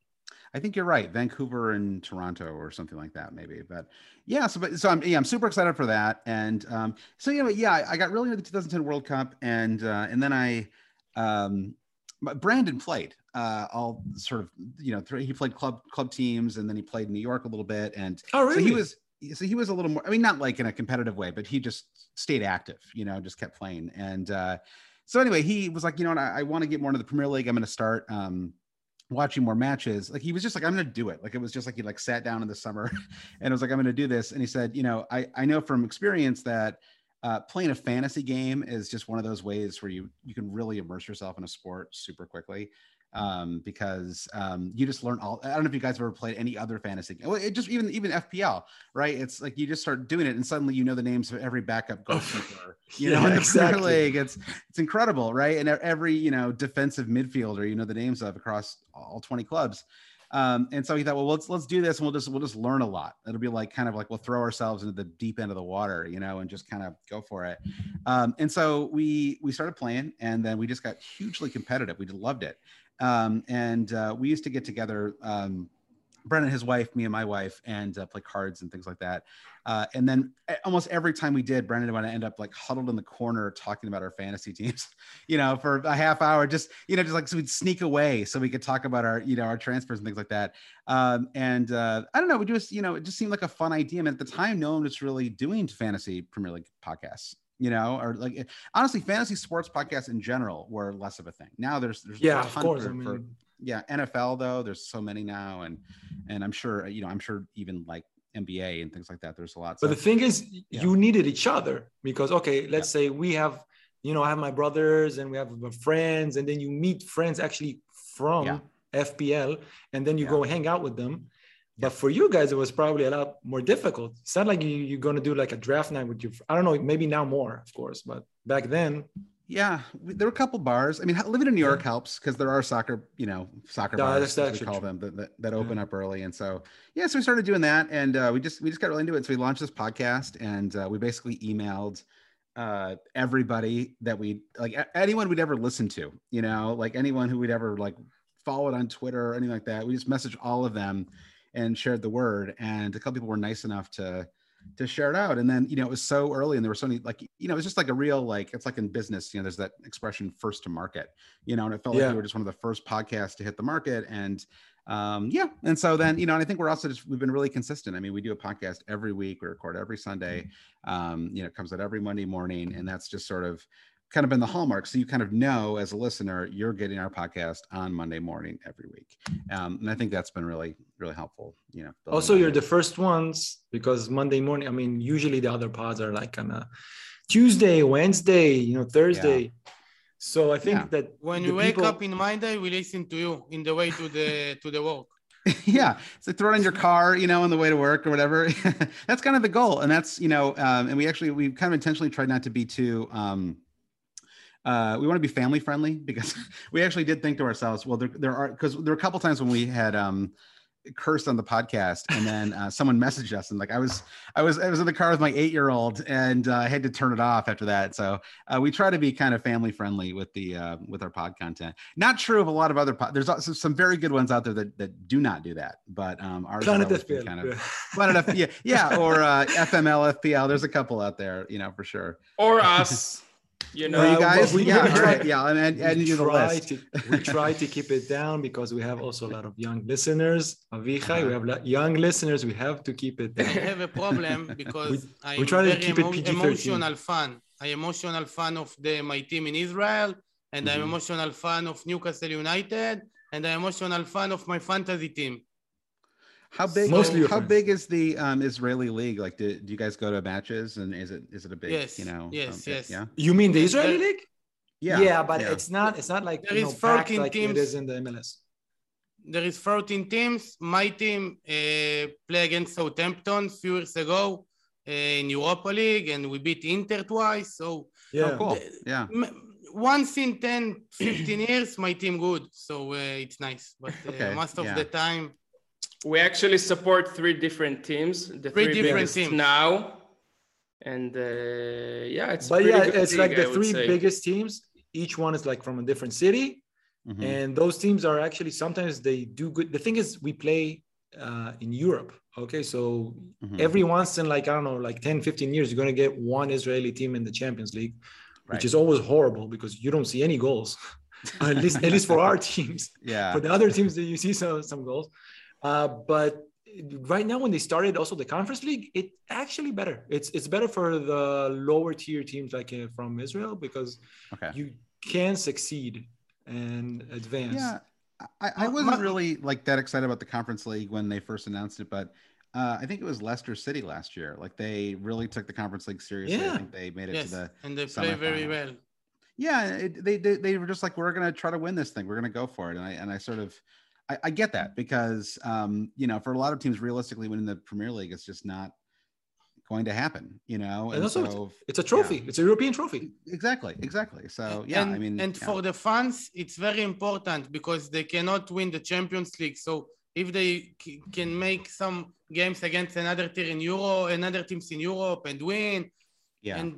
[SPEAKER 4] I think you're right. Vancouver and Toronto or something like that, maybe. But yeah, so but so I'm yeah, I'm super excited for that. And um, so yeah, but yeah, I, I got really into the 2010 World Cup, and uh, and then I um, Brandon played uh, all sort of you know th- he played club club teams, and then he played in New York a little bit, and
[SPEAKER 2] Oh really?
[SPEAKER 4] so he was so he was a little more. I mean, not like in a competitive way, but he just stayed active. You know, just kept playing. And uh, so anyway, he was like, you know, what, I, I want to get more into the Premier League. I'm going to start um, watching more matches. Like he was just like, I'm going to do it. Like it was just like he like sat down in the summer, (laughs) and was like, I'm going to do this. And he said, you know, I I know from experience that. Uh, playing a fantasy game is just one of those ways where you you can really immerse yourself in a sport super quickly um, because um, you just learn all. I don't know if you guys have ever played any other fantasy game. Well, it just even even FPL, right? It's like you just start doing it, and suddenly you know the names of every backup (laughs) goalkeeper. You know,
[SPEAKER 2] Yeah,
[SPEAKER 4] in the
[SPEAKER 2] exactly.
[SPEAKER 4] League, it's it's incredible, right? And every you know defensive midfielder, you know the names of across all twenty clubs. Um, and so he thought, well, let's let's do this, and we'll just we'll just learn a lot. It'll be like kind of like we'll throw ourselves into the deep end of the water, you know, and just kind of go for it. Um, and so we we started playing, and then we just got hugely competitive. We just loved it. Um, and uh, we used to get together, um, Brennan, his wife, me and my wife, and uh, play cards and things like that. Uh, and then almost every time we did, Brendan and I end up like huddled in the corner talking about our fantasy teams, (laughs) you know, for a half hour, just, you know, just like so we'd sneak away so we could talk about our, you know, our transfers and things like that. Um, and uh, I don't know, we just, you know, it just seemed like a fun idea. And at the time, no one was really doing fantasy Premier League podcasts. You know, or like eh, honestly, fantasy sports podcasts in general were less of a thing. Now there's there's
[SPEAKER 2] Yeah, of course.
[SPEAKER 4] for-
[SPEAKER 2] I
[SPEAKER 4] for- yeah nfl though there's so many now and and i'm sure you know i'm sure even like nba and things like that there's a lot
[SPEAKER 2] but
[SPEAKER 4] so,
[SPEAKER 2] the thing is,
[SPEAKER 4] Yeah.
[SPEAKER 2] you needed each other because okay, let's say we have, you know, I have my brothers and we have friends, and then you meet friends actually from
[SPEAKER 4] Yeah.
[SPEAKER 2] FPL, and then you
[SPEAKER 4] Yeah.
[SPEAKER 2] go hang out with them. But for you guys, it was probably a lot more difficult. It's not like you, you're going to do like a draft night with your. I don't know, maybe now more, of course, but back then,
[SPEAKER 4] yeah there were a couple bars i mean living in new york helps because there are soccer you know soccer
[SPEAKER 2] Yeah,
[SPEAKER 4] bars as we call
[SPEAKER 2] true.
[SPEAKER 4] them that, that, that open up early and so yeah so we started doing that and uh, we just we just got really into it so we launched this podcast and uh, we basically emailed uh everybody that we like anyone we'd ever listen to you know like anyone who we'd ever like followed on twitter or anything like that we just messaged all of them and shared the word and a couple people were nice enough to to share it out. And then you know it was so early and there were so many like you know it's just like a real like it's like in business you know there's that expression first to market you know and it felt like
[SPEAKER 2] Yeah.
[SPEAKER 4] we were just one of the first podcasts to hit the market and um yeah. And so then you know and i think we're also just we've been really consistent. I mean we do a podcast every week we record every sunday um you know it comes out every monday morning and that's just sort of kind of been the hallmark so you kind of know as a listener you're getting our podcast on monday morning every week um and i think that's been really really helpful you know
[SPEAKER 2] also you're the first ones because Monday morning. I mean, usually the other pods are like on a Tuesday, Wednesday, you know, Thursday. So I think
[SPEAKER 4] Yeah.
[SPEAKER 2] that
[SPEAKER 3] When you wake
[SPEAKER 2] people-
[SPEAKER 3] up in Monday, we listen to you in the way to the to the work. (laughs)
[SPEAKER 4] yeah so throw it in your car you know on the way to work or whatever (laughs) that's kind of the goal and that's you know um, and we actually we kind of intentionally tried not to be too um uh, we want to be family friendly because (laughs) we actually did think to ourselves well there, there are because there were a couple times when we had um cursed on the podcast and then uh, someone messaged us and like i was i was i was in the car with my eight year old and uh, i had to turn it off after that. So uh, we try to be kind of family friendly with the uh, with our pod content. Not true of a lot of other pod there's also some very good ones out there that, that do not do that but um ours
[SPEAKER 2] Planet
[SPEAKER 4] have been kind of
[SPEAKER 2] yeah.
[SPEAKER 4] Planet F- yeah (laughs) yeah or uh, fml fpl there's a couple out there you know for sure.
[SPEAKER 1] Or us, (laughs) you know.
[SPEAKER 4] Or you guys
[SPEAKER 2] we-
[SPEAKER 4] yeah
[SPEAKER 2] we try-
[SPEAKER 4] right yeah and and,
[SPEAKER 2] we
[SPEAKER 4] and you the
[SPEAKER 2] try to (laughs) we try to keep it down because we have also a lot of young listeners. Avichai, we have young listeners. We have to keep it (laughs)
[SPEAKER 3] I
[SPEAKER 2] down.
[SPEAKER 3] have a problem (laughs) because I'm
[SPEAKER 2] we try to
[SPEAKER 3] very
[SPEAKER 2] keep it
[SPEAKER 3] emo-
[SPEAKER 2] PG-13.
[SPEAKER 3] emotional fan. I'm emotional fan of the my team in Israel, and I'm
[SPEAKER 4] Mhm.
[SPEAKER 3] emotional fan of Newcastle United, and I'm emotional fan of my fantasy team.
[SPEAKER 4] How big?
[SPEAKER 2] Mostly
[SPEAKER 4] how
[SPEAKER 2] friends.
[SPEAKER 4] big is the um, Israeli league? Like, do, do you guys go to matches? And is it is it a big?
[SPEAKER 3] Yes,
[SPEAKER 4] You know.
[SPEAKER 3] yes,
[SPEAKER 4] um,
[SPEAKER 3] yes.
[SPEAKER 4] Yeah.
[SPEAKER 2] You mean the Israeli
[SPEAKER 3] there-
[SPEAKER 2] league?
[SPEAKER 4] Yeah.
[SPEAKER 2] Yeah, but
[SPEAKER 4] yeah.
[SPEAKER 2] it's not. It's not like
[SPEAKER 3] There
[SPEAKER 2] you
[SPEAKER 3] is
[SPEAKER 2] know, packed
[SPEAKER 3] 14
[SPEAKER 2] like
[SPEAKER 3] teams.
[SPEAKER 2] it is in the MLS.
[SPEAKER 3] There is 14 teams. My team uh, play against Southampton a few years ago uh, in Europa League, and we beat Inter twice. So
[SPEAKER 2] Yeah.
[SPEAKER 4] Oh, cool. Yeah.
[SPEAKER 3] m- once in 10, 15 years, my team good. So uh, it's nice. But uh,
[SPEAKER 4] Okay,
[SPEAKER 3] most of
[SPEAKER 4] yeah.
[SPEAKER 3] the time,
[SPEAKER 1] We actually support three different teams. The
[SPEAKER 3] Three
[SPEAKER 1] three,
[SPEAKER 3] different teams.
[SPEAKER 1] now, and uh, yeah, it's.
[SPEAKER 2] But yeah, it's like
[SPEAKER 1] league, I
[SPEAKER 2] the three
[SPEAKER 1] say.
[SPEAKER 2] biggest teams. Each one is like from a different city,
[SPEAKER 4] Mhm.
[SPEAKER 2] and those teams are actually sometimes they do good. The thing is, we play uh, in Europe. Okay, so
[SPEAKER 4] Mhm.
[SPEAKER 2] every once in like I don't know, like 10, 15 years, you're gonna get one Israeli team in the Champions League,
[SPEAKER 4] Right.
[SPEAKER 2] which is always horrible because you don't see any goals. (laughs) at least at least for our (laughs) teams.
[SPEAKER 4] Yeah.
[SPEAKER 2] For the other teams that you see some some goals. Uh, but right now when they started also the conference league, it actually better. It's it's better for the lower tier teams like uh, from Israel because
[SPEAKER 4] Okay.
[SPEAKER 2] you can succeed and advance.
[SPEAKER 4] Yeah. I, I wasn't
[SPEAKER 3] my-
[SPEAKER 4] really like that excited about the conference league when they first announced it, but uh, I think it was Leicester City last year. Like they really took the conference league seriously. I
[SPEAKER 2] Yeah.
[SPEAKER 4] think they made it
[SPEAKER 3] yes,
[SPEAKER 4] to the
[SPEAKER 3] and they play very
[SPEAKER 4] semifinals.
[SPEAKER 3] well.
[SPEAKER 4] yeah it, they, they they were just like we're gonna try to win this thing we're gonna go for it and i and i sort of i, I get that because um you know for a lot of teams realistically winning the premier league it's just not going to happen you know
[SPEAKER 2] And
[SPEAKER 4] and, so
[SPEAKER 2] It's a trophy. It's a European trophy.
[SPEAKER 4] exactly exactly so yeah
[SPEAKER 3] and,
[SPEAKER 4] i mean
[SPEAKER 3] and
[SPEAKER 4] yeah.
[SPEAKER 3] for the fans, it's very important because they cannot win the Champions League. So if they c- can make some games against another team in Euro, another teams in Europe and win,
[SPEAKER 4] yeah
[SPEAKER 3] and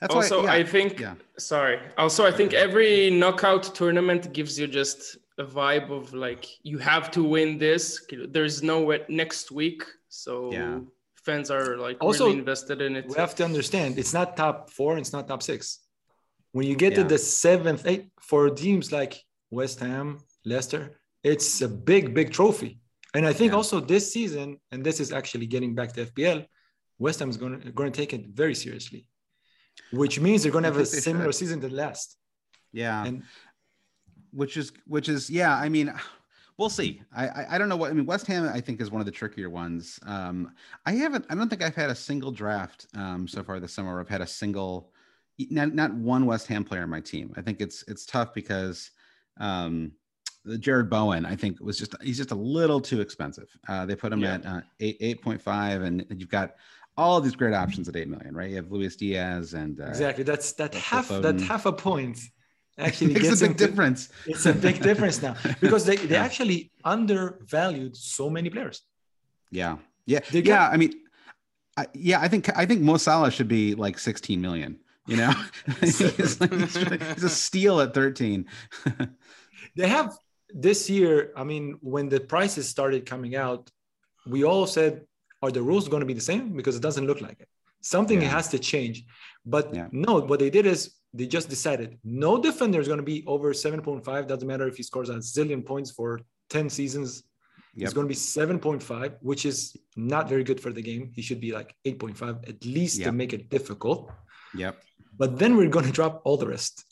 [SPEAKER 4] that's
[SPEAKER 1] also,
[SPEAKER 4] why, yeah,
[SPEAKER 1] I think.
[SPEAKER 4] yeah
[SPEAKER 1] Sorry. Also, I think every knockout tournament gives you just a vibe of like you have to win this. There's no next week, so
[SPEAKER 4] Yeah.
[SPEAKER 1] fans are like
[SPEAKER 2] Also,
[SPEAKER 1] really invested in it.
[SPEAKER 2] We have to understand it's not top four, it's not top six. When you get
[SPEAKER 4] Yeah.
[SPEAKER 2] to the seventh, eight for teams like West Ham, Leicester, it's a big, big trophy. And I think
[SPEAKER 4] Yeah.
[SPEAKER 2] also this season, and this is actually getting back to FPL, West Ham is going to, going to take it very seriously, which means they're going to have a similar
[SPEAKER 4] should.
[SPEAKER 2] season to last.
[SPEAKER 4] yeah
[SPEAKER 2] And
[SPEAKER 4] which is which is yeah i mean (sighs) we'll see. I, I i don't know what i mean west ham i think is one of the trickier ones. Um i haven't i don't think i've had a single draft um so far this summer i've had a single not, not one west ham player on my team. I think it's it's tough because um the Jarrod Bowen i think was just he's just a little too expensive. Uh they put him
[SPEAKER 1] Yeah.
[SPEAKER 4] at uh, 8 8.5 and you've got all these great options at 8 million right? You have luis diaz and uh,
[SPEAKER 2] exactly, that's that half that half a point actually
[SPEAKER 4] makes
[SPEAKER 2] gets
[SPEAKER 4] a big
[SPEAKER 2] into-
[SPEAKER 4] difference
[SPEAKER 2] It's a big difference now (laughs) because they, they
[SPEAKER 4] Yeah.
[SPEAKER 2] actually undervalued so many players.
[SPEAKER 4] Yeah, yeah,
[SPEAKER 2] They got-
[SPEAKER 4] yeah. I mean, I, yeah, I think I think Mo Salah should be like 16 million. You know, (laughs) he's, like- he's a steal at 13. (laughs)
[SPEAKER 2] They have this year. I mean, when the prices started coming out, we all said, "Are the rules going to be the same?" Because it doesn't look like it. Something
[SPEAKER 4] Yeah.
[SPEAKER 2] has to change. But
[SPEAKER 4] Yeah.
[SPEAKER 2] no, what they did is they just decided no defender is going to be over 7.5. Doesn't matter if he scores a zillion points for 10 seasons.
[SPEAKER 4] Yep.
[SPEAKER 2] It's going to be 7.5, which is not very good for the game. He should be like 8.5 at least
[SPEAKER 4] Yep.
[SPEAKER 2] to make it difficult.
[SPEAKER 4] Yep.
[SPEAKER 2] But then we're going to drop all the rest.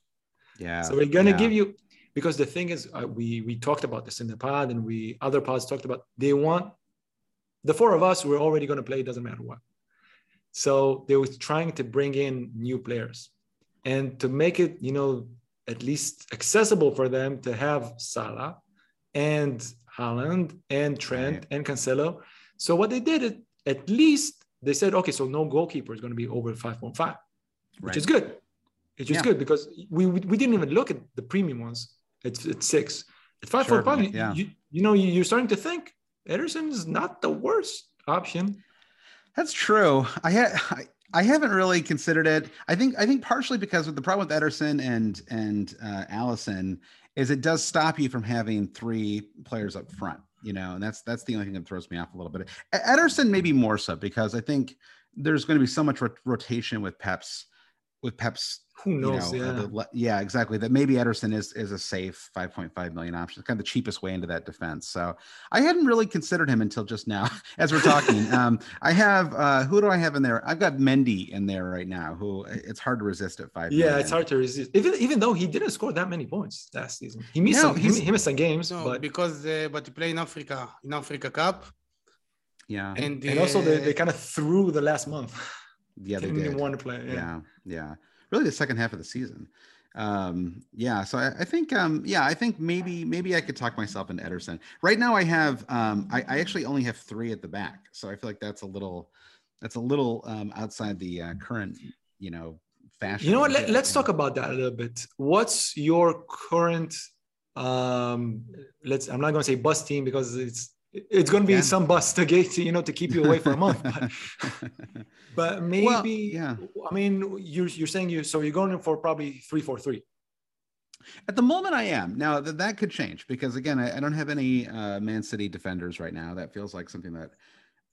[SPEAKER 4] Yeah.
[SPEAKER 2] So we're going to
[SPEAKER 4] yeah.
[SPEAKER 2] give you because the thing is uh, we we talked about this in the pod and we other pods talked about they want the four of us we're already going to play doesn't matter what. So they were trying to bring in new players and to make it you know at least accessible for them to have Salah and Haaland and Trent
[SPEAKER 4] Right.
[SPEAKER 2] and Cancelo. So what they did it at least they said okay so no goalkeeper is going to be over 5.5 which is good. Which is
[SPEAKER 4] Yeah.
[SPEAKER 2] good because we, we we didn't even look at the premium ones. It's it's six. At five
[SPEAKER 4] Sure,
[SPEAKER 2] four
[SPEAKER 4] yeah.
[SPEAKER 2] you you know, you- you're starting to think Ederson is not the worst option.
[SPEAKER 4] That's true. I had I, I haven't really considered it. I think I think partially because of the problem with Ederson and and uh, Alisson is it does stop you from having three players up front. You know, and that's that's the only thing that throws me off a little bit. Ederson maybe more so because I think there's going to be so much rot- rotation with Pep's with Pep's
[SPEAKER 2] Who
[SPEAKER 4] you
[SPEAKER 2] knows?
[SPEAKER 4] know, uh,
[SPEAKER 2] yeah.
[SPEAKER 4] the yeah, exactly. That maybe Ederson is is a safe 5.5 million option. Kind of the cheapest way into that defense. So I hadn't really considered him until just now (laughs) as we're talking. um, I have uh, who do I have in there? I've got Mendy in there right now. Who it's hard to resist at five.
[SPEAKER 2] Yeah,
[SPEAKER 4] million.
[SPEAKER 2] it's hard to resist. Even even though he didn't score that many points last season, he missed
[SPEAKER 4] No,
[SPEAKER 2] some. He, he missed some games,
[SPEAKER 3] No,
[SPEAKER 2] but
[SPEAKER 3] because uh, but he played in Africa in Africa Cup
[SPEAKER 4] Yeah,
[SPEAKER 3] and
[SPEAKER 2] and also they,
[SPEAKER 3] uh,
[SPEAKER 2] they kind of threw the last month. (laughs)
[SPEAKER 4] yeah, they did.
[SPEAKER 2] want to play. Yeah.
[SPEAKER 4] yeah yeah really the second half of the season um yeah so I, I think um yeah i think maybe maybe i could talk myself into ederson right now i have um I, I actually only have three at the back so i feel like that's a little that's a little um outside the uh, current you know fashion
[SPEAKER 2] You know what? Let, let's talk about that a little bit. What's your current? Um, let's. I'm not going to say bus team because it's it's going to be
[SPEAKER 4] Yeah.
[SPEAKER 2] some bus to get you know to keep you away for a month. But, (laughs) but maybe.
[SPEAKER 4] Well, yeah.
[SPEAKER 2] I mean, you're you're saying you so you're going for probably three four three.
[SPEAKER 4] At the moment, I am. Now that that could change because again, I, I don't have any uh, Man City defenders right now. That feels like something that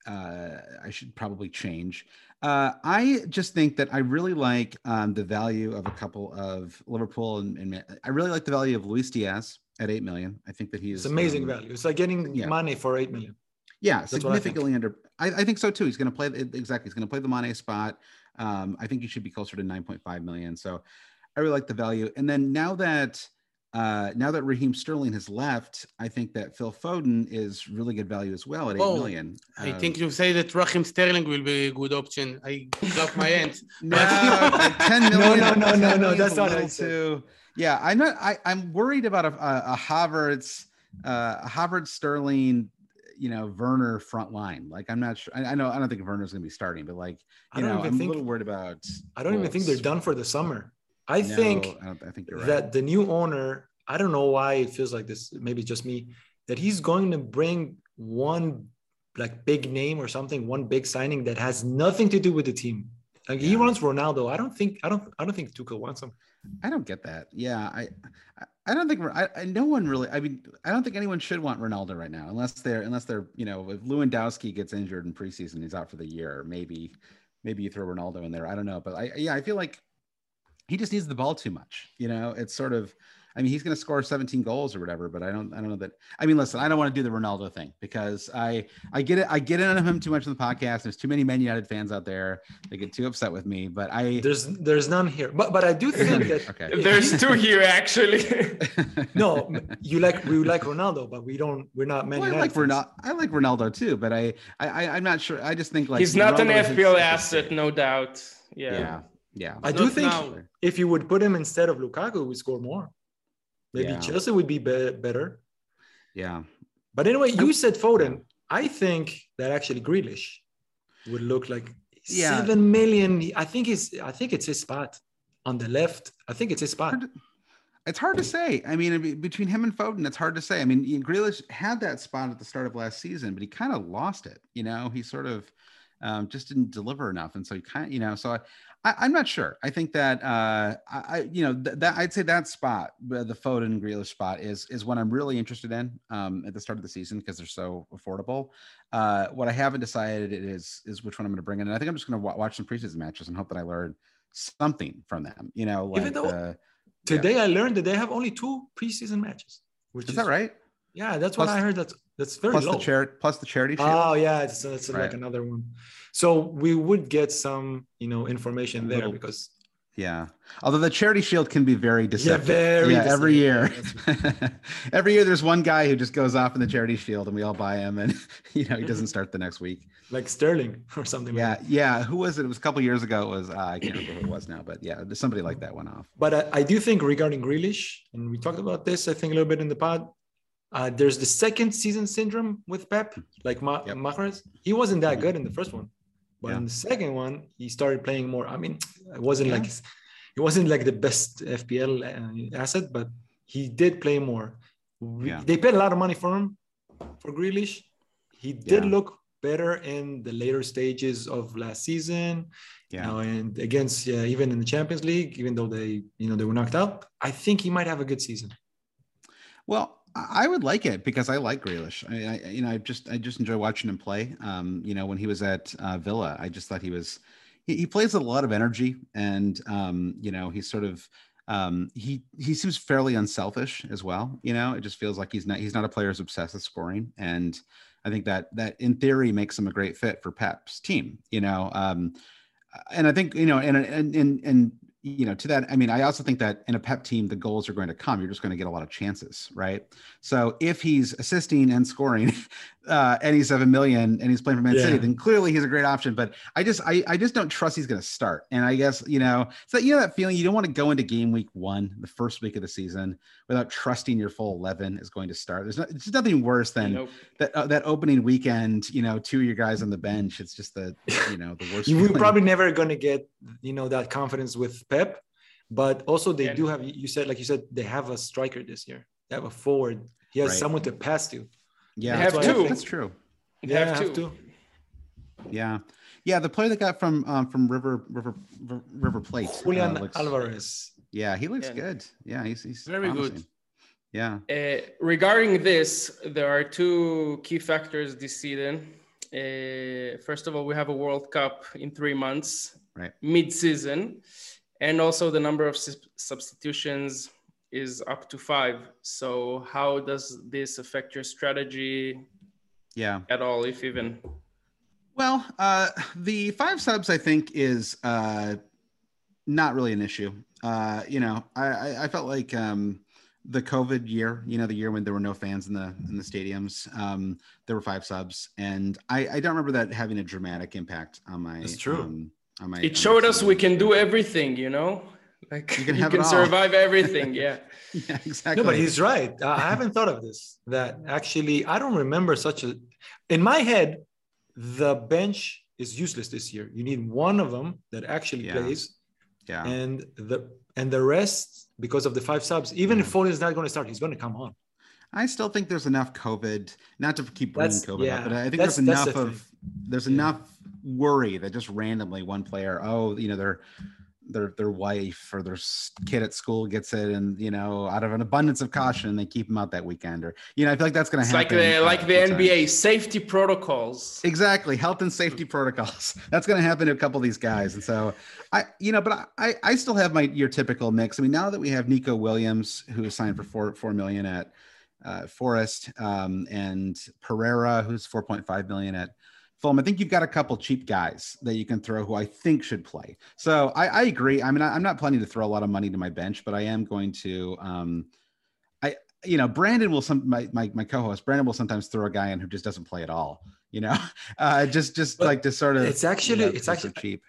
[SPEAKER 4] uh, I should probably change. Uh, I just think that I really like um, the value of a couple of Liverpool and, and I really like the value of Luis Diaz at eight million. I think that he's
[SPEAKER 2] It's amazing
[SPEAKER 4] um,
[SPEAKER 2] value. It's like getting
[SPEAKER 4] yeah.
[SPEAKER 2] money for eight million.
[SPEAKER 4] Yeah,
[SPEAKER 2] what I
[SPEAKER 4] significantly under. I, I think so too. He's going to play exactly. He's going to play the Mane spot. Um, I think he should be closer to 9.5 million. So I really like the value. And then now that uh, now that Raheem Sterling has left, I think that Phil Foden is really good value as well at eight
[SPEAKER 3] Oh,
[SPEAKER 4] million.
[SPEAKER 3] I
[SPEAKER 4] Um,
[SPEAKER 3] think you say that Raheem Sterling will be a good option. I got my hand. (laughs)
[SPEAKER 4] no, (laughs) 10 (laughs) million.
[SPEAKER 2] No, no, no, no, no, that's not what I
[SPEAKER 4] little
[SPEAKER 2] said.
[SPEAKER 4] too. Yeah, I'm not. I, I'm worried about a, a, a Havertz, uh, a Havertz Sterling, you know, Werner front line. Like, I'm not sure. I, I know. I don't think Werner's going to be starting, but like,
[SPEAKER 2] I
[SPEAKER 4] you
[SPEAKER 2] don't
[SPEAKER 4] know,
[SPEAKER 2] even
[SPEAKER 4] I'm
[SPEAKER 2] think-
[SPEAKER 4] a little worried about.
[SPEAKER 2] I don't even think they're done for the summer. I
[SPEAKER 4] No,
[SPEAKER 2] think
[SPEAKER 4] I, I think you're right.
[SPEAKER 2] that the new owner, I don't know why it feels like this, maybe just me, that he's going to bring one like big name or something, one big signing that has nothing to do with the team. Like he
[SPEAKER 4] Yeah.
[SPEAKER 2] wants Ronaldo. I don't think I don't I don't think Tuchel wants him.
[SPEAKER 4] I don't get that. Yeah, I, I, I don't think I, I, no one really. I mean, I don't think anyone should want Ronaldo right now, unless they're unless they're you know if Lewandowski gets injured in preseason, he's out for the year. Maybe, maybe you throw Ronaldo in there. I don't know, but I yeah, I feel like he just needs the ball too much. You know, it's sort of. I mean, he's going to score 17 goals or whatever, but I don't. I don't know that. I mean, listen, I don't want to do the Ronaldo thing because I I get it. I get into him too much in the podcast. There's too many Man United fans out there. They get too upset with me, but I.
[SPEAKER 2] There's there's none here. But but I do think (laughs) that
[SPEAKER 4] okay.
[SPEAKER 1] There's two here actually. (laughs)
[SPEAKER 2] no, you like we like Ronaldo, but we don't we're not Man
[SPEAKER 4] Well, I like. Ronaldo. I like Ronaldo too, but I, I, I I'm not sure. I just think like
[SPEAKER 1] He's not an
[SPEAKER 4] Ronaldo is-
[SPEAKER 1] FPL asset, no doubt.
[SPEAKER 4] Yeah,
[SPEAKER 1] Yeah.
[SPEAKER 4] yeah.
[SPEAKER 2] I do
[SPEAKER 3] Not
[SPEAKER 2] think
[SPEAKER 3] now.
[SPEAKER 2] if you would put him instead of Lukaku, we score more. Maybe
[SPEAKER 4] Yeah.
[SPEAKER 2] Chelsea would be, be- better.
[SPEAKER 4] yeah.
[SPEAKER 2] But anyway, you said Foden. I think that actually Grealish would look like
[SPEAKER 4] Yeah.
[SPEAKER 2] seven million. I think he's. I think it's his spot on the left. I think it's his spot.
[SPEAKER 4] It's hard to say. I mean, between him and Foden, it's hard to say. I mean, Grealish had that spot at the start of last season, but he kind of lost it. You know, he sort of um, just didn't deliver enough, and so he kind of, you know, so I, I, I'm not sure. I think that uh, I, you know, th- that I'd say that spot, uh, the Foden Grealish spot, is is what I'm really interested in um, at the start of the season because they're so affordable. Uh, what I haven't decided is is which one I'm going to bring in, and I think I'm just going to wa- watch some preseason matches and hope that I learn something from them. You know, like
[SPEAKER 2] Even though-
[SPEAKER 4] the-
[SPEAKER 2] Today I learned that they have only two preseason matches. Which
[SPEAKER 4] is that right?
[SPEAKER 2] Yeah, that's what I heard. That's that's very
[SPEAKER 4] plus
[SPEAKER 2] low.
[SPEAKER 4] the charity plus the charity shield.
[SPEAKER 2] Oh yeah, it's, it's like another one. So we would get some, you know, information there
[SPEAKER 4] Little-
[SPEAKER 2] because
[SPEAKER 4] yeah. Although the charity shield can be very deceptive.
[SPEAKER 2] Yeah, very
[SPEAKER 4] yeah, every year.
[SPEAKER 2] deceptive. (laughs)
[SPEAKER 4] every year there's one guy who just goes off in the charity shield and we all buy him and (laughs) you know he doesn't (laughs) start the next week.
[SPEAKER 2] like Sterling or something.
[SPEAKER 4] Yeah,
[SPEAKER 2] Like
[SPEAKER 4] yeah. Who was it? It was a couple years ago. It was uh, I can't remember who it was now, but yeah, somebody like that went off.
[SPEAKER 2] But I, I do think regarding Grealish, and we talked about this, I think a little bit in the pod. Uh, there's the second season syndrome with Pep, like Ma-
[SPEAKER 4] Yep.
[SPEAKER 2] Mahrez. He wasn't that good in the first one, but
[SPEAKER 4] Yeah.
[SPEAKER 2] in the second one, he started playing more. I mean, it wasn't
[SPEAKER 4] Yeah.
[SPEAKER 2] like it wasn't like the best FPL uh, asset, but he did play more.
[SPEAKER 4] Yeah.
[SPEAKER 2] They paid a lot of money for him, for Grealish. He did look better in the later stages of last season. You
[SPEAKER 4] Yeah.
[SPEAKER 2] know, and against uh, even in the Champions League, even though they, you know, they were knocked out, I think he might have a good season.
[SPEAKER 4] Well, I would like it because I like Grealish. I, I you know, I just I just enjoy watching him play. Um, you know, when he was at uh, Villa, I just thought he was he, he plays a lot of energy, and um, you know, he's sort of um, he he seems fairly unselfish as well. You know, it just feels like he's not he's not a player who's obsessed with scoring, and I think that that in theory makes him a great fit for Pep's team. You know, um, and I think you know, and and and and you know, to that, I mean, I also think that in a Pep team, the goals are going to come. You're just going to get a lot of chances, right? So if he's assisting and scoring, (laughs) uh, seven million and he's playing for Man City, then clearly he's a great option. But I just, I, I just don't trust he's going to start. And I guess you know, so you know that feeling you don't want to go into game week one, the first week of the season, without trusting your full eleven is going to start. There's not, it's nothing worse than
[SPEAKER 1] Nope.
[SPEAKER 4] that uh, that opening weekend. You know, two of your guys on the bench. It's just the you know the worst. (laughs)
[SPEAKER 2] You were
[SPEAKER 4] feeling.
[SPEAKER 2] probably never going to get, you know, that confidence with Pep, but also they
[SPEAKER 1] Yeah.
[SPEAKER 2] do have. You said, like you said, they have a striker this year. They have a forward. He has
[SPEAKER 4] Right.
[SPEAKER 2] someone to pass to.
[SPEAKER 4] Yeah,
[SPEAKER 1] They have
[SPEAKER 4] that's,
[SPEAKER 1] two.
[SPEAKER 4] That's true.
[SPEAKER 1] They have to.
[SPEAKER 4] Yeah, yeah. The player that got from um, from River River River- River Plate, uh, looks-
[SPEAKER 2] Alvarez.
[SPEAKER 4] Yeah, he looks
[SPEAKER 1] Yeah.
[SPEAKER 4] good. Yeah, he's he's
[SPEAKER 3] Very good.
[SPEAKER 4] Yeah,
[SPEAKER 1] Uh, regarding this, there are two key factors this season. Uh, first of all, we have a World Cup in three months,
[SPEAKER 4] Right.
[SPEAKER 1] mid-season, and also the number of sus- substitutions is up to five. So, how does this affect your strategy
[SPEAKER 4] yeah.
[SPEAKER 1] at all, if even?
[SPEAKER 4] Well, uh, the five subs I think is uh, not really an issue. Uh, you know, I, I, I felt like um, the COVID year, you know, the year when there were no fans in the in the stadiums, um, there were five subs, and I, I don't remember that having a dramatic impact on my.
[SPEAKER 2] That's true.
[SPEAKER 4] Um, on my. on
[SPEAKER 1] It
[SPEAKER 4] my
[SPEAKER 1] showed us we can do everything, you know. Like
[SPEAKER 4] You
[SPEAKER 1] you
[SPEAKER 4] can
[SPEAKER 1] can,
[SPEAKER 4] have it all.
[SPEAKER 1] survive everything. (laughs) Yeah.
[SPEAKER 4] Yeah, exactly.
[SPEAKER 2] No, but he's right. I I haven't thought of this. That actually, I don't remember such a. In my head, the bench is useless this year. You need one of them that actually
[SPEAKER 4] Yeah.
[SPEAKER 2] plays,
[SPEAKER 4] yeah.
[SPEAKER 2] and the and the rest because of the five subs. Even if mm. Foden is not going to start, he's going to come on.
[SPEAKER 4] I still think there's enough COVID, not to keep bringing
[SPEAKER 2] That's-
[SPEAKER 4] COVID
[SPEAKER 2] yeah,
[SPEAKER 4] up, but I think
[SPEAKER 2] that's-
[SPEAKER 4] there's enough
[SPEAKER 2] the
[SPEAKER 4] of there's
[SPEAKER 2] Yeah.
[SPEAKER 4] enough worry that just randomly one player, oh, you know, their their their wife or their kid at school gets it, and you know, out of an abundance of caution, they keep them out that weekend, or you know, I feel like that's going to
[SPEAKER 1] It's like
[SPEAKER 4] happen.
[SPEAKER 1] the like the NBA safety protocols.
[SPEAKER 4] Exactly, health and safety protocols. (laughs) That's going to happen to a couple of these guys, and so I, you know, but I, I, I still have my your typical mix. I mean, now that we have Nico Williams, who is signed for four four million at uh, Forest, um, and Pereira, who's four point five million at Fulham. I think you've got a couple cheap guys that you can throw who I think should play. So I, I agree. I mean, I, I'm not planning to throw a lot of money to my bench, but I am going to. Um, I, you know, Brandon will some my my, my co-host Brandon will sometimes throw a guy in who just doesn't play at all. You know, (laughs) uh, just just
[SPEAKER 2] But
[SPEAKER 4] like to sort of.
[SPEAKER 2] it's actually-
[SPEAKER 4] you know,
[SPEAKER 2] it's actually-
[SPEAKER 4] cheap.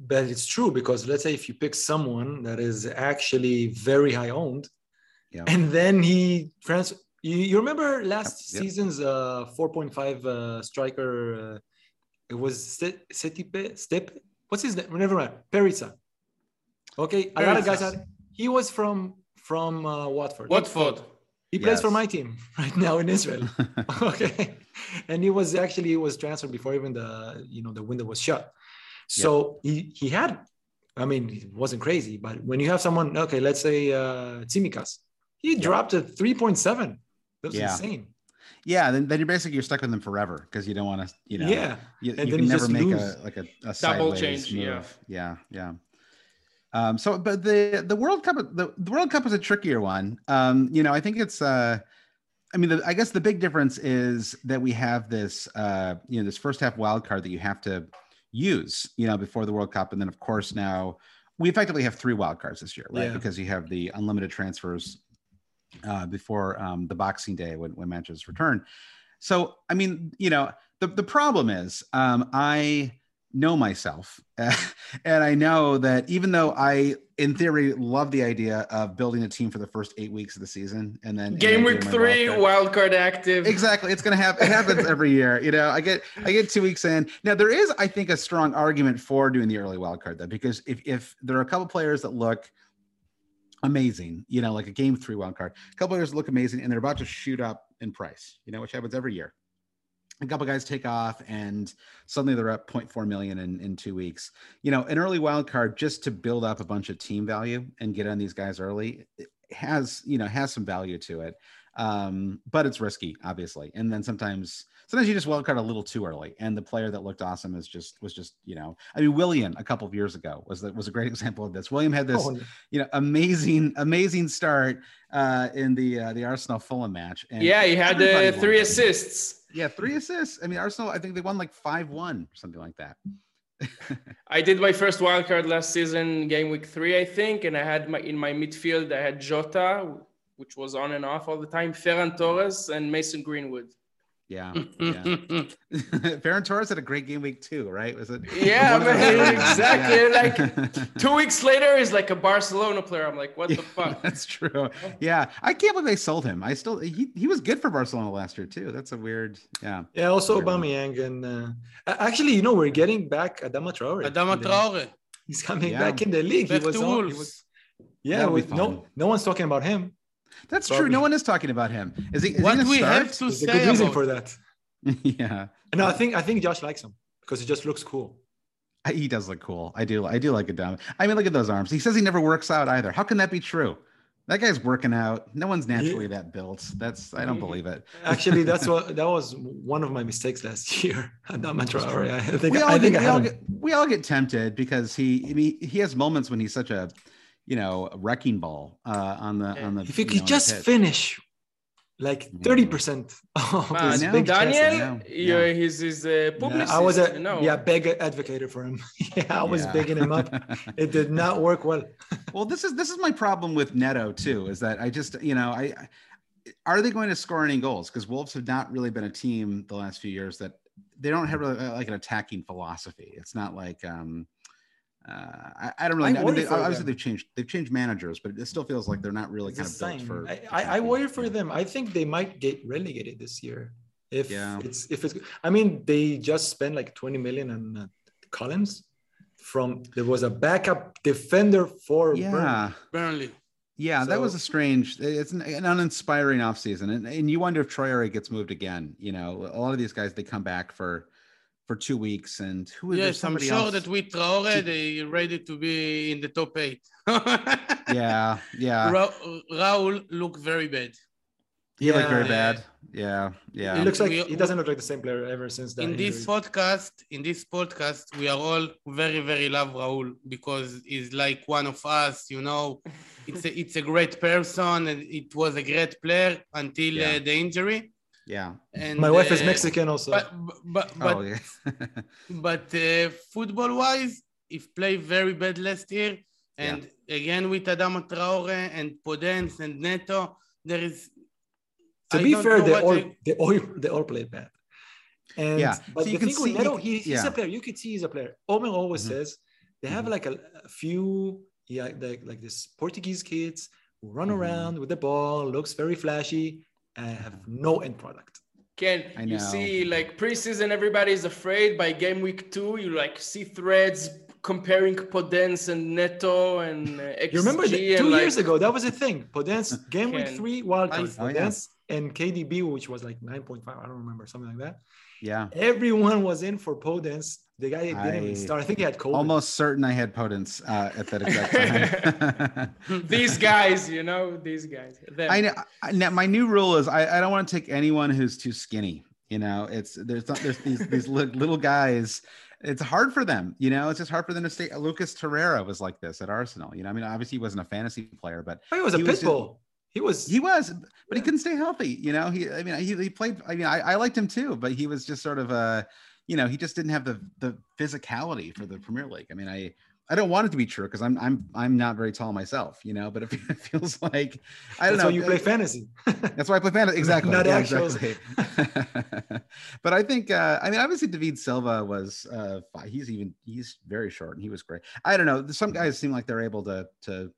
[SPEAKER 2] But it's true because let's say if you pick someone that is actually very high owned,
[SPEAKER 4] Yeah.
[SPEAKER 2] and then he trans. You, you remember last
[SPEAKER 4] Yep.
[SPEAKER 2] season's uh, 4.5 uh, striker? It was Ste- Setipe, Step. What's his name? Never mind. Perica. Okay, a lot of guys had. He was from from uh, Watford.
[SPEAKER 1] Watford.
[SPEAKER 2] He plays for my team (laughs) right now in Israel. (laughs) okay, and he was actually he was transferred before even the you know the window was shut. So he he had, I mean, it wasn't crazy, but when you have someone, okay, let's say uh, Tsimikas, he dropped to three point seven. That was
[SPEAKER 4] Yeah.
[SPEAKER 2] insane.
[SPEAKER 4] Yeah, then, then you're basically you're stuck with them forever because you don't want to, you know,
[SPEAKER 2] Yeah,
[SPEAKER 4] you,
[SPEAKER 2] and
[SPEAKER 4] you
[SPEAKER 2] then
[SPEAKER 4] can
[SPEAKER 2] you
[SPEAKER 4] never make
[SPEAKER 2] lose.
[SPEAKER 4] a like a, a
[SPEAKER 1] Double change, yeah.
[SPEAKER 4] move. yeah, yeah. Um, so, but the the World Cup, the, the World Cup is a trickier one. Um, you know, I think it's. Uh, I mean, the, I guess the big difference is that we have this, uh, you know, this first half wild card that you have to use, you know, before the World Cup, and then of course now we effectively have three wild cards this year, right?
[SPEAKER 2] Yeah.
[SPEAKER 4] Because you have the unlimited transfers uh, before um, the Boxing Day when, when matches return. So, I mean, you know, the, the problem is um, I know myself (laughs) and I know that even though I, in theory, love the idea of building a team for the first eight weeks of the season and then and
[SPEAKER 1] Game
[SPEAKER 4] then
[SPEAKER 1] week three,
[SPEAKER 4] wild card-
[SPEAKER 1] active.
[SPEAKER 4] Exactly. It's gonna happen. It happens (laughs) every year. You know, I get I get two weeks in. Now there is, I think, a strong argument for doing the early wild card though, because if if there are a couple players that look amazing, you know, like a game three wild card, a couple players look amazing and they're about to shoot up in price, you know, which happens every year. A couple guys take off and suddenly they're up 0.4 million in, in two weeks. You know, an early wild card just to build up a bunch of team value and get on these guys early has, you know, has some value to it. Um, but it's risky, obviously. And then sometimes sometimes you just wild card a little too early, and the player that looked awesome is just was just you know I mean Willian a couple of years ago was that was a great (laughs) example of this. Willian had this oh, you know amazing amazing start uh, in the uh, the Arsenal Fulham match.
[SPEAKER 1] And yeah, he had uh, three assists.
[SPEAKER 4] Yeah, three assists. I mean Arsenal I think they won like five one or something like that. (laughs)
[SPEAKER 1] I did my first wild card last season, game week three, I think, and I had my in my midfield I had Jota, which was on and off all the time, Ferran Torres, and Mason Greenwood.
[SPEAKER 4] Yeah, yeah. (laughs) Ferran Torres had a great game week too, right? Was it?
[SPEAKER 1] Yeah, man, exactly. Yeah. Like (laughs) two weeks later, he's like a Barcelona player. I'm like, what yeah, the (laughs) fuck?
[SPEAKER 4] That's true. Yeah, I can't believe they sold him. I still he, he was good for Barcelona last year too. That's a weird. Yeah.
[SPEAKER 2] Yeah. Also, Aubameyang and uh, actually, you know, we're getting back Adama Traore.
[SPEAKER 3] Adama Traore.
[SPEAKER 2] He's coming yeah. back in the league. He was, on, he was, yeah, with, no, no one's talking about him.
[SPEAKER 4] That's Probably. true. No one is talking about him. Is he? Is
[SPEAKER 3] what
[SPEAKER 4] he
[SPEAKER 3] we start? have to
[SPEAKER 2] There's
[SPEAKER 3] say
[SPEAKER 2] a good reason for that. (laughs)
[SPEAKER 4] yeah.
[SPEAKER 2] No, I think I think Josh likes him because he just looks cool.
[SPEAKER 4] He does look cool. I do. I do like it down. I mean, look at those arms. He says he never works out either. How can that be true? That guy's working out. No one's naturally yeah. that built. That's I don't believe it. (laughs)
[SPEAKER 2] Actually, that's (laughs) what that was one of my mistakes last year. Not my I
[SPEAKER 4] think we all, I think get, I we, all get, we all get tempted because he I mean, he has moments when he's such a you know, wrecking ball uh, on the on the.
[SPEAKER 2] If you could know, just finish like 30% of
[SPEAKER 1] Man, his big Daniel, yeah. yeah. he's his uh, publicist.
[SPEAKER 2] Yeah, I was a no. yeah big advocate for him. (laughs) yeah, I was yeah. bigging him up. (laughs) it did not work well.
[SPEAKER 4] well, this is this is my problem with Neto too. Is that I just you know I, I are they going to score any goals? Because Wolves have not really been a team the last few years that they don't have really like an attacking philosophy. It's not like um uh, I, I, don't really know. I mean, they, obviously, them. they've changed. They've changed managers, but it still feels like they're not really it's kind of built for.
[SPEAKER 2] I, I, worry for them. I think they might get relegated this year. If yeah. it's if it's, I mean, they just spent like 20 million on uh, Collins. From there was a backup defender for
[SPEAKER 4] yeah
[SPEAKER 3] Burnley.
[SPEAKER 4] Yeah, so, that was a strange. It's an, an uninspiring offseason. and and you wonder if Traore gets moved again. You know, a lot of these guys they come back for for two weeks. And who is
[SPEAKER 3] yes, I'm sure else? that with Traore, they ready to be in the top eight. (laughs)
[SPEAKER 4] yeah, yeah.
[SPEAKER 3] Ra- Raul look very bad.
[SPEAKER 4] He yeah. looked very bad. Yeah, yeah.
[SPEAKER 2] He looks like we, he doesn't look like the same player ever since that.
[SPEAKER 3] In injury. this podcast, in this podcast, we are all very, very love Raul because he's like one of us. You know, it's a it's a great person and it was a great player until yeah. uh, the injury.
[SPEAKER 4] Yeah.
[SPEAKER 2] And my wife uh, is Mexican also.
[SPEAKER 3] But but but oh, yeah. (laughs) but uh, football wise, if play very bad last year, and yeah. again with Adama Traore and Podence and Neto, there is.
[SPEAKER 2] To I be fair, they all they... they all (laughs) they all played bad. And yeah, but so the thing with Neto, he, he's yeah. a player. You could see he's a player. Omer always mm-hmm. says they have mm-hmm. like a, a, few, yeah, like like this Portuguese kids who run mm-hmm. around with the ball, looks very flashy, and have no end product.
[SPEAKER 1] Ken, you see, like preseason, everybody's afraid. By game week two, you like see threads comparing Podence and Neto and uh, XG
[SPEAKER 2] You remember
[SPEAKER 1] the,
[SPEAKER 2] two
[SPEAKER 1] like...
[SPEAKER 2] years ago that was a thing. Podence game Ken. week three wild card. Oh, Podence yeah. and KDB, which was like nine point five. I don't remember something like that.
[SPEAKER 4] Yeah.
[SPEAKER 2] Everyone was in for Podence. The guy didn't I, even start. I think he had COVID.
[SPEAKER 4] Almost certain I had Podence uh, at that exact
[SPEAKER 1] time. (laughs) these guys, you know, these guys.
[SPEAKER 4] Them. I know. I, my new rule is I, I don't want to take anyone who's too skinny. You know, it's there's there's these these little guys. It's hard for them, you know. It's just hard for them to stay. Lucas Torreira was like this at Arsenal. You know, I mean, obviously he wasn't a fantasy player, but
[SPEAKER 2] oh, he was a pit bull. He was
[SPEAKER 4] he was, but yeah. he couldn't stay healthy. You know, he I mean he, he played. I mean, I, I liked him too, but he was just sort of a, you know, he just didn't have the the physicality for the Premier League. I mean, I I don't want it to be true because I'm I'm I'm not very tall myself, you know. But it, (laughs) feels like I don't
[SPEAKER 2] that's
[SPEAKER 4] know.
[SPEAKER 2] Why you play fantasy. (laughs)
[SPEAKER 4] that's why I play fantasy. Exactly. not yeah, exactly. (laughs) but I think uh, I mean obviously David Silva was uh, he's even he's very short and he was great. I don't know. Some guys seem like they're able to to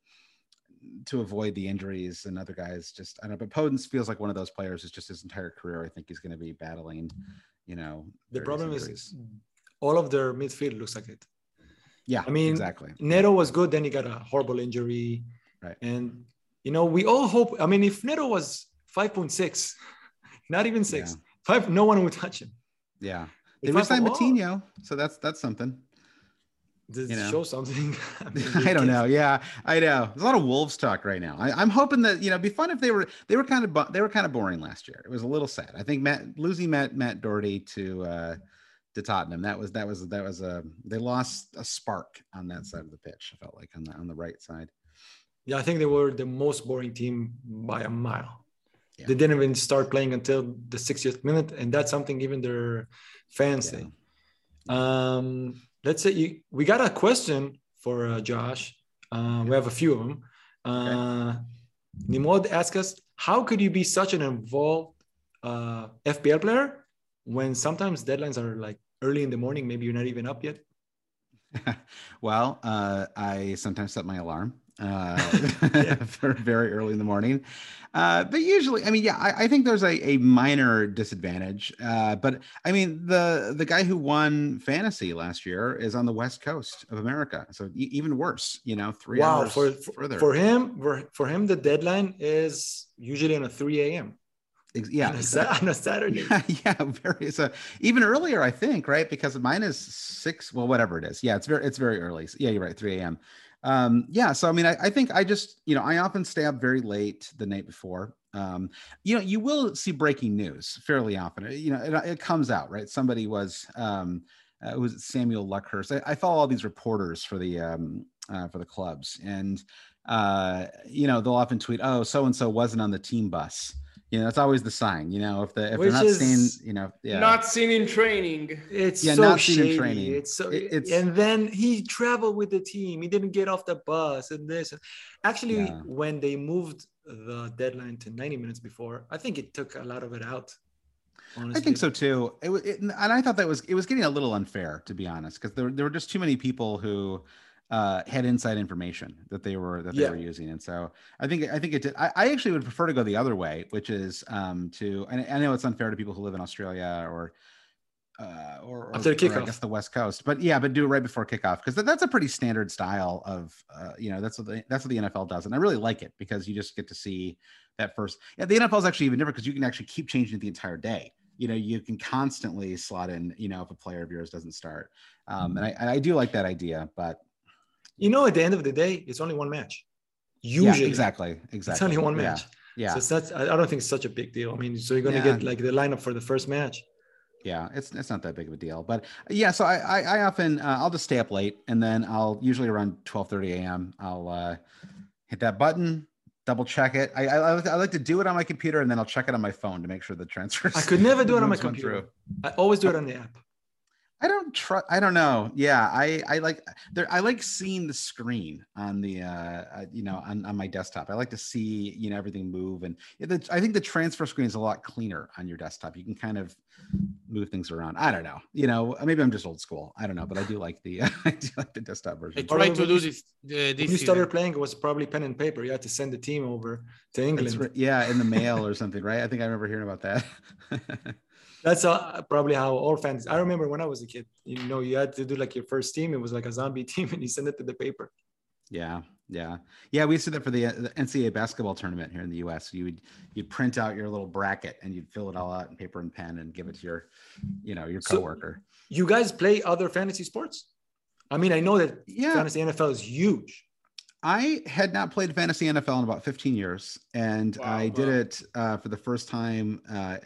[SPEAKER 4] to avoid the injuries and other guys just I don't know, but Podence feels like one of those players is just his entire career. I think he's going to be battling, you know.
[SPEAKER 2] The problem is all of their midfield looks like it.
[SPEAKER 4] Yeah,
[SPEAKER 2] I mean
[SPEAKER 4] exactly.
[SPEAKER 2] Neto was good, then he got a horrible injury.
[SPEAKER 4] Right.
[SPEAKER 2] And you know, we all hope I mean if Neto was 5.6, (laughs) Not even six. Five. No one would touch him.
[SPEAKER 4] Yeah.
[SPEAKER 2] They
[SPEAKER 4] They
[SPEAKER 2] fight for
[SPEAKER 4] re-signed. Moutinho, so that's that's something.
[SPEAKER 2] Does
[SPEAKER 4] You
[SPEAKER 2] it
[SPEAKER 4] know.
[SPEAKER 2] show something? (laughs) mean, (laughs)
[SPEAKER 4] I don't know. Yeah, I know. There's a lot of Wolves talk right now. I, I'm hoping that you know, it'd be fun if they were they were kind of bu- they were kind of boring last year. It was a little sad. I think Matt losing Matt Matt Doherty to uh to Tottenham that was that was that was a they lost a spark on that side of the pitch. I felt like on the on the right side.
[SPEAKER 2] Yeah, I think they were the most boring team by a mile.
[SPEAKER 4] Yeah.
[SPEAKER 2] They didn't even start playing until the 60th minute, and that's something even their fans
[SPEAKER 4] Yeah.
[SPEAKER 2] say. Um, let's say you, we got a question for uh, Josh. Uh, we have a few of them. Uh, Nimrod asked us, "How could you be such an involved uh, FPL player when sometimes deadlines are like early in the morning? Maybe you're not even up yet." (laughs)
[SPEAKER 4] well, uh, I sometimes set my alarm uh, (laughs) for very early in the morning. Uh, but usually, I mean, yeah, I, I think there's a, a minor disadvantage. Uh, but I mean, the the guy who won fantasy last year is on the west coast of America, so e- even worse. You know, three
[SPEAKER 2] wow,
[SPEAKER 4] hours
[SPEAKER 2] for for,
[SPEAKER 4] further.
[SPEAKER 2] for him, for, for him, the deadline is usually on a 3 a.m.
[SPEAKER 4] Yeah,
[SPEAKER 2] on a, (laughs) on a Saturday.
[SPEAKER 4] Yeah, (laughs) yeah, very. So even earlier, I think, right? Because mine is six. Well, whatever it is. Yeah, it's very, it's very early. So, yeah, you're right. 3 a.m. Um, yeah. So I mean, I, I think I just, you know, I often stay up very late the night before. Um, you know, you will see breaking news fairly often. You know, it, it comes out, right? Somebody was, um, uh, it was Samuel Luckhurst. I, I follow all these reporters for the um, uh, for the clubs, and uh, you know, they'll often tweet, "Oh, so and so wasn't on the team bus." You know, it's always the sign. You know, if the if
[SPEAKER 2] Which
[SPEAKER 4] they're not
[SPEAKER 2] is
[SPEAKER 4] staying, you know, yeah,
[SPEAKER 1] Not seen in training.
[SPEAKER 2] It's
[SPEAKER 4] Yeah,
[SPEAKER 2] so
[SPEAKER 4] not seen in training.
[SPEAKER 2] It's so
[SPEAKER 4] It- it's-
[SPEAKER 2] and then he traveled with the team. He didn't get off the bus and this. Actually,
[SPEAKER 4] Yeah.
[SPEAKER 2] when they moved the deadline to 90 minutes before, I think it took a lot of it out. Honestly.
[SPEAKER 4] I think so too. It, wa- it, and I thought that was it was getting a little unfair to be honest, because there, there were just too many people who uh, had inside information that they were that they
[SPEAKER 2] Yeah.
[SPEAKER 4] were using, and so I think I think it did. I, I actually would prefer to go the other way, which is um, to. And I know it's unfair to people who live in Australia or. Uh, or, or,
[SPEAKER 2] After
[SPEAKER 4] or I guess the West Coast, but yeah, but do it right before kickoff because that's a pretty standard style of, uh, you know, that's what the that's what the NFL does, and I really like it because you just get to see that first. Yeah, the NFL is actually even different because you can actually keep changing it the entire day. You know, you can constantly slot in. You know, if a player of yours doesn't start, um, and I, and I do like that idea. But
[SPEAKER 2] you know, at the end of the day, it's only one match.
[SPEAKER 4] yeah, exactly, exactly.
[SPEAKER 2] It's only one match.
[SPEAKER 4] Yeah,
[SPEAKER 2] yeah. So not, I don't think it's such a big deal. I mean, so you're going to
[SPEAKER 4] Yeah.
[SPEAKER 2] get like the lineup for the first match.
[SPEAKER 4] yeah, it's it's not that big of a deal. But yeah, so I I, I often uh, I'll just stay up late, and then I'll usually around twelve thirty a.m. I'll uh, hit that button. Double check it. I, I I like- I like to do it on my computer and then I'll check it on my phone to make sure the transfers.
[SPEAKER 2] I could never (laughs) do it on my computer.
[SPEAKER 4] through.
[SPEAKER 2] I always do it on the app.
[SPEAKER 4] I don't trust. I don't know. Yeah, I I like there. I like seeing the screen on the uh, uh you know on, on my desktop. I like to see you know everything move, and the, I think the transfer screen is a lot cleaner on your desktop. You can kind of move things around. I don't know. You know, maybe I'm just old school. I don't know, but I do like the (laughs) I do like the desktop
[SPEAKER 3] I
[SPEAKER 4] version.
[SPEAKER 2] Or
[SPEAKER 3] tried to do this uh,
[SPEAKER 2] When
[SPEAKER 3] this
[SPEAKER 2] you started playing, it was probably pen and paper. You had to send the team over to England.
[SPEAKER 4] Right. Yeah, in the mail or something, right? I think I remember hearing about that. (laughs)
[SPEAKER 2] That's uh, probably how all fans. I remember when I was a kid. You know, you had to do like your first team. It was like a zombie (laughs) team, and you send it to the paper.
[SPEAKER 4] Yeah, yeah, yeah. We used to do that for the, uh, the NCAA basketball tournament here in the U.S. You would you'd print out your little bracket and you'd fill it all out in paper and pen and give it to your, you know, your
[SPEAKER 2] So-
[SPEAKER 4] coworker.
[SPEAKER 2] You guys play other fantasy sports? I mean, I know that
[SPEAKER 4] Yeah,
[SPEAKER 2] fantasy NFL is huge.
[SPEAKER 4] I had not played fantasy NFL in about 15 years, and
[SPEAKER 1] Wow,
[SPEAKER 4] I did it uh, for the first time uh,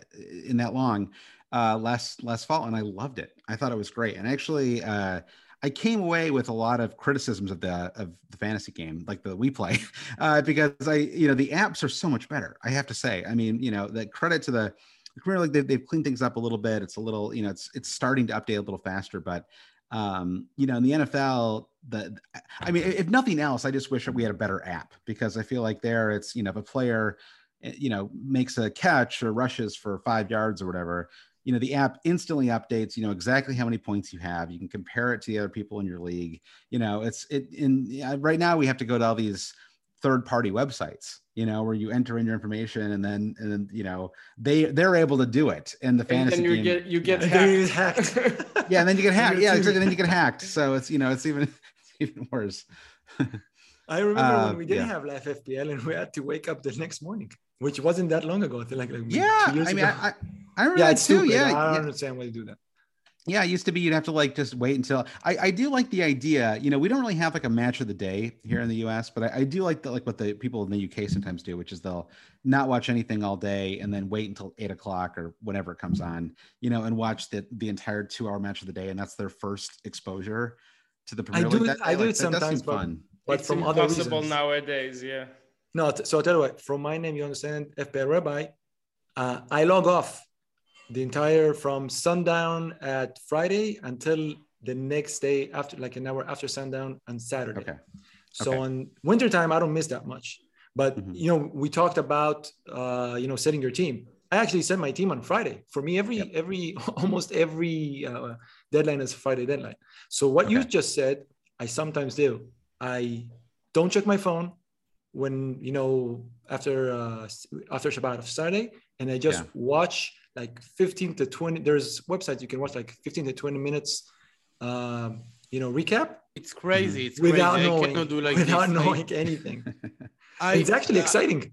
[SPEAKER 4] in that long uh, last last fall, and I loved it. I thought it was great, and actually, uh, I came away with a lot of criticisms of the of the fantasy game, like the we play, (laughs) uh, because I, you know, the apps are so much better. I have to say. I mean, you know, the credit to the the Premier League, they've, they've cleaned things up a little bit. It's a little, you know, it's it's starting to update a little faster, but um, you know, in the NFL, the I mean, if nothing else, I just wish we had a better app because I feel like there it's, you know, if a player, eh, you know, makes a catch or rushes for five yards or whatever, you know, the app instantly updates, you know, exactly how many points you have. You can compare it to the other people in your league. You know, it's it in right now we have to go to all these third party websites, you know, where you enter in your information and then, and then, you know, they, they're able to do it in the
[SPEAKER 1] And
[SPEAKER 4] fantasy
[SPEAKER 1] then you
[SPEAKER 4] game.
[SPEAKER 1] get you get
[SPEAKER 2] And then
[SPEAKER 1] hacked. (laughs)
[SPEAKER 4] yeah. And then you get hacked. Yeah.
[SPEAKER 2] team- (laughs)
[SPEAKER 4] Exactly. Then you get hacked. So it's, you know, it's even, it's (laughs) even worse.
[SPEAKER 2] I remember
[SPEAKER 4] Uh,
[SPEAKER 2] when we didn't
[SPEAKER 4] yeah.
[SPEAKER 2] have live FPL and we had to wake up the next morning. which wasn't that long ago. I think like, like
[SPEAKER 4] Yeah,
[SPEAKER 2] two years
[SPEAKER 4] I mean,
[SPEAKER 2] ago.
[SPEAKER 4] I, I, I remember
[SPEAKER 2] yeah,
[SPEAKER 4] that too.
[SPEAKER 2] stupid.
[SPEAKER 4] Yeah,
[SPEAKER 2] I don't
[SPEAKER 4] yeah.
[SPEAKER 2] understand why they do that.
[SPEAKER 4] Yeah, it used to be you'd have to like just wait until I, I do like the idea. You know, we don't really have like a match of the day here in the US, but I, I do like the like what the people in the UK sometimes do, which is they'll not watch anything all day and then wait until eight o'clock or whenever it comes on, you know, and watch the the entire two hour match of the day, and that's their first exposure to the Premier
[SPEAKER 2] do
[SPEAKER 4] League.
[SPEAKER 2] it-
[SPEAKER 4] that
[SPEAKER 2] I
[SPEAKER 4] day.
[SPEAKER 2] do
[SPEAKER 4] Like,
[SPEAKER 2] it
[SPEAKER 4] that does seem
[SPEAKER 2] sometimes, but-
[SPEAKER 4] fun.
[SPEAKER 2] But
[SPEAKER 1] it's
[SPEAKER 2] from other
[SPEAKER 1] impossible
[SPEAKER 2] reasons.
[SPEAKER 1] nowadays, yeah.
[SPEAKER 2] No, t- so I'll tell you what, from my name, you understand, FPL Rabbi, uh, I log off the entire from sundown at Friday until the next day after, like an hour after sundown on Saturday.
[SPEAKER 4] Okay.
[SPEAKER 2] So
[SPEAKER 4] Okay.
[SPEAKER 2] on wintertime, I don't miss that much. But,
[SPEAKER 4] Mhm.
[SPEAKER 2] you know, we talked about, uh, you know, setting your team. I actually set my team on Friday. For me, every,
[SPEAKER 4] Yep.
[SPEAKER 2] every, (laughs) almost every uh, deadline is a Friday deadline. So what you just said, I sometimes do. I don't check my phone when you know after uh, after Shabbat of Saturday, and I just
[SPEAKER 4] Yeah.
[SPEAKER 2] watch like 15 to 20. There's websites you can watch like 15 to 20 minutes, um, you know, recap
[SPEAKER 3] It's crazy. It's
[SPEAKER 2] without
[SPEAKER 3] crazy. I
[SPEAKER 2] knowing
[SPEAKER 3] cannot do like
[SPEAKER 2] without
[SPEAKER 3] this. (laughs) I-
[SPEAKER 2] knowing anything.
[SPEAKER 3] I,
[SPEAKER 2] it's actually
[SPEAKER 3] uh,
[SPEAKER 2] exciting.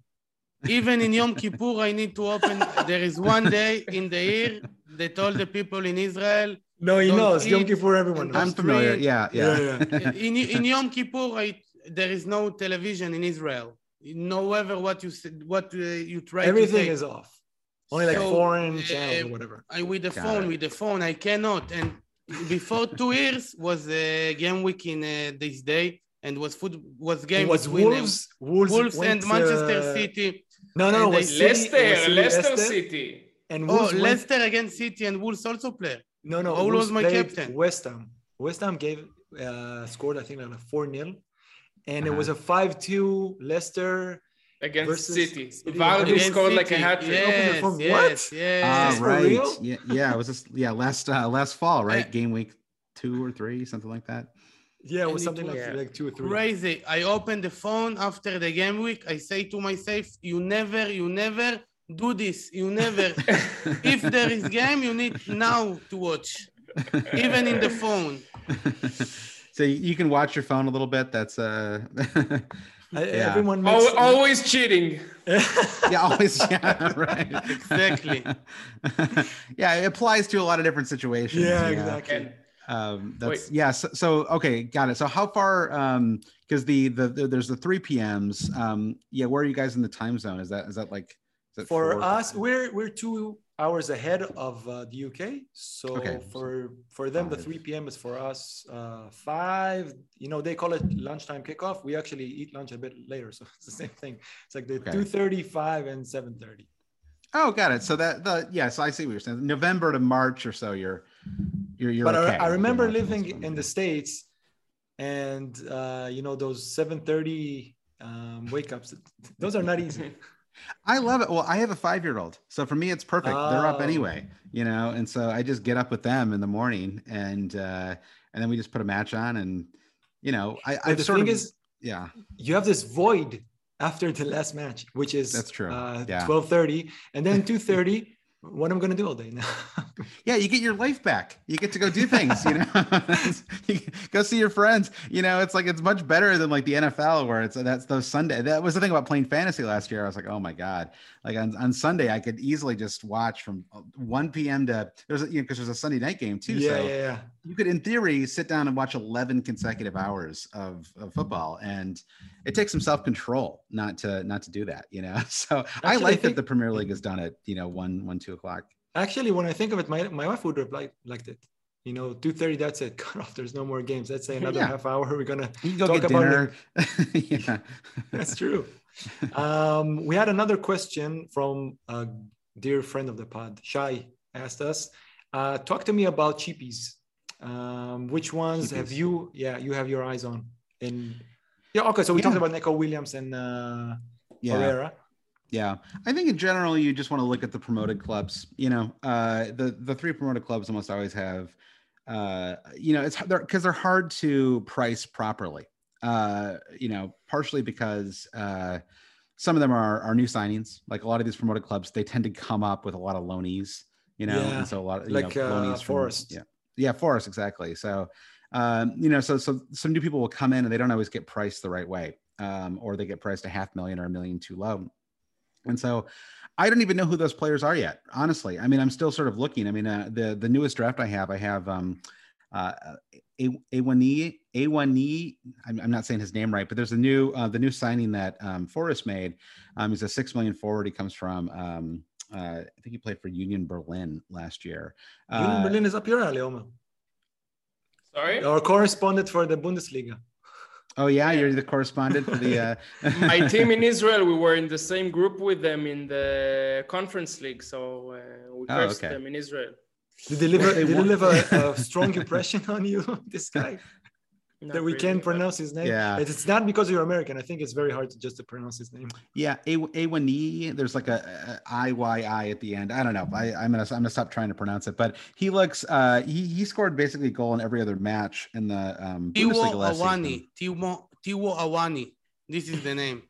[SPEAKER 3] even in Yom Kippur, I need to open. There is one day in the year that all the people in Israel.
[SPEAKER 2] No, he
[SPEAKER 3] don't
[SPEAKER 2] knows. Yom
[SPEAKER 3] eat
[SPEAKER 2] Kippur, everyone
[SPEAKER 3] and
[SPEAKER 2] knows.
[SPEAKER 4] I'm familiar.
[SPEAKER 3] Street.
[SPEAKER 4] Yeah,
[SPEAKER 2] Yeah,
[SPEAKER 4] yeah. (laughs)
[SPEAKER 3] In, in Yom Kippur, I, there is no television in Israel. However, what you said, what uh, you try
[SPEAKER 2] Everything
[SPEAKER 3] to say.
[SPEAKER 2] is off. Only like
[SPEAKER 3] So,
[SPEAKER 2] foreign
[SPEAKER 3] uh,
[SPEAKER 2] channels or whatever.
[SPEAKER 3] I with the
[SPEAKER 4] Got
[SPEAKER 3] phone,
[SPEAKER 4] it.
[SPEAKER 3] with the phone, I cannot. And before two years was uh, game week in uh, this day, and was food was game
[SPEAKER 2] It was
[SPEAKER 3] between, uh,
[SPEAKER 2] Wolves, Wolves,
[SPEAKER 3] Wolves and Manchester
[SPEAKER 2] uh,
[SPEAKER 3] City.
[SPEAKER 2] No, no, no.
[SPEAKER 3] and
[SPEAKER 2] was City- it was
[SPEAKER 1] Leicester, Leicester City.
[SPEAKER 2] And
[SPEAKER 3] Oh,
[SPEAKER 2] Wolves went-
[SPEAKER 3] Leicester against City and Wolves also play.
[SPEAKER 2] No, no.
[SPEAKER 3] Raul
[SPEAKER 2] Wolves
[SPEAKER 3] was my captain.
[SPEAKER 2] West Ham. West Ham gave uh, scored I think like a four 0 and it
[SPEAKER 4] Uh-huh.
[SPEAKER 2] was a five two Leicester.
[SPEAKER 1] Against
[SPEAKER 2] Versus
[SPEAKER 1] City.
[SPEAKER 2] City.
[SPEAKER 1] Vardy
[SPEAKER 2] Against
[SPEAKER 1] scored like a hat trick.
[SPEAKER 3] Yes,
[SPEAKER 2] From
[SPEAKER 3] yes,
[SPEAKER 2] what?
[SPEAKER 3] yes.
[SPEAKER 4] Ah, right. Yeah, yeah. It was just yeah last uh, last fall, right?
[SPEAKER 3] I-
[SPEAKER 4] Game week two or three, something like that.
[SPEAKER 2] Yeah, it was something
[SPEAKER 3] was-
[SPEAKER 2] like,
[SPEAKER 1] Yeah.
[SPEAKER 2] like two or three.
[SPEAKER 3] Crazy. I opened the phone after the game week. I say to myself, you never, you never do this. You never. (laughs) if there is game, you need now to watch, even in the phone. (laughs)
[SPEAKER 4] so you you can watch your phone a little bit. That's uh,
[SPEAKER 2] I- (laughs)
[SPEAKER 4] Yeah.
[SPEAKER 2] Everyone makes.
[SPEAKER 1] Al- always cheating. (laughs)
[SPEAKER 4] yeah, always yeah, (laughs) right.
[SPEAKER 3] Exactly. (laughs)
[SPEAKER 4] yeah, it applies to a lot of different situations.
[SPEAKER 2] yeah,
[SPEAKER 4] you know.
[SPEAKER 2] exactly.
[SPEAKER 1] And
[SPEAKER 4] Um, that's
[SPEAKER 1] Wait.
[SPEAKER 4] yeah. So, so okay, got it. So how far? Um, because the, the the there's the three PMs. Um, yeah, where are you guys in the time zone? Is that is that like? Is that
[SPEAKER 2] For
[SPEAKER 4] four-
[SPEAKER 2] us, we're we're two hours ahead of uh, the UK. So
[SPEAKER 4] Okay.
[SPEAKER 2] for for them, the 3 p.m. is for us uh, five. You know, they call it lunchtime kickoff. We actually eat lunch a bit later, so (laughs) it's the same thing. It's like the
[SPEAKER 4] Okay.
[SPEAKER 2] 2:35 and 7:30.
[SPEAKER 4] Oh, got it. So that the yeah. So I see what you're saying. November to March or so. You're you're you're.
[SPEAKER 2] but
[SPEAKER 4] okay.
[SPEAKER 2] I, I remember
[SPEAKER 4] You're
[SPEAKER 2] living in the states and uh, you know those 7.30 um, wake ups (laughs) those are not easy (laughs)
[SPEAKER 4] I love it. Well, I have a five year old, so for me it's perfect. They're up
[SPEAKER 2] Oh.
[SPEAKER 4] anyway, you know, and so I just get up with them in the morning, and uh, and then we just put a match on, and you know, I
[SPEAKER 2] but
[SPEAKER 4] I've
[SPEAKER 2] the thing
[SPEAKER 4] of
[SPEAKER 2] is
[SPEAKER 4] yeah.
[SPEAKER 2] you have this void after the last match which is
[SPEAKER 4] That's true.
[SPEAKER 2] uh,
[SPEAKER 4] Yeah.
[SPEAKER 2] 12.30 and then (laughs) 2.30 what am i going to do all day now (laughs)
[SPEAKER 4] Yeah, you get your life back. You get to go do things, you know. you (laughs) go see your friends. You know, it's like it's much better than like the NFL where it's that's those Sunday. That was the thing about playing fantasy last year. I was like, oh my god, like on, on Sunday I could easily just watch from uh, 1 p.m. to there's a, you know because there's a Sunday night game too.
[SPEAKER 2] yeah
[SPEAKER 4] so
[SPEAKER 2] yeah yeah
[SPEAKER 4] you could in theory sit down and watch 11 consecutive hours of, of football and it takes some self-control not to not to do that you know? (laughs) So i
[SPEAKER 2] Actually, I
[SPEAKER 4] like that
[SPEAKER 2] think-
[SPEAKER 4] the premier league has done it you know one one two o'clock.
[SPEAKER 2] Actually when i think of it my, my wife would have liked, liked it. You know 2.30 that's it. (laughs) Cut off there's no more games. Let's say another
[SPEAKER 4] Yeah.
[SPEAKER 2] half hour we're gonna
[SPEAKER 4] go
[SPEAKER 2] Talk about
[SPEAKER 4] dinner. (laughs) yeah.
[SPEAKER 2] That's true. um, we had another question from a dear friend of the pod, Shai, asked us, uh, talk to me about cheapies. Um, which ones have you, yeah, you have your eyes on? In yeah, okay. So we
[SPEAKER 4] Yeah.
[SPEAKER 2] talked about Nico Williams and uh,
[SPEAKER 4] yeah
[SPEAKER 2] Pereira.
[SPEAKER 4] Yeah, I think in general you just want to look at the promoted clubs. You know, uh, the the three promoted clubs almost always have, uh, you know, it's they're because they're hard to price properly. Uh, you know, partially because uh, some of them are are new signings. Like a lot of these promoted clubs, they tend to come up with a lot of loanees. You know,
[SPEAKER 2] Yeah,
[SPEAKER 4] and so a lot of you
[SPEAKER 2] like,
[SPEAKER 4] know,
[SPEAKER 2] uh,
[SPEAKER 4] loanees from-
[SPEAKER 2] Forest.
[SPEAKER 4] yeah, yeah, Forest exactly. So, um, you know, so so some new people will come in and they don't always get priced the right way, um, or they get priced a half million or a million too low And so I don't even know who those players are yet. Honestly, I mean, I'm still sort of looking. I mean, uh, the the newest draft I have, I have um, uh, a Awoniyi Awoniyi. I'm, I'm not saying his name right, but there's a new uh, the new signing that um, Forest made. Um, he's a six million forward. He comes from um, uh, I think he played for Union Berlin last year.
[SPEAKER 2] Union
[SPEAKER 4] Uh,
[SPEAKER 2] Berlin is up your alley, Omer.
[SPEAKER 1] Sorry?
[SPEAKER 2] Our correspondent for the Bundesliga.
[SPEAKER 4] Oh yeah, you're the correspondent for the. Uh, (laughs)
[SPEAKER 1] My team in (laughs) Israel, we were in the same group with them in the conference league, so uh, we
[SPEAKER 4] Oh,
[SPEAKER 1] cursed
[SPEAKER 4] okay.
[SPEAKER 1] them in Israel.
[SPEAKER 2] Did they leave a,
[SPEAKER 4] They
[SPEAKER 2] did they
[SPEAKER 4] won-
[SPEAKER 2] leave a, a strong (laughs) impression on you, this guy,
[SPEAKER 1] Not
[SPEAKER 2] that we
[SPEAKER 1] really,
[SPEAKER 2] can't pronounce his name?
[SPEAKER 4] Yeah.
[SPEAKER 2] It's it's not because you're American. I think it's very hard to just to pronounce his name.
[SPEAKER 4] Yeah, A Awoniyi. E, There's like a, a I Y I at the end. I don't know. I, I'm gonna I'm gonna stop trying to pronounce it. But he looks. Uh, he he scored basically a goal in every other match in the um,
[SPEAKER 3] Taiwo
[SPEAKER 4] Awoniyi.
[SPEAKER 3] Tiwo, Taiwo Awoniyi. This is the name.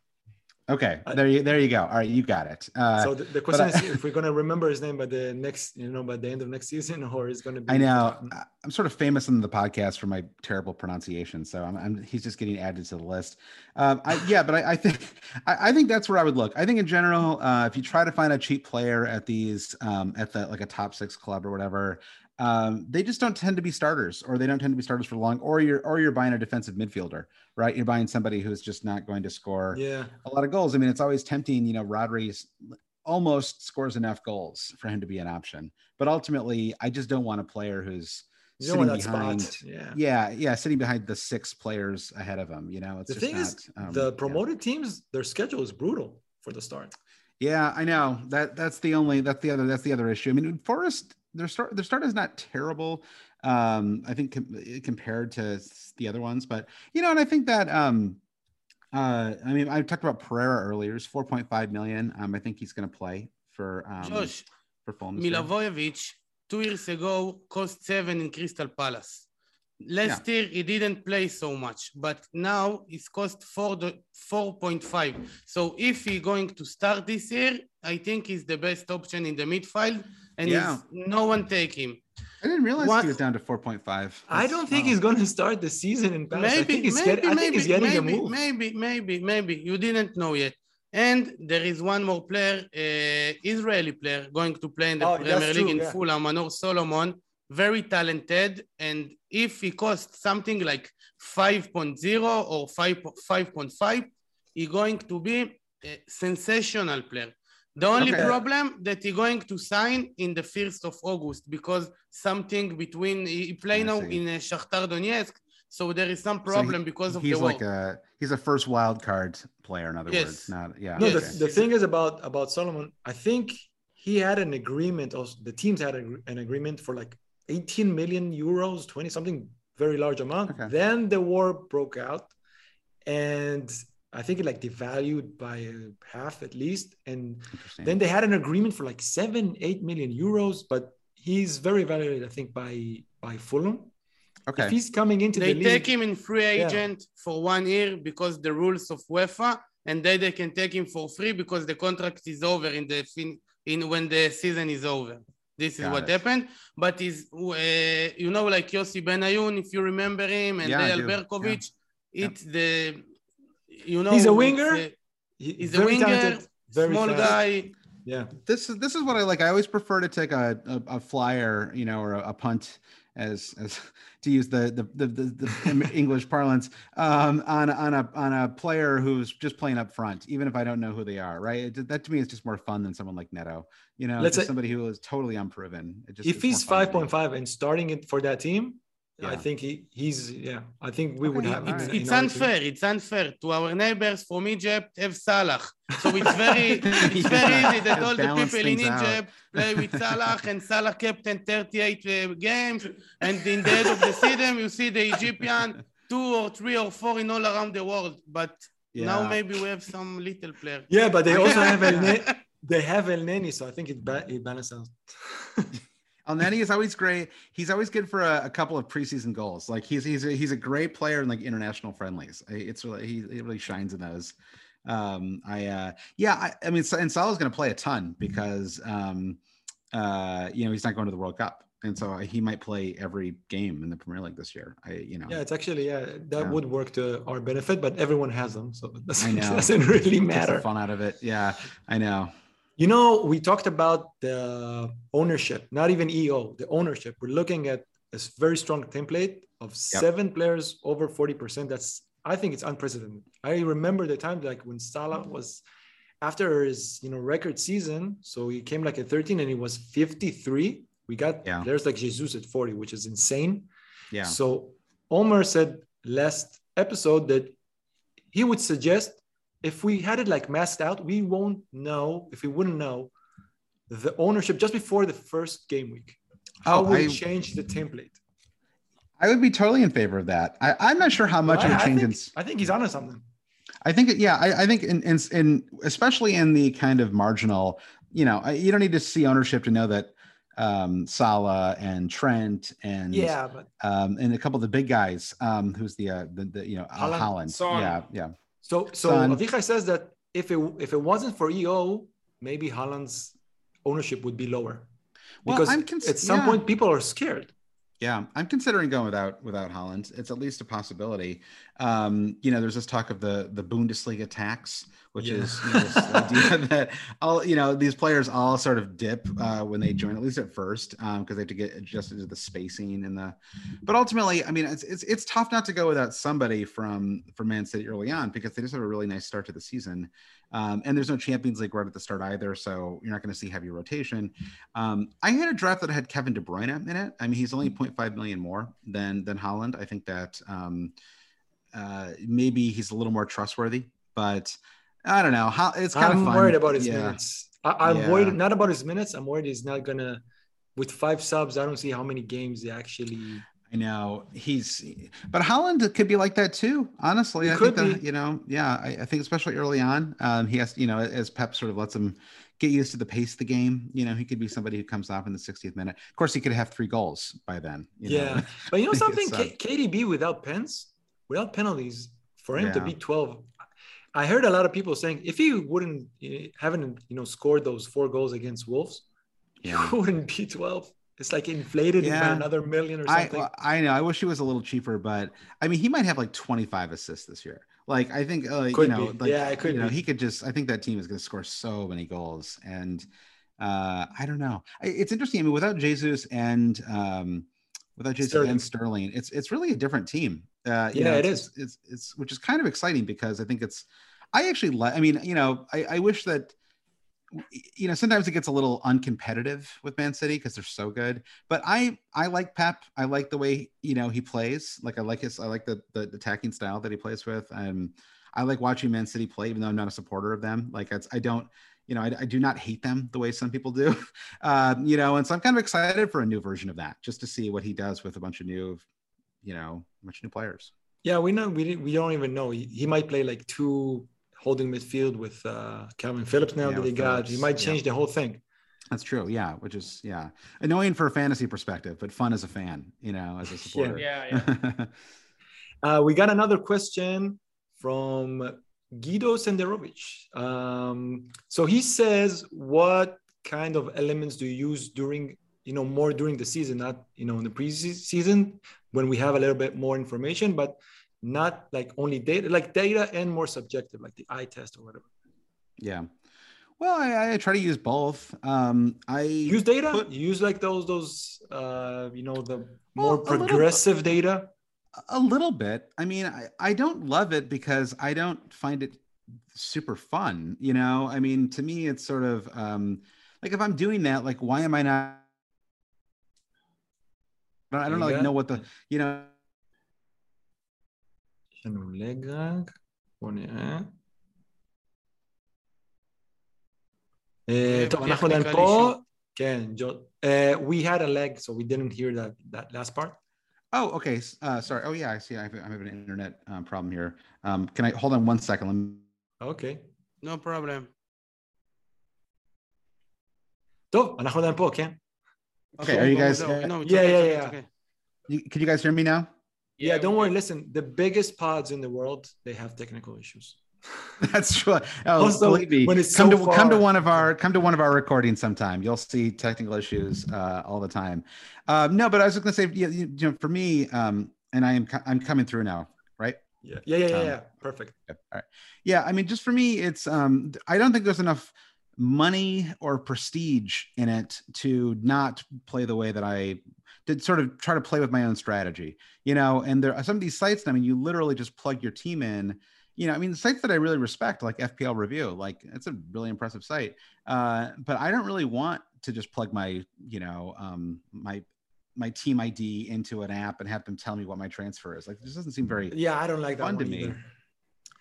[SPEAKER 4] Okay, there you there you go. All right, you got it. Uh,
[SPEAKER 2] so the, the question
[SPEAKER 4] I-
[SPEAKER 2] is if we're gonna remember his name by the next, you know, by the end of next season, (laughs) or is gonna be.
[SPEAKER 4] I know I'm sort of famous in the podcast for my terrible pronunciation, so I'm, I'm he's just getting added to the list. Um, I, (laughs) yeah, but I, I think I, I think that's where I would look. I think in general, uh, if you try to find a cheap player at these um, at the like a top six club or whatever, um, they just don't tend to be starters, or they don't tend to be starters for long. Or you're or you're buying a defensive midfielder, right? You're buying somebody who's just not going to score
[SPEAKER 2] Yeah.
[SPEAKER 4] a lot of goals. I mean, it's always tempting. You know, Rodri almost scores enough goals for him to be an option, but ultimately, I just don't want a player who's
[SPEAKER 2] You
[SPEAKER 4] sitting
[SPEAKER 2] that
[SPEAKER 4] behind.
[SPEAKER 2] spot. Yeah.
[SPEAKER 4] Yeah, yeah, sitting behind the six players ahead of him. You know, it's
[SPEAKER 2] The
[SPEAKER 4] just
[SPEAKER 2] thing
[SPEAKER 4] not,
[SPEAKER 2] is,
[SPEAKER 4] um,
[SPEAKER 2] the
[SPEAKER 4] yeah.
[SPEAKER 2] promoted teams, their schedule is brutal for the start.
[SPEAKER 4] Yeah, I know that that's the only that's the other that's the other issue. I mean, Forest their start their start is not terrible. Um, I think com- compared to the other ones, but you know, and I think that um, uh, I mean, I talked about Pereira earlier. It's four point five million. Um, I think he's going to play for um
[SPEAKER 3] Josh,
[SPEAKER 4] for Fulham.
[SPEAKER 3] Milivojevic, two years ago, cost seven in Crystal Palace. Last year, he didn't play so much, but now it's cost four do- 4.5. So if he's going to start this year, I think he's the best option in the midfield, and
[SPEAKER 4] Yeah.
[SPEAKER 3] he's- no one take him.
[SPEAKER 4] I didn't realize
[SPEAKER 3] What-
[SPEAKER 4] he was down to four point five.
[SPEAKER 2] I don't think he's going to start the season in Paris. I
[SPEAKER 3] Maybe,
[SPEAKER 2] think he's,
[SPEAKER 3] maybe,
[SPEAKER 2] get, I
[SPEAKER 3] maybe,
[SPEAKER 2] think he's getting
[SPEAKER 3] maybe,
[SPEAKER 2] a move.
[SPEAKER 3] maybe, maybe, maybe. You didn't know yet. And there is one more player, uh, Israeli player, going to play in the
[SPEAKER 2] Oh,
[SPEAKER 3] Premier League
[SPEAKER 2] true,
[SPEAKER 3] in
[SPEAKER 2] yeah.
[SPEAKER 3] Fulham, Manor Solomon, very talented. And if he costs something like 5.0 or 5, 5.5, he's going to be a sensational player. The only
[SPEAKER 4] Okay.
[SPEAKER 3] problem that he's going to sign in the 1st of August because something between he play now in uh, Shakhtar Donetsk, so there is some
[SPEAKER 4] So he-
[SPEAKER 3] problem because of
[SPEAKER 4] he's
[SPEAKER 3] the war.
[SPEAKER 4] like a he's a first wild card player. In other
[SPEAKER 3] Yes.
[SPEAKER 4] words, not yeah.
[SPEAKER 2] No,
[SPEAKER 3] Yes.
[SPEAKER 2] the, the thing is about about Solomon. I think he had an agreement. Also, the teams had a, an agreement for like 18 million euros, 20 something, very large amount.
[SPEAKER 4] Okay.
[SPEAKER 2] Then the war broke out, and I think it like devalued by half at least. And then they had an agreement for like seven, eight million euros. But he's very valued, I think, by by Fulham.
[SPEAKER 4] okay.
[SPEAKER 2] If he's coming into
[SPEAKER 3] They
[SPEAKER 2] the
[SPEAKER 3] take
[SPEAKER 2] league,
[SPEAKER 3] him in free
[SPEAKER 2] Yeah.
[SPEAKER 3] agent for one year because the rules of UEFA, and then they can take him for free because the contract is over in the fin- in when the season is over. This is
[SPEAKER 4] Got
[SPEAKER 3] what
[SPEAKER 4] it.
[SPEAKER 3] happened. But is uh, you know like Yossi Benayoun, if you remember him, and
[SPEAKER 4] Yeah, I
[SPEAKER 3] Berkovic,
[SPEAKER 4] Yeah.
[SPEAKER 3] it's the you know
[SPEAKER 2] He's a winger? he-
[SPEAKER 3] he's a
[SPEAKER 2] very
[SPEAKER 3] winger,
[SPEAKER 2] talented, very
[SPEAKER 3] small
[SPEAKER 2] fast.
[SPEAKER 3] guy.
[SPEAKER 2] Yeah.
[SPEAKER 4] this is this is what I like. I always prefer to take a a, a flyer, you know, or a, a punt, as as to use the the the, the, the (laughs) English parlance, um, on a- on a on a player who's just playing up front, even if I don't know who they are. Right? It, that to me is just more fun than someone like Neto. You know,
[SPEAKER 2] Let's say-
[SPEAKER 4] somebody who is totally unproven. It just,
[SPEAKER 2] if he's
[SPEAKER 4] fun to me.
[SPEAKER 2] 5.5 and starting it for that team, I think he he's yeah. I think we would have.
[SPEAKER 3] It's,
[SPEAKER 2] in
[SPEAKER 3] it's
[SPEAKER 2] our team.
[SPEAKER 3] unfair. It's unfair to our neighbors from Egypt have Salah. So it's (laughs) very it's very easy that all the people in
[SPEAKER 4] things out.
[SPEAKER 3] Egypt play with Salah and Salah captain 38 uh, games and in the end of the season you see the Egyptian two or three or four in all around the world. But now maybe we have some little player.
[SPEAKER 2] Yeah, but they also have El
[SPEAKER 3] El (laughs)
[SPEAKER 2] they have El Neni, so I think it ba- it balances out. (laughs)
[SPEAKER 4] El Neni is always great. He's always good for a, a couple of preseason goals. Like he's he's a, he's a great player in like international friendlies. It's really he, he really shines in those. Um, I uh, yeah, I, I mean, and Salah's going to play a ton because um, uh, you know he's not going to the World Cup. and so he might play every game in the Premier League this year. I, you know,
[SPEAKER 2] Yeah, it's actually yeah that
[SPEAKER 4] Yeah.
[SPEAKER 2] would work to our benefit, but everyone has them, so it doesn't,
[SPEAKER 4] I (laughs)
[SPEAKER 2] doesn't really matter.
[SPEAKER 4] fun out of it. Yeah, I know.
[SPEAKER 2] You know, we talked about the ownership, not even EO, the ownership. We're looking at a very strong template of seven players over 40%. That's, I think it's unprecedented. I remember the time like when Salah was after his, you know, record season. So he came like at 13 and he was 53. We got
[SPEAKER 4] Yeah.
[SPEAKER 2] players like Jesus at 40, which is insane.
[SPEAKER 4] Yeah,
[SPEAKER 2] So Omar said last episode that he would suggest if we had it like masked out, we won't know if we wouldn't know the ownership just before the first game week. How
[SPEAKER 4] Oh,
[SPEAKER 2] would
[SPEAKER 4] I-
[SPEAKER 2] it change the template?
[SPEAKER 4] I would be totally in favor of that. I, I'm not sure how much
[SPEAKER 2] I,
[SPEAKER 4] it would
[SPEAKER 2] I
[SPEAKER 4] change.
[SPEAKER 2] think,
[SPEAKER 4] in,
[SPEAKER 2] I think he's onto something.
[SPEAKER 4] I think, yeah, I, I think in, in, in, especially in the kind of marginal, you know, I, you don't need to see ownership to know that um, Salah and Trent and
[SPEAKER 2] Yeah, but
[SPEAKER 4] um, and a couple of the big guys, um, who's the, uh, the, the you know, Al
[SPEAKER 2] Haaland.
[SPEAKER 4] Holland.
[SPEAKER 1] Son.
[SPEAKER 4] Yeah, yeah.
[SPEAKER 2] So so
[SPEAKER 4] Son.
[SPEAKER 2] Avichai says that if it if it wasn't for EO, maybe Haaland's ownership would be lower.
[SPEAKER 4] Well,
[SPEAKER 2] Because
[SPEAKER 4] cons-
[SPEAKER 2] at some
[SPEAKER 4] yeah.
[SPEAKER 2] point people are scared.
[SPEAKER 4] Yeah, I'm considering going without without Haaland. It's at least a possibility. Um, you know, there's this talk of the the Bundesliga tax, which
[SPEAKER 2] Yeah.
[SPEAKER 4] is you know, this (laughs) idea that all you know these players all sort of dip uh, when they join, at least at first, because they have to get adjusted to the spacing and the. But ultimately, I mean, it's it's it's tough not to go without somebody from from Man City early on because they just have a really nice start to the season, um, and there's no Champions League right at the start either, so you're not going to see heavy rotation. Um, I had a draft that had Kevin De Bruyne in it. I mean, he's only 0.5 million more than than Haaland. I think that um, uh, maybe he's a little more trustworthy, but I don't know. How it's kind
[SPEAKER 2] I'm
[SPEAKER 4] of fun.
[SPEAKER 2] worried about his
[SPEAKER 4] yeah.
[SPEAKER 2] minutes. I, I'm
[SPEAKER 4] Yeah.
[SPEAKER 2] worried not about his minutes. I'm worried he's not gonna. With five subs, I don't see how many games he actually.
[SPEAKER 4] I know he's, but Haaland could be like that too. Honestly,
[SPEAKER 2] He
[SPEAKER 4] I
[SPEAKER 2] could
[SPEAKER 4] think that
[SPEAKER 2] be.
[SPEAKER 4] you know, yeah, I, I think especially early on, um, he has, you know, as Pep sort of lets him get used to the pace of the game. You know, he could be somebody who comes off in the 60th minute. Of course, he could have three goals by then. you know.
[SPEAKER 2] Yeah, but you know (laughs) something,
[SPEAKER 4] uh,
[SPEAKER 2] K- KDB without pens, without penalties, for him to be 12. I heard a lot of people saying if he wouldn't, eh, haven't you know scored those four goals against Wolves,
[SPEAKER 4] Yeah.
[SPEAKER 2] he (laughs) wouldn't be 12. It's like inflated by another million or something.
[SPEAKER 4] well, I know. I wish he was a little cheaper, but I mean, he might have like 25 assists this year. Like, I think, uh, you know,
[SPEAKER 2] be.
[SPEAKER 4] like,
[SPEAKER 2] Yeah, it could
[SPEAKER 4] you know,
[SPEAKER 2] be.
[SPEAKER 4] he could just, I think that team is going to score so many goals. And uh, I don't know. It's interesting. I mean, without Jesus and, um, without Jesus
[SPEAKER 2] Sterling.
[SPEAKER 4] and Sterling, it's, it's really a different team. Uh,
[SPEAKER 2] Yeah,
[SPEAKER 4] know,
[SPEAKER 2] it
[SPEAKER 4] it's, It's, it's, it's, which is kind of exciting because I think it's, I actually like, I mean, you know, I, I wish that, you know, sometimes it gets a little uncompetitive with Man City because they're so good. But I I like Pep. I like the way you know he plays. Like I like his I like the the, attacking style that he plays with. Um, I like watching Man City play, even though I'm not a supporter of them. Like I don't, you know, I, I do not hate them the way some people do. (laughs) Um, you know, and so I'm kind of excited for a new version of that, just to see what he does with a bunch of new, you know, a bunch of new players.
[SPEAKER 2] Yeah, we know we we don't even know. He, he might play like two holding midfield with uh, Kalvin Phillips now
[SPEAKER 4] Yeah,
[SPEAKER 2] that he
[SPEAKER 4] with
[SPEAKER 2] got. He
[SPEAKER 4] Phillips,
[SPEAKER 2] might
[SPEAKER 4] yeah.
[SPEAKER 2] change the whole thing.
[SPEAKER 4] That's true. Yeah, which is yeah annoying for a fantasy perspective, but fun as a fan. You know, as a supporter.
[SPEAKER 1] Yeah, yeah. (laughs)
[SPEAKER 2] Uh, we got another question from Guido Senderovic. Um, so he says, "What kind of elements do you use during, you know, more during the season, not you know in the preseason when we have a little bit more information, but not like only data, like data and more subjective, like the eye test or whatever.
[SPEAKER 4] Yeah. Well, I, I try to use both. Um, I
[SPEAKER 2] Use data.
[SPEAKER 4] put-
[SPEAKER 2] use like those those uh, you know the
[SPEAKER 4] Well,
[SPEAKER 2] more
[SPEAKER 4] a little-
[SPEAKER 2] progressive data.
[SPEAKER 4] a little bit. I mean, I, I don't love it because I don't find it super fun. You know, I mean, to me, it's sort of um, like if I'm doing that, like, why am I not? I don't know, like, know what the you know.
[SPEAKER 2] יש לנו לג רק, בואו נראה. אה, טוב, אנחנו עדיין
[SPEAKER 3] טכניקל
[SPEAKER 2] פה. כן, ג'ו... אה, we had a leg, so we didn't hear that, that last part.
[SPEAKER 4] Oh, okay. s- Uh, sorry. Oh, yeah. I see. I have, I have an internet um, problem here. Um, can I hold on one second? Let me.
[SPEAKER 2] אוקיי.
[SPEAKER 3] No problem.
[SPEAKER 2] טוב, אנחנו עדיין פה, כן?
[SPEAKER 4] Okay. Are you
[SPEAKER 3] Go
[SPEAKER 4] guys?
[SPEAKER 3] without- no, it's
[SPEAKER 2] Yeah,
[SPEAKER 3] okay,
[SPEAKER 2] yeah,
[SPEAKER 3] it's okay,
[SPEAKER 2] yeah.
[SPEAKER 3] it's okay.
[SPEAKER 4] You, can you guys hear me now?
[SPEAKER 2] Yeah, don't
[SPEAKER 1] we
[SPEAKER 2] worry. Listen, the biggest pods in the world, they have technical issues. (laughs)
[SPEAKER 4] That's true. Oh,
[SPEAKER 2] Also,
[SPEAKER 4] believe me,
[SPEAKER 2] when it's
[SPEAKER 4] come
[SPEAKER 2] so
[SPEAKER 4] to come to one of our come to one of our recordings sometime. You'll see technical issues uh, all the time. Um, no, but I was just gonna say, you, you know, for me, um, and I am I'm coming through now, right?
[SPEAKER 2] Yeah, yeah, yeah, yeah.
[SPEAKER 4] Um,
[SPEAKER 2] yeah. Perfect.
[SPEAKER 4] Yep. All right. Yeah, I mean, just for me, it's um, I don't think there's enough money or prestige in it to not play the way that I did. Sort of try to play with my own strategy, you know. And there are some of these sites. I mean, you literally just plug your team in. You know, I mean, sites that I really respect, like FPL Review, like it's a really impressive site. Uh, but I don't really want to just plug my, you know, um, my my team ID into an app and have them tell me what my transfer is. Like, this doesn't seem very
[SPEAKER 2] Yeah, I don't like that
[SPEAKER 4] fun to me.
[SPEAKER 2] either.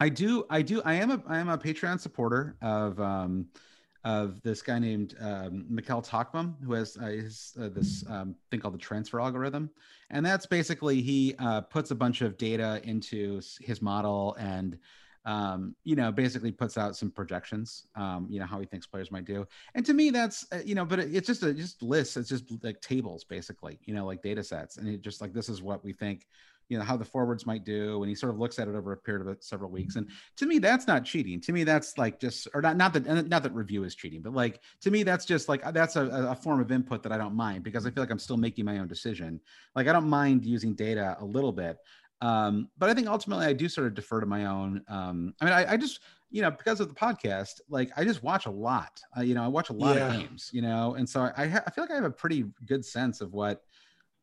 [SPEAKER 4] I do. I do. I am a. I am a Patreon supporter of um, of this guy named um, Talkbaum, who has uh, his, uh, this um, thing called the transfer algorithm, and that's basically he uh, puts a bunch of data into his model and. Um, you know, basically puts out some projections. Um, you know how he thinks players might do, and to me, that's uh, you know, but it, it's just a just lists. It's just like tables, basically. You know, like data sets, and it just like this is what we think you know how the forwards might do and he sort of looks at it over a period of several weeks. And to me that's not cheating. To me that's like just or not not that not that review is cheating but like to me that's just like that's a, a form of input that i don't mind because i feel like i'm still making my own decision. Like i don't mind using data a little bit um, but i think ultimately i do sort of defer to my own um, i mean I, I just you know because of the podcast like i just watch a lot. Uh, you know i watch a lot of games you know and so I, ha- I feel like i have a pretty good sense of what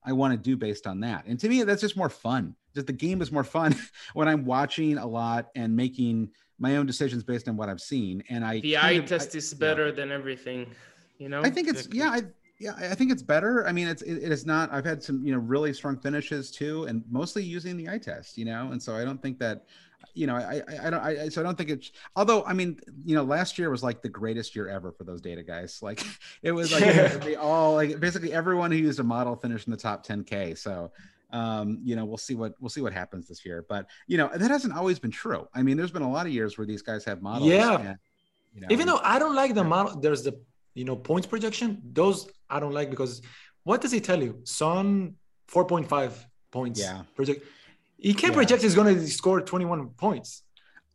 [SPEAKER 4] I want to do based on that. And to me, that's just more fun. Just the game is more fun (laughs) when I'm watching a lot and making my own decisions based on what I've seen. And I
[SPEAKER 1] The eye
[SPEAKER 4] of-
[SPEAKER 1] test
[SPEAKER 4] I-
[SPEAKER 1] is
[SPEAKER 4] yeah.
[SPEAKER 1] better than everything, you know?
[SPEAKER 4] I think it's yeah, I yeah, I think it's better. I mean, it's it, it is not. I've had some you know really strong finishes too, and mostly using the eye test. You know, and so I don't think that. You know, I, I, I don't, I, so I don't think it's, although, I mean, you know, last year was like the greatest year ever for those data guys. (laughs) Like it was like, they all, like basically everyone who used a model finished in the top 10K. So, um, you know, we'll see what, we'll see what happens this year. But, you know, that hasn't always been true. I mean, there's been a lot of years where these guys have models.
[SPEAKER 2] Yeah.
[SPEAKER 4] and, you know,
[SPEAKER 2] Even though I don't like the model, there's the you know points projection. Those I don't like because what does he tell you? Son, four point five points.
[SPEAKER 4] Yeah.
[SPEAKER 2] Project. He can't
[SPEAKER 4] Yeah.
[SPEAKER 2] project he's going to score twenty one points.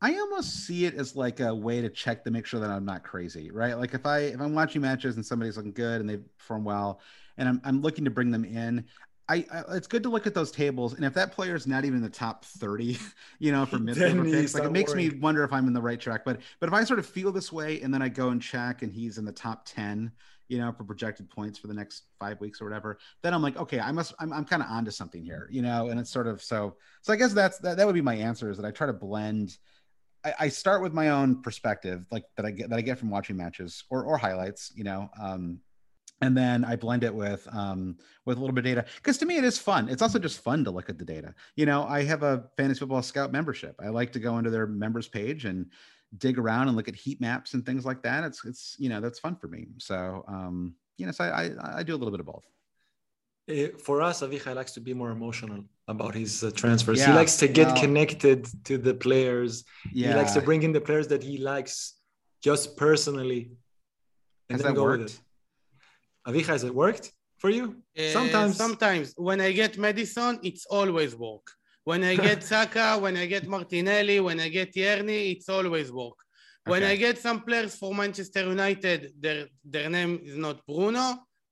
[SPEAKER 4] I almost see it as like a way to check to make sure that I'm not crazy, right? Like if I if I'm watching matches and somebody's looking good and they perform well, and I'm I'm looking to bring them in. I, I it's good to look at those tables, and if that player is not even in the top 30, (laughs) you know, for (laughs) mid picks, like it makes me wonder if I'm in the right track. But but if I sort of feel this way, and then I go and check, and he's in the top 10, you know, for projected points for the next five weeks or whatever, then I'm like, okay, I must, I'm, I'm kind of onto something here, you know, and it's sort of so. So I guess that's that. That would be my answer is that I try to blend. I, I start with my own perspective, like that I get that I get from watching matches or or highlights, you know, um, and then I blend it with um, with a little bit of data because to me it is fun. It's also just fun to look at the data. You know, I have a fantasy football scout membership. I like to go into their members page and dig around and look at heat maps and things like that. It's it's you know that's fun for me. So um, you know, so I I, I do a little bit of both.
[SPEAKER 2] Eh, for us, Avichai likes to be more emotional about his uh, transfers. he likes to get
[SPEAKER 4] well-
[SPEAKER 2] connected to the players.
[SPEAKER 4] Yeah,
[SPEAKER 2] He likes to bring in the players that he likes just personally, and
[SPEAKER 4] Has
[SPEAKER 2] then
[SPEAKER 4] that
[SPEAKER 2] go
[SPEAKER 4] worked?
[SPEAKER 2] with it. Avichai, has it worked for you?
[SPEAKER 3] Uh,
[SPEAKER 2] Sometimes.
[SPEAKER 3] sometimes when I get Maddison, it's always work. When I get (laughs) Saka, when I get Martinelli, when I get Tierney, it's always work. When
[SPEAKER 4] Okay.
[SPEAKER 3] I get some players for Manchester United, their their name is not Bruno,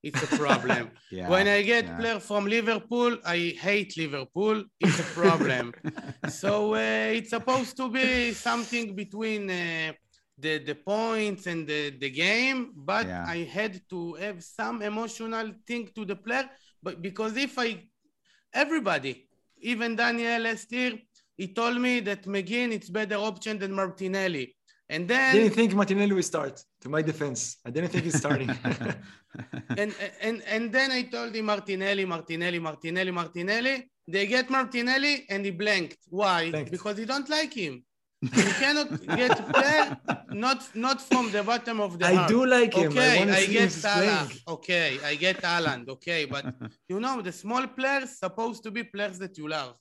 [SPEAKER 3] it's a problem. (laughs)
[SPEAKER 4] Yeah,
[SPEAKER 3] when I get
[SPEAKER 4] yeah.
[SPEAKER 3] player from Liverpool, I hate Liverpool, it's a problem. (laughs) so uh, it's supposed to be something between uh, the the points and the, the game, but
[SPEAKER 4] Yeah.
[SPEAKER 3] I had to have some emotional thing to the player. But because if I, everybody, even Daniel last year, he told me that McGinn it's better option than Martinelli, and
[SPEAKER 2] I
[SPEAKER 3] then
[SPEAKER 2] didn't think Martinelli would start. To my defense, I didn't think he's starting. (laughs)
[SPEAKER 3] and and and then I told him Martinelli, Martinelli, Martinelli, Martinelli. They get Martinelli and he blanked. Why?
[SPEAKER 2] Blanked.
[SPEAKER 3] Because he don't like him. You cannot get player not not from the bottom of the
[SPEAKER 2] I
[SPEAKER 3] heart.
[SPEAKER 2] do like him.
[SPEAKER 3] Okay,
[SPEAKER 2] I
[SPEAKER 3] I, get
[SPEAKER 2] him
[SPEAKER 3] Salah. Okay, I get Haaland. Okay, but (laughs) you know the small players supposed to be players that you love.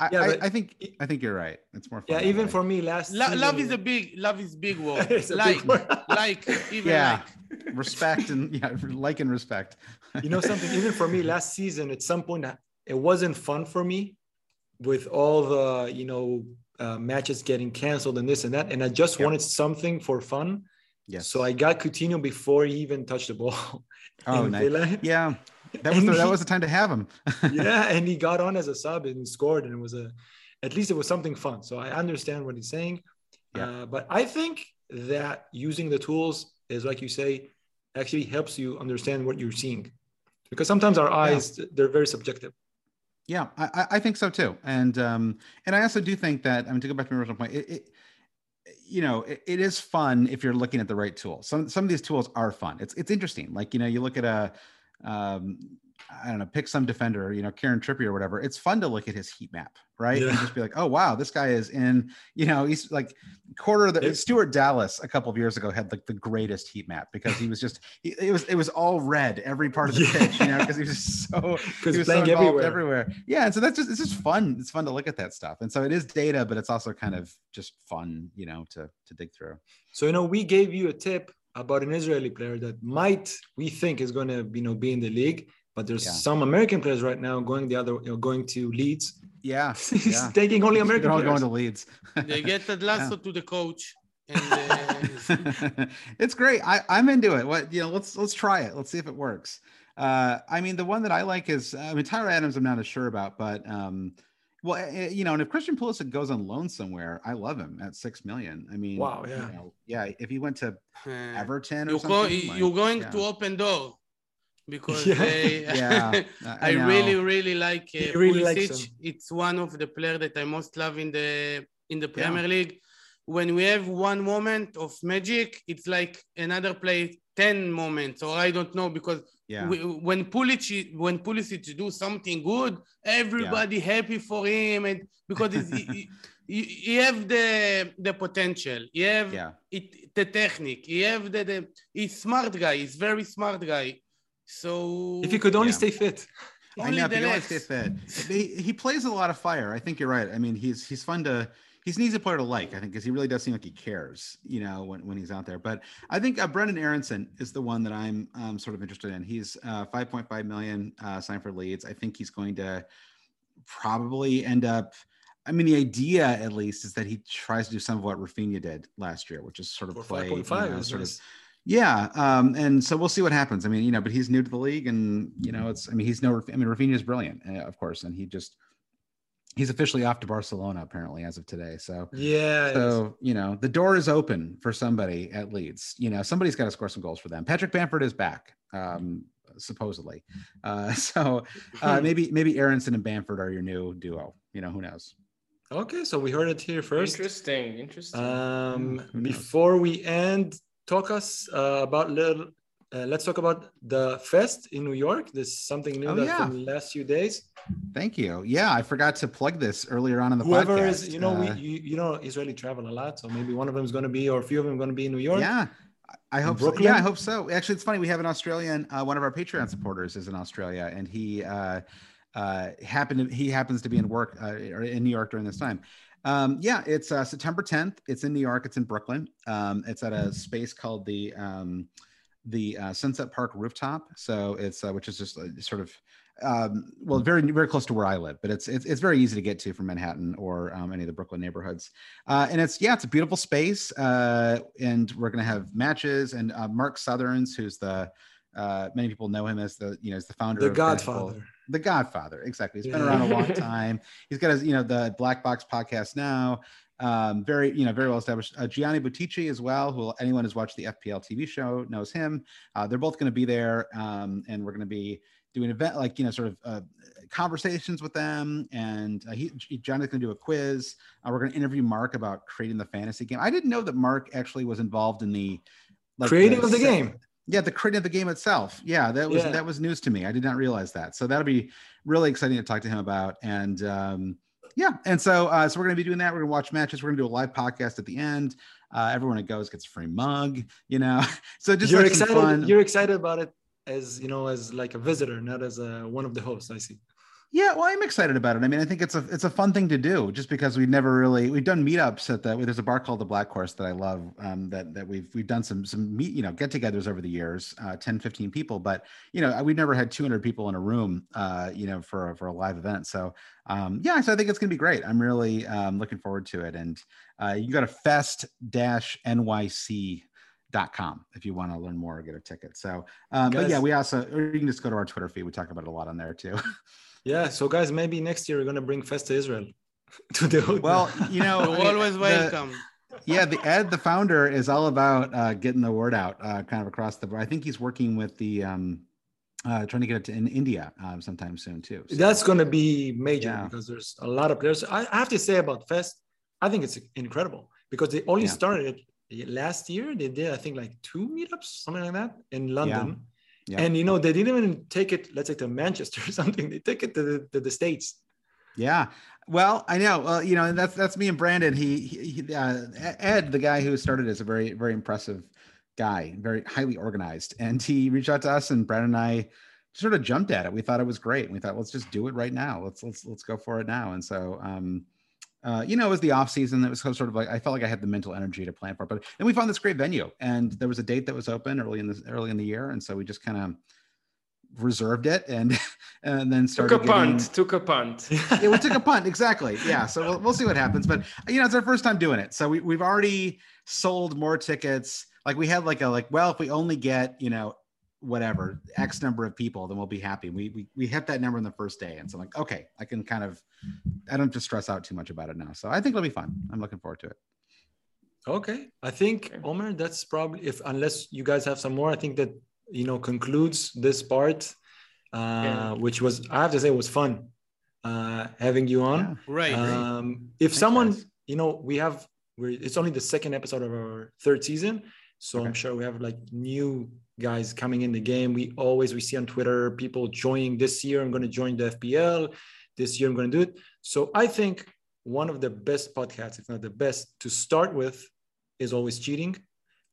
[SPEAKER 4] I,
[SPEAKER 2] Yeah,
[SPEAKER 4] I, I think I think you're right. It's more fun.
[SPEAKER 2] Yeah, even
[SPEAKER 4] way.
[SPEAKER 2] for me last.
[SPEAKER 3] Lo-
[SPEAKER 2] season,
[SPEAKER 3] love is a big love is big (laughs) word.
[SPEAKER 2] It's a big
[SPEAKER 3] like
[SPEAKER 2] word.
[SPEAKER 3] like even
[SPEAKER 4] Yeah.
[SPEAKER 3] like.
[SPEAKER 4] respect and yeah, like and respect. (laughs)
[SPEAKER 2] you know something. Even for me last season, at some point, it wasn't fun for me with all the you know uh, matches getting canceled and this and that, and I just
[SPEAKER 4] Yep.
[SPEAKER 2] wanted something for fun.
[SPEAKER 4] Yes.
[SPEAKER 2] So I got Coutinho before he even touched the ball. (laughs)
[SPEAKER 4] Oh, nice. Yeah, (laughs) that was the, that was the time to have him. (laughs)
[SPEAKER 2] yeah, and he got on as a sub and scored, and it was a, at least it was something fun. So I understand what he's saying,
[SPEAKER 4] Yeah.
[SPEAKER 2] uh, but I think that using the tools is like you say, actually helps you understand what you're seeing, because sometimes our eyes they're very subjective.
[SPEAKER 4] Yeah, I, I- think so too, and um, and I also do think that I mean to go back to my original point, it, it you know it, it is fun if you're looking at the right tool. Some some of these tools are fun. It's it's interesting. Like you know you look at a um, I don't know, pick some defender, you know, Kieran Trippier or whatever. It's fun to look at his heat map, right? And just be like, oh wow, this guy is in, you know, he's like quarter of the Stuart Dallas a couple of years ago had like the greatest heat map because he was just he, it was it was all red every part of the
[SPEAKER 2] Yeah.
[SPEAKER 4] pitch, you know, because he was just so
[SPEAKER 2] Because
[SPEAKER 4] he was so involved
[SPEAKER 2] everywhere.
[SPEAKER 4] everywhere. Yeah, and so that's just it's just fun. It's fun to look at that stuff, and so it is data, but it's also kind of just fun, you know, to to dig through.
[SPEAKER 2] So you know, we gave you a tip about an Israeli player that might we think is going to you know be in the league, but there's
[SPEAKER 4] Yeah.
[SPEAKER 2] some American players right now going the other, you know, going to Leeds.
[SPEAKER 4] Yeah, (laughs)
[SPEAKER 2] He's
[SPEAKER 4] yeah.
[SPEAKER 2] taking only (laughs) American
[SPEAKER 4] They're all
[SPEAKER 2] players.
[SPEAKER 4] going to Leeds.
[SPEAKER 3] They get Ted (laughs) Lasso to the coach. And uh,
[SPEAKER 4] it's great. I, I'm into it. What you know, let's let's try it. Let's see if it works. Uh, I mean, the one that I like is I mean Tyler Adams. I'm not as sure about, but um, well, eh, you know, and if Christian Pulisic goes on loan somewhere, I love him at six million. I mean,
[SPEAKER 2] Wow,
[SPEAKER 4] you
[SPEAKER 2] yeah.
[SPEAKER 4] know, yeah. If he went to
[SPEAKER 3] uh,
[SPEAKER 4] Everton or
[SPEAKER 3] you're,
[SPEAKER 4] something,
[SPEAKER 3] go-
[SPEAKER 4] like,
[SPEAKER 3] you're going
[SPEAKER 4] yeah.
[SPEAKER 3] to open door because
[SPEAKER 2] Yeah.
[SPEAKER 3] they, (laughs)
[SPEAKER 4] Yeah, (laughs)
[SPEAKER 3] I,
[SPEAKER 4] know.
[SPEAKER 3] really, really like uh,
[SPEAKER 2] really
[SPEAKER 3] Pulisic. It's one of the players that I most love in the in the
[SPEAKER 4] Yeah.
[SPEAKER 3] Premier League. When we have one moment of magic, it's like another play ten moments, or I don't know because
[SPEAKER 4] yeah.
[SPEAKER 3] we, when Pulisic when Pulisic do something good, everybody happy for him, and because he, (laughs) he, he have the the potential, he have
[SPEAKER 4] yeah.
[SPEAKER 3] it, the technique, he have the, the he's smart guy, he's very smart guy. So
[SPEAKER 2] If he could only
[SPEAKER 4] Yeah.
[SPEAKER 2] stay fit.
[SPEAKER 4] I
[SPEAKER 3] only
[SPEAKER 4] know if
[SPEAKER 3] the
[SPEAKER 4] you stay (laughs) fit. He, he plays a lot of fire. I think you're right. I mean, he's he's fun to he's an easy player to like. I think because he really does seem like he cares, you know, when, when he's out there. But I think uh, Brenden Aaronson is the one that I'm um, sort of interested in. He's uh, 5.5 million uh, signed for Leeds. I think he's going to probably end up. I mean, the idea at least is that he tries to do some of what Raphinha did last year, which is sort of
[SPEAKER 2] For
[SPEAKER 4] play, you know,
[SPEAKER 2] is
[SPEAKER 4] sort of
[SPEAKER 2] nice.
[SPEAKER 4] Yeah, um, and so we'll see what happens. I mean, you know, but he's new to the league, and you know, it's. I mean, he's no. I mean, Raphinha is brilliant, uh, of course, and he just he's officially off to Barcelona apparently as of today. So,
[SPEAKER 2] Yeah.
[SPEAKER 4] so you know, the door is open for somebody at Leeds. You know, somebody's got to score some goals for them. Patrick Bamford is back, um, supposedly. Uh, (laughs) so uh, maybe maybe Aaronson and Bamford are your new duo. You know, who knows?
[SPEAKER 2] okay, so we heard it here first.
[SPEAKER 1] Interesting, interesting.
[SPEAKER 2] Um, before we end, talk us uh, about little. Uh, let's talk about the fest in New York. There's something new
[SPEAKER 4] Oh,
[SPEAKER 2] that
[SPEAKER 4] yeah.
[SPEAKER 2] from the last few days.
[SPEAKER 4] Thank you. Yeah, I forgot to plug this earlier on in the podcast.
[SPEAKER 2] Whoever
[SPEAKER 4] podcast.
[SPEAKER 2] is, you know,
[SPEAKER 4] Uh,
[SPEAKER 2] we you, you know, Israeli travel a lot, so maybe one of them is going to be, or a few of them going to be in New York.
[SPEAKER 4] Yeah. I hope so. Yeah, I hope so. Actually, it's funny. We have an Australian, uh, one of our Patreon supporters is in Australia, and he uh, uh, happened. To, he happens to be in work uh, or in New York during this time. Um, yeah, it's uh, September 10th. It's in New York. It's in Brooklyn. Um, it's at a space called the um, the uh, Sunset Park Rooftop. So it's uh, which is just uh, sort of um, well, very very close to where I live, but it's it's, it's very easy to get to from Manhattan or um, any of the Brooklyn neighborhoods. Uh, and it's yeah, it's a beautiful space, uh, and we're gonna have matches. And uh, Mark Sutherns, who's the uh, many people know him as the you know as the founder,
[SPEAKER 2] The Godfather.
[SPEAKER 4] The Godfather, exactly. He's been around a long (laughs) time. He's got his you know the Black Box podcast now. Um, very you know very well established. Uh, Gianni Buttici as well, who anyone who's watched the FPL TV show knows him. Uh, they're both going to be there, um, and we're going to be doing event like you know sort of uh, conversations with them and uh, he johnny's going to do a quiz uh, we're going to interview mark about creating the fantasy game i didn't know that mark actually was involved in the like
[SPEAKER 2] Creating of the game.
[SPEAKER 4] Yeah the creating of the game itself yeah that was
[SPEAKER 2] Yeah.
[SPEAKER 4] that was news to me i did not realize that so that'll be really exciting to talk to him about and um yeah and so uh so we're going to be doing that we're going to watch matches we're going to do a live podcast at the end uh everyone that goes gets a free mug you know (laughs) so just
[SPEAKER 2] you're excited.
[SPEAKER 4] fun
[SPEAKER 2] You're excited about it as you know, as like a visitor, not as a, one of the hosts. I see.
[SPEAKER 4] Yeah, well, I'm excited about it. I mean, I think it's a it's a fun thing to do, just because we've never really we've done meetups at the there's a bar called the Black Horse that I love. Um, that that we've we've done some some meet you know get-togethers over the years, uh, 10, 15 people, but you know we've never had 200 people in a room, uh, you know, for for a live event. So um, yeah, so I think it's gonna be great. I'm really um, looking forward to it. And uh, you go to fest nyc dot com if you want to learn more or get a ticket so um, but yeah we also or you can just go to our twitter feed we talk about it a lot on there too (laughs)
[SPEAKER 2] Yeah, so guys, maybe next year we're gonna bring Fest to Israel. (laughs) to the
[SPEAKER 4] well you know
[SPEAKER 3] You're
[SPEAKER 4] I mean,
[SPEAKER 3] always
[SPEAKER 4] the-
[SPEAKER 3] welcome.
[SPEAKER 4] yeah the ed the founder is all about uh, getting the word out uh, kind of across the i think he's working with the um, uh, trying to get it to in india um, sometime soon too So-
[SPEAKER 2] That's gonna be major
[SPEAKER 4] Yeah.
[SPEAKER 2] because there's a lot of players. I, I have to say about Fest, I think it's incredible because they only
[SPEAKER 4] Yeah.
[SPEAKER 2] started it last year. They did, I think, like two meetups, something like that, in London.
[SPEAKER 4] Yeah.
[SPEAKER 2] And you know, they didn't even take it, let's say, to Manchester (laughs) or something. They took it to the, to the states.
[SPEAKER 4] Yeah. Well, I know. Well, you know, and that's that's me and Brandon. He, he he- uh, Ed, the guy who started, is a very very impressive guy, very highly organized, and he reached out to us, and Brandon and I sort of jumped at it. We thought it was great. We thought, let's just do it right now. Let's let's let's go for it now. And so, um, uh, you know, it was the off season. It was sort of like I felt like I had the mental energy to plan for it. But then we found this great venue, and there was a date that was open early in the early in the year, and so we just kind of reserved it and (laughs) and then started took
[SPEAKER 1] a
[SPEAKER 4] getting-
[SPEAKER 1] punt, took a punt.
[SPEAKER 4] yeah, we took a punt (laughs) exactly. Yeah, so we'll, we'll see what happens. But you know, it's our first time doing it, so we we've already sold more tickets. Like we had like a like, well, if we only get you know whatever x number of people, then we'll be happy. We we we hit that number in the first day, and so I'm like, okay, I can kind of I don't have to stress out too much about it now. So I think it'll be fun. I'm looking forward to it.
[SPEAKER 2] Okay. I think,
[SPEAKER 1] Okay.
[SPEAKER 2] Omer, that's probably, if unless you guys have some more, I think that, you know, concludes this part, uh,
[SPEAKER 1] Yeah.
[SPEAKER 2] which was, I have to say, it was fun uh, having you on.
[SPEAKER 4] Yeah.
[SPEAKER 3] Right.
[SPEAKER 2] Um, if
[SPEAKER 4] Thanks,
[SPEAKER 2] someone,
[SPEAKER 4] guys.
[SPEAKER 2] you know, we have, we're, it's only the second episode of our third season. So I'm sure we have like new guys coming in the game. We always, we see on Twitter people joining this year. I'm going to join the FPL. This year I'm going to do it. So I think one of the best podcasts, if not the best to start with, is always cheating.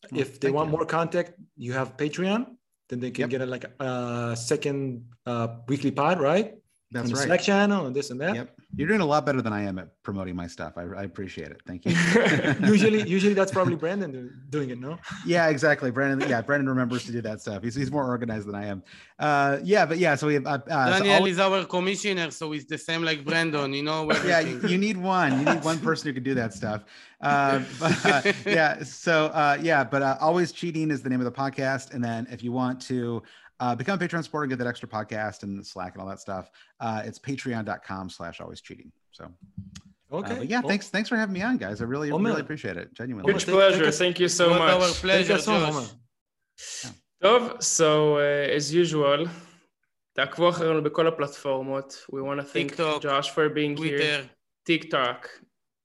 [SPEAKER 4] Oh,
[SPEAKER 2] if they want
[SPEAKER 4] you.
[SPEAKER 2] more contact, you have Patreon. Then they can
[SPEAKER 4] Yep.
[SPEAKER 2] get a, like a second uh, weekly pod, right?
[SPEAKER 4] That's right.
[SPEAKER 2] Slack channel and this and that.
[SPEAKER 4] Yep, you're doing a lot better than I am at promoting my stuff. I, I appreciate it. Thank you. (laughs) (laughs)
[SPEAKER 2] usually, usually that's probably Brandon doing it, no?
[SPEAKER 4] yeah, exactly. Brandon. Yeah, Brandon remembers to do that stuff. He's, he's more organized than I am. Uh, yeah, but yeah. So we have. Uh, uh, so
[SPEAKER 3] Daniel
[SPEAKER 4] all-
[SPEAKER 3] is our commissioner, so he's the same like Brandon, you know. (laughs)
[SPEAKER 4] yeah,
[SPEAKER 3] everything.
[SPEAKER 4] you, you need one. You need one person who can do that stuff. Uh, but, uh, yeah. So uh, yeah, but uh, always cheating is the name of the podcast. And then if you want to uh, become a Patreon supporter and get that extra podcast and Slack and all that stuff, uh, it's patreon.com slash always cheating. So uh,
[SPEAKER 2] Okay.
[SPEAKER 4] but yeah,
[SPEAKER 2] Well,
[SPEAKER 4] thanks. Thanks for having me on, guys. I really,
[SPEAKER 2] Oh, man.
[SPEAKER 4] really appreciate it. Genuinely.
[SPEAKER 1] Huge
[SPEAKER 2] thank-
[SPEAKER 1] pleasure,
[SPEAKER 2] thank us-
[SPEAKER 1] thank you so
[SPEAKER 3] What our
[SPEAKER 1] much.
[SPEAKER 2] Thank
[SPEAKER 3] pleasure,
[SPEAKER 2] you so
[SPEAKER 3] Josh.
[SPEAKER 2] much.
[SPEAKER 1] טוב, so uh, as usual, תעקבו אחרינו בכל הפלטפורמות. We want to thank
[SPEAKER 3] TikTok,
[SPEAKER 1] Josh for being here.
[SPEAKER 3] טוויטר.
[SPEAKER 1] TikTok,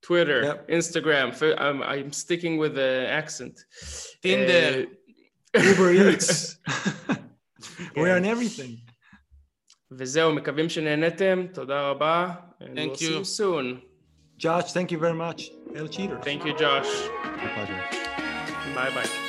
[SPEAKER 1] Twitter,
[SPEAKER 2] Yep.
[SPEAKER 1] Instagram. F- I'm, I'm sticking with the accent.
[SPEAKER 3] Tinder.
[SPEAKER 1] Uh,
[SPEAKER 2] Uber Eats. (laughs) (laughs) (laughs) We're on everything.
[SPEAKER 1] וזהו, מקווים שנהנתם, תודה רבה. And
[SPEAKER 3] Thank
[SPEAKER 1] we'll see
[SPEAKER 3] you.
[SPEAKER 1] you soon.
[SPEAKER 2] Josh, thank you very much. El Cheater.
[SPEAKER 1] Thank you, Josh.
[SPEAKER 4] My pleasure.
[SPEAKER 1] Bye bye.
[SPEAKER 4] Bye.